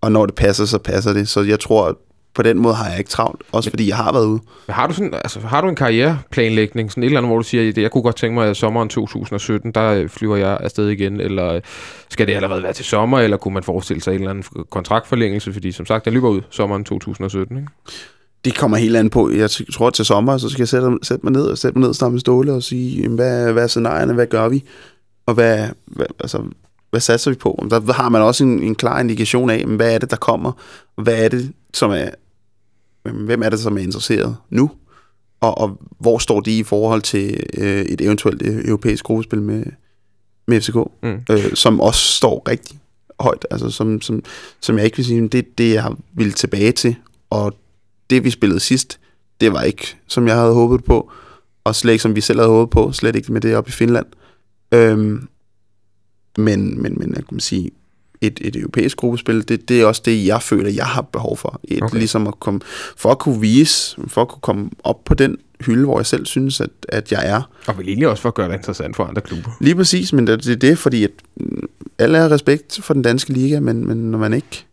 Og når det passer, så passer det. Så jeg tror, at på den måde har jeg ikke travlt. Også fordi jeg har været ude. Men har du, sådan, altså, har du en karriereplanlægning, sådan et eller andet, hvor du siger, at jeg kunne godt tænke mig, at sommeren 2017, der øh, flyver jeg afsted igen, eller øh, skal det allerede være til sommer, eller kunne man forestille sig en eller anden kontraktforlængelse, fordi som sagt, den løber ud sommeren 2017, ikke? Det kommer helt an på. Jeg tror, at til sommer, så skal jeg sætte, sætte mig ned og sætte mig ned sammen med Ståle og sige, jamen, hvad, hvad er scenarierne, hvad gør vi? Og hvad, hvad, altså, hvad satser vi på? Der har man også en, en klar indikation af, jamen, hvad er det, der kommer? Hvad er det, som er, hvem er det, som er interesseret nu? Og, og hvor står de i forhold til øh, et eventuelt øh, europæisk gruppespil med, med FCK? Mm. øh, som også står rigtig højt, altså som, som, som jeg ikke vil sige, det er det, jeg vil tilbage til, og det, vi spillede sidst, det var ikke, som jeg havde håbet på, og slet ikke, som vi selv havde håbet på, slet ikke med det op i Finland. Øhm, men, men, men jeg kan sige, et, et europæisk gruppespil, det, det er også det, jeg føler, jeg har behov for. Et, Okay. Ligesom at komme, for at kunne vise, for at kunne komme op på den hylde, hvor jeg selv synes, at, at jeg er. Og vel egentlig også for at gøre det interessant for andre klubber. Lige præcis, men det det er det, fordi at, mm, alle har respekt for den danske liga, men, men når man ikke...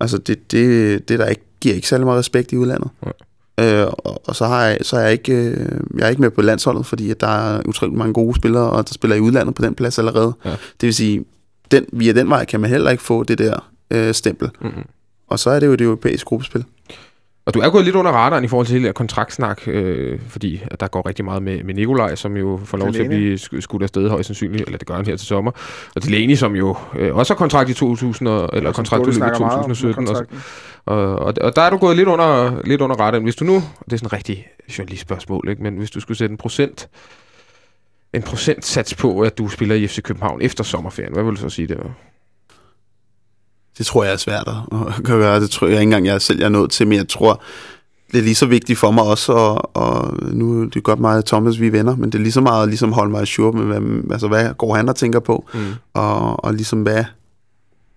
Altså, det, det, det der ikke, giver ikke særlig meget respekt i udlandet. Øh, og, og så, har jeg, så er jeg ikke, øh, jeg er ikke med på landsholdet, fordi at der er utroligt mange gode spillere, og der spiller i udlandet på den plads allerede. Ja. Det vil sige, den, via den vej kan man heller ikke få det der øh, stempel. Mm-hmm. Og så er det jo et europæisk gruppespil. Og du er gået lidt under radaren i forhold til hele det her kontraktsnak, øh, fordi at der går rigtig meget med, med Nikolaj, som jo får lov til at blive sk- skudt afsted højst sandsynligt, eller det gør han her til sommer. Og Delaney, som jo øh, også har kontrakt i 2000, og- eller Som kontrakt i snakker meget om 2017. Og, og, og, og der er du gået lidt under, lidt under radaren. Hvis du nu, det er sådan et rigtig journalistspørgsmål, ikke? men hvis du skulle sætte en procent, en procentsats på, at du spiller i FC København efter sommerferien, hvad vil du så sige det? Det tror jeg er svært at gøre. Det tror jeg ikke engang, jeg selv er nået til, men jeg tror, det er lige så vigtigt for mig også, og, og nu er det godt meget Thomas, vi er venner, men det er lige så meget at ligesom holde mig i sure med, hvad, altså, hvad går han og tænker på, Mm. og, og ligesom hvad,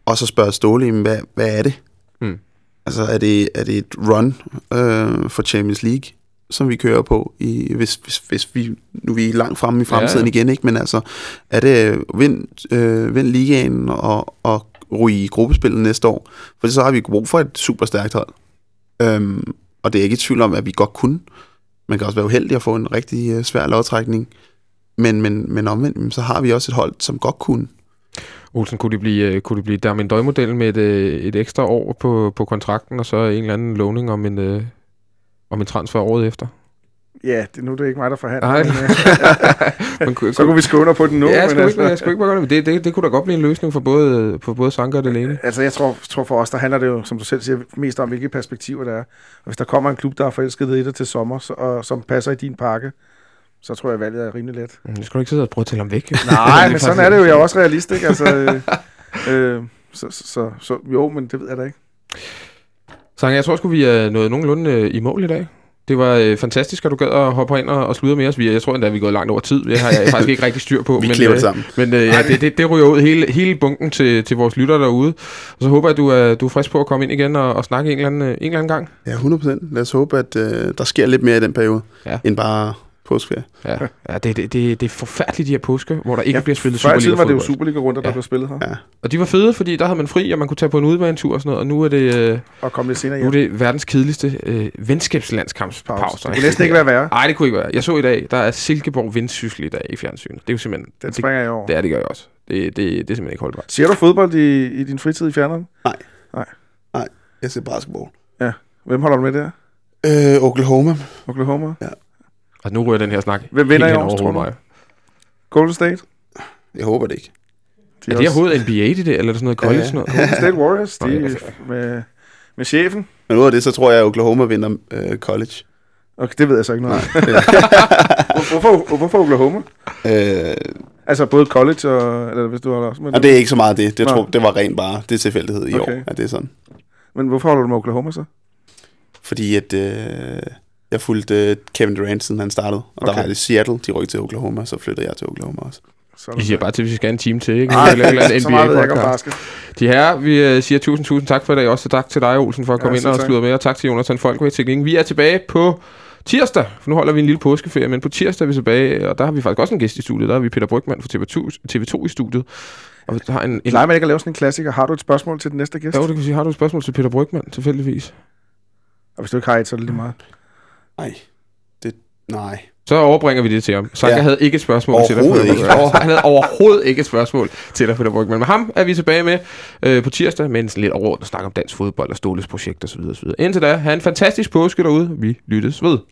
og så spørge Ståle, hvad, hvad er det? Mm. Altså er det, er det et run øh, for Champions League, som vi kører på, i, hvis, hvis, hvis vi, nu er vi langt fremme i fremtiden Ja, ja, igen, ikke? men altså, er det vind, øh, vind ligaen og, og ryge i gruppespillet næste år? For så har vi brug for et super stærkt hold. Øhm, og det er ikke i tvivl om, at vi godt kunne. Man kan også være uheldig at få en rigtig øh, svær lovtrækning. Men, men, men omvendt, så har vi også et hold, som godt kunne. Olsen, kunne det blive, øh, kunne det blive Darmin Døj-modellen med et, øh, et ekstra år på, på kontrakten, og så en eller anden lovning om en, om en transfer året efter? Ja, det, nu er det ikke mig, der forhandler. Nej. men, øh, (laughs) Man kunne, så kunne vi skrive under på den nu. ja, jeg men skulle, altså, ikke, jeg skulle ikke bare gøre det. Det, det, det kunne da godt blive en løsning for både, for både Sanker og Delaney. Altså, jeg tror, tror for os, der handler det jo, som du selv siger, mest om, hvilke perspektiver der er. Og hvis der kommer en klub, der er forelsket i dig til sommer, så, og som passer i din pakke, så tror jeg, valget er rimelig let. Jeg skulle ikke sidde og prøve at tælle ham væk. (laughs) Nej, men sådan er det jo. Jeg er også realist, ikke? Altså, øh, øh, så, så, så, så, jo, men det ved jeg da ikke. Sange, jeg tror sgu, vi er nået nogenlunde øh, i mål i dag. Det var øh, fantastisk, at du gad at hoppe ind og, og sludre med os. Vi, jeg tror endda, vi er gået langt over tid. Det har jeg faktisk ikke rigtig styr på. (laughs) Vi men, øh, det sammen. Men øh, ja, det, det, det ryger ud hele, hele bunken til, til vores lyttere derude. Og så håber jeg, at du er, du er frisk på at komme ind igen og, og snakke en eller, anden, øh, en eller anden gang. Ja, 100%. Lad os håbe, at øh, der sker lidt mere i den periode, Ja. end bare påskeferie. Ja, ja det, det, det, det er forfærdeligt, de her påske, hvor der ikke Ja, bliver spillet Før i tiden var det jo Superliga-fodbold. Superliga-runder, der Ja. blev spillet her. Ja. Og de var fede, fordi der havde man fri, og man kunne tage på en udebanetur og sådan noget. Og nu er det, øh, Og kom lidt senere nu er det verdens kedeligste øh, venskabslandskampspause. Pause. Det kunne næsten ikke være værre. Nej, det kunne ikke være. Jeg så i dag, der er Silkeborg Vendsyssel i dag i fjernsynet. Det er jo simpelthen... Den det, springer jeg over. det, er, det gør jeg også. Det, det, det er simpelthen ikke holdbart. Ser du fodbold i, i din fritid i fjerneren? Jeg ser basketball. Hvem holder du med der? Øh, Oklahoma. Oklahoma? Ja. Og nu ryger den her snak Hvem vinder i år, over tror du? mig. Golden State? Jeg håber det ikke. De Er det overhovedet NBA, det der, eller er det sådan noget college? Ja, ja. Noget? Golden (laughs) State Warriors, de ja. med, med chefen. Men ud af det, så tror jeg, at Oklahoma vinder øh, college. Okay, det ved jeg så ikke noget (laughs) hvorfor, hvorfor Oklahoma? Øh, Altså både college og... Eller hvis du holder også med og det er ikke så meget det. Det, tror, det var rent bare, det er tilfældighed i Okay. år, at det er sådan. Men hvorfor holder du med Oklahoma så? Fordi at øh, jeg fulgte øh, Kevin Durant, siden han startede. Og okay. der var det Seattle, de rykkede til Oklahoma, så flyttede jeg til Oklahoma også. Så I siger bare til, hvis vi skal have en time til, ikke? Nej, lave en (laughs) så meget. De her, vi øh, siger tusind, tusind tak for i dag. Også tak til dig, Olsen, for at Ja, komme ind selv og sludre med. Og tak til Jonathan Folk ved teknikken. Vi er tilbage på tirsdag, for nu holder vi en lille påskeferie, men på tirsdag er vi tilbage, og der har vi faktisk også en gæst i studiet. Der har vi Peter Brygman fra TV2, TV2 i studiet. Og vi har en, en Plejer man ikke at lave sådan en klassiker? Har du et spørgsmål til den næste gæst? Jo, det kan vi sige. Har du et spørgsmål til Peter Brygman, tilfældigvis? Og hvis du ikke har et, så er det lige meget. Nej, det, nej. Så overbringer vi det til ham. Sanka ja. Ja. havde ikke et spørgsmål til dig. Ikke. Han havde overhovedet ikke et spørgsmål til dig, Peter Brygman. Men ham er vi tilbage med øh, på tirsdag, med en sådan lidt overordnet snak om dansk fodbold og Ståles projekt osv. osv. Indtil da, have en fantastisk påske derude. Vi lyttes ved.